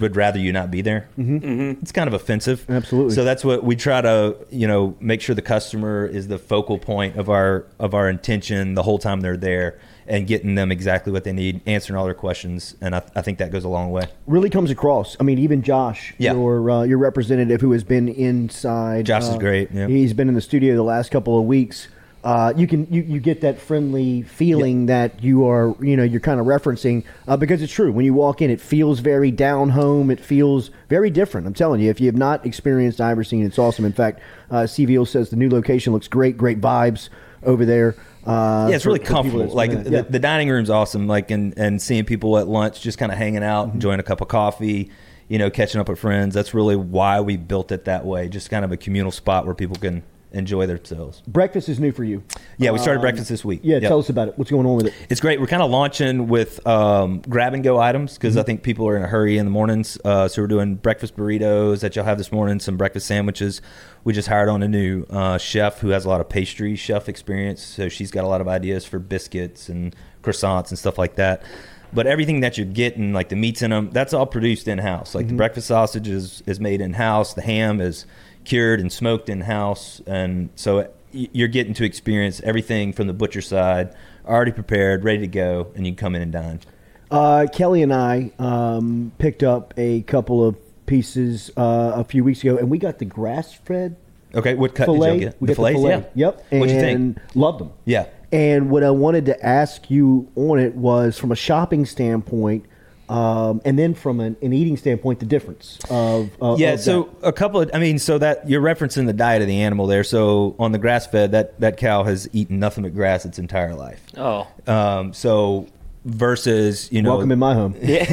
would rather you not be there, Mhm. it's kind of offensive. Absolutely. So that's what we try to, you know, make sure the customer is the focal point of our of our intention the whole time they're there, and getting them exactly what they need, answering all their questions, and I, I think that goes a long way. Really comes across. I mean, even Josh, Yeah. your uh, your representative who has been inside. Josh is uh, great, yeah. He's been in the studio the last couple of weeks. Uh, you can you, you get that friendly feeling that you are you know you're kind of referencing uh, because it's true when you walk in it feels very down home it feels very different I'm telling you if you have not experienced Iverson it's awesome in fact uh, CVO says the new location looks great great vibes over there uh, yeah, it's for- really comfortable. Like the. Yeah. the dining room's awesome. Like and and seeing people at lunch, just kind of hanging out, Mm-hmm. enjoying a cup of coffee, you know, catching up with friends. That's really why we built it that way. Just kind of a communal spot where people can enjoy themselves. breakfast is new for you Yeah, we started Um, breakfast this week. yeah Yep. tell us about it what's going on with it It's great. We're kind of launching with um, grab and go items because I Mhm. think people are in a hurry in the mornings. Uh, so we're doing breakfast burritos that you'll have this morning, some breakfast sandwiches. We just hired on a new uh, chef who has a lot of pastry chef experience. So she's got a lot of ideas for biscuits and croissants and stuff like that. But everything that you're getting, like the meats in them, that's all produced in house. Like the Mhm. breakfast sausage is, is made in house. The ham is cured and smoked in house. And so you're getting to experience everything from the butcher side, already prepared, ready to go, and you can come in and dine. Uh, Kelly and I um, picked up a couple of pieces uh, a few weeks ago, and we got the grass fed Okay, what cut fillet. did you get? We the fillets? fillet. Yeah. Yep. And What'd you think? Loved them. Yeah. And what I wanted to ask you on it was, from a shopping standpoint, um, and then from an, an eating standpoint, the difference of, of yeah, of so a couple of, I mean, so that you're referencing the diet of the animal there. So on the grass fed, that that cow has eaten nothing but grass its entire life. Oh. Um, so versus you know, Welcome in my home. it's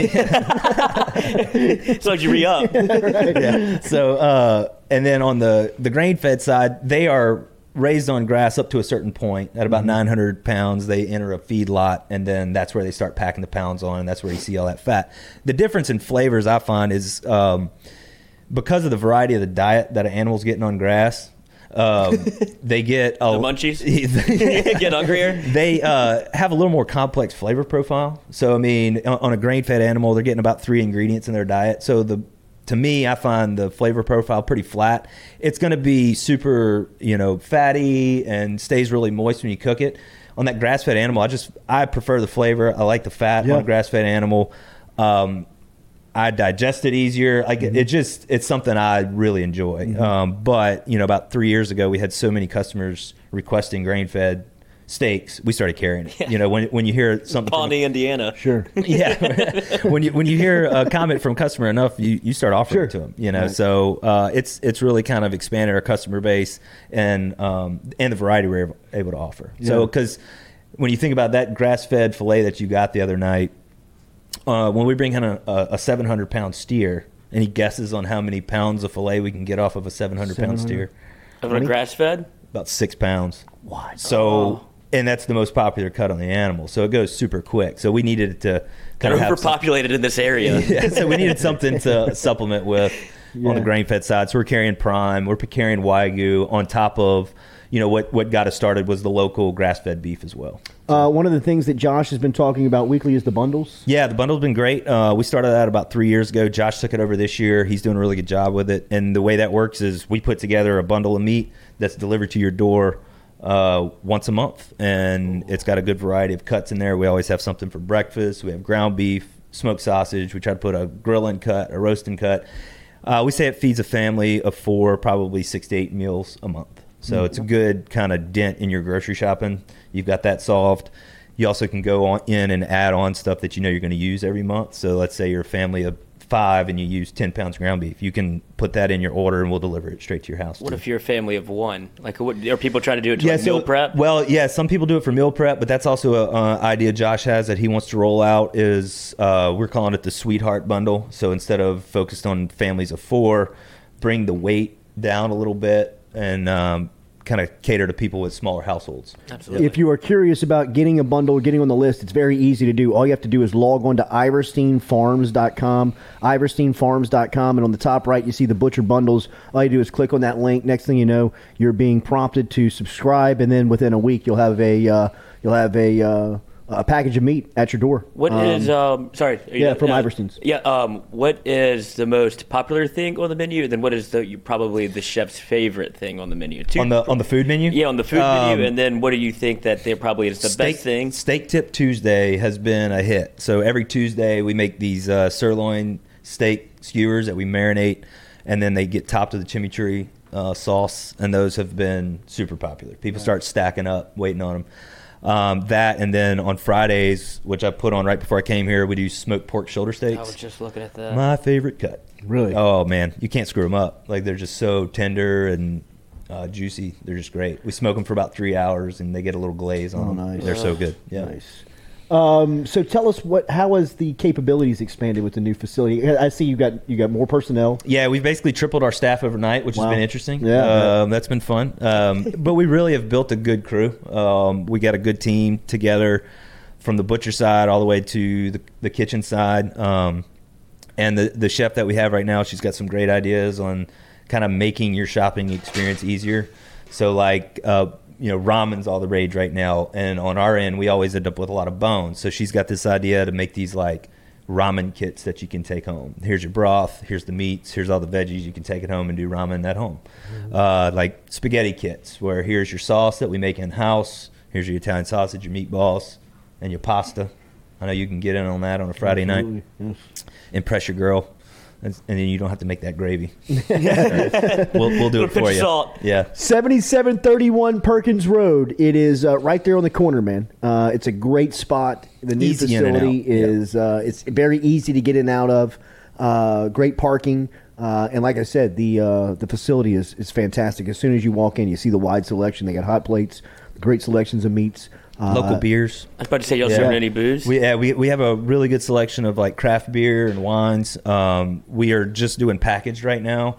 like you re up. yeah. So uh, and then on the the grain fed side, they are raised on grass up to a certain point. At Mm-hmm. about 900 pounds, they enter a feed lot, and then that's where they start packing the pounds on, and that's where you see all that fat. The difference in flavors I find is um, because of the variety of the diet that an animal's getting on grass. Um, they get a, The munchies? Get hungrier? They uh, have a little more complex flavor profile. So I mean, on on a grain-fed animal, they're getting about three ingredients in their diet. So the to me, I find the flavor profile pretty flat. It's going to be super, you know, fatty and stays really moist when you cook it. On that grass-fed animal, I just I prefer the flavor. I like the fat Yeah. on a grass-fed animal. Um, I digest it easier. Like Mm-hmm. it just it's something I really enjoy. Um, but you know, about three years ago, we had so many customers requesting grain fed steaks, we started carrying it. You know, when when you hear something, from- Indiana. Sure. yeah. when you when you hear a comment from customer enough, you, you start offering it to them. You know, Right. so uh, it's it's really kind of expanded our customer base and um, and the variety we're able- able to offer. So because when you think about that grass fed fillet that you got the other night, uh, when we bring in a, a, a 700 pound steer, any guesses on how many pounds of fillet we can get off of a 700 pound 700? steer? Of a grass fed? About six pounds. What? So, Oh. And that's the most popular cut on the animal. So it goes super quick. So we needed it to kind They're of have some- overpopulated in this area. yeah, so we needed something to supplement with on the grain fed side. So we're carrying prime, we're carrying wagyu on top of, you know, what what got us started was the local grass fed beef as well. Uh, one of the things that Josh has been talking about weekly is the bundles. Yeah, the bundle's been great. Uh, we started that about three years ago. Josh took it over this year. He's doing a really good job with it. And the way that works is we put together a bundle of meat that's delivered to your door uh, once a month, and it's got a good variety of cuts in there. We always have something for breakfast. We have ground beef, smoked sausage. We try to put a grilling cut, a roasting cut. Uh, we say it feeds a family of four, probably six to eight meals a month. So Mhm. it's a good kind of dent in your grocery shopping. You've got that solved. You also can go on in and add on stuff that you know you're going to use every month. So let's say you're a family of five and you use 10 pounds of ground beef. You can put that in your order and we'll deliver it straight to your house. What too. if you're a family of one? Like, what, are people trying to do it to like meal prep? Well, yeah, some people do it for meal prep, but that's also an uh, idea Josh has that he wants to roll out. Is uh, we're calling it the Sweetheart Bundle. So instead of focused on families of four, bring the weight down a little bit and um, kind of cater to people with smaller households. Absolutely. If you are curious about getting a bundle, getting on the list, it's very easy to do. All you have to do is log on to iverstinefarms.com, iverstinefarms.com, and on the top right, you see the butcher bundles. All you do is click on that link. Next thing you know, you're being prompted to subscribe, and then within a week, you'll have a uh, you'll have a uh, a package of meat at your door. What Um, is um, sorry? yeah, done? from Uh, Iverstine's. Yeah. Um, what is the most popular thing on the menu? And then what is the you, probably the chef's favorite thing on the menu? Two- On the on the food menu? yeah, on the food Um, menu. And then what do you think that they probably is the steak, best thing? Steak Tip Tuesday has been a hit. So every Tuesday we make these uh, sirloin steak skewers that we marinate, and then they get topped with the chimichurri uh, sauce, and those have been super popular. People start stacking up, waiting on them. Um, that and then on Fridays, which I put on right before I came here, we do smoked pork shoulder steaks. I was just looking at that. My favorite cut. Really? Oh man, you can't screw them up. Like they're just so tender and uh, juicy. They're just great. We smoke them for about three hours, and they get a little glaze on Oh, them. nice. They're so good. Yeah. Nice. Um, so tell us what how has the capabilities expanded with the new facility? I see you got you got more personnel. Yeah, we've basically tripled our staff overnight, which Wow. has been interesting. Yeah. um, that's been fun. Um, but we really have built a good crew. Um, we got a good team together from the butcher side all the way to the, the kitchen side. Um, and the the chef that we have right now, she's got some great ideas on kind of making your shopping experience easier. So like. Uh, you know, ramen's all the rage right now, and on our end, we always end up with a lot of bones. So she's got this idea to make these like ramen kits that you can take home. Here's your broth, here's the meats, here's all the veggies. You can take it home and do ramen at home. Uh, like spaghetti kits, where here's your sauce that we make in house. Here's your Italian sausage, your meatballs, and your pasta. I know you can get in on that on a Friday Absolutely, night. Impress your girl. And and then you don't have to make that gravy. we'll, we'll do it for you. salt. Yeah. 7731 Perkins Road. It is uh, right there on the corner, man. Uh, it's a great spot. The new Easy facility out. Yeah. is uh, it's very easy to get in and out of. Uh, great parking. Uh, and like I said, the uh, the facility is, is fantastic. As soon as you walk in, you see the wide selection. They got hot plates, great selections of meats, Local beers. I was about to say, y'all serving any booze? We, yeah, we, we have a really good selection of like craft beer and wines. Um, we are just doing packaged right now.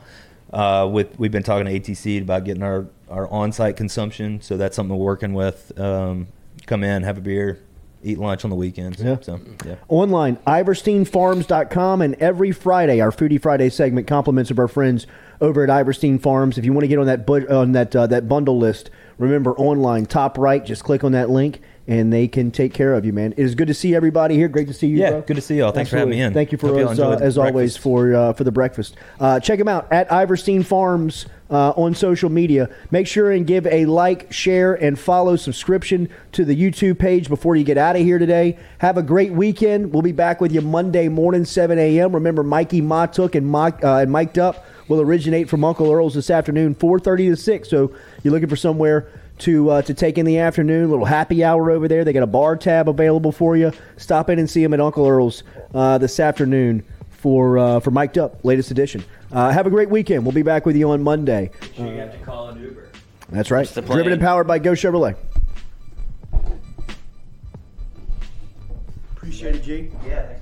Uh, with we've been talking to ATC about getting our, our on site consumption, so that's something we're working with. Um, come in, have a beer, eat lunch on the weekends. Yeah. So yeah. Online, iverstinefarms.com, and every Friday, our Foodie Friday segment compliments of our friends over at Iverstine Farms. If you want to get on that bu- on that uh, that bundle list, remember online, top right, just click on that link, and they can take care of you, man. It is good to see everybody here. Great to see you. Yeah, bro. good to see y'all. Thanks for having me in. Thank you for us, uh, as the always for uh, for the breakfast. Uh, check them out at Iverstine Farms uh, on social media. Make sure and give a like, share, and follow subscription to the YouTube page before you get out of here today. Have a great weekend. We'll be back with you Monday morning, 7 a.m. Remember, Mikey Matuk and Mike uh, and Mic'd Up will originate from Uncle Earl's this afternoon, 4:30 to 6. So you're looking for somewhere to uh, to take in the afternoon. little happy hour over there. They got a bar tab available for you. Stop in and see them at Uncle Earl's uh, this afternoon for uh, for Mic'd Up, latest edition. Uh, have a great weekend. We'll be back with you on Monday. you have to call an Uber. That's right. Driven and powered by Geaux Chevrolet. Appreciate it, G. Yeah, thanks for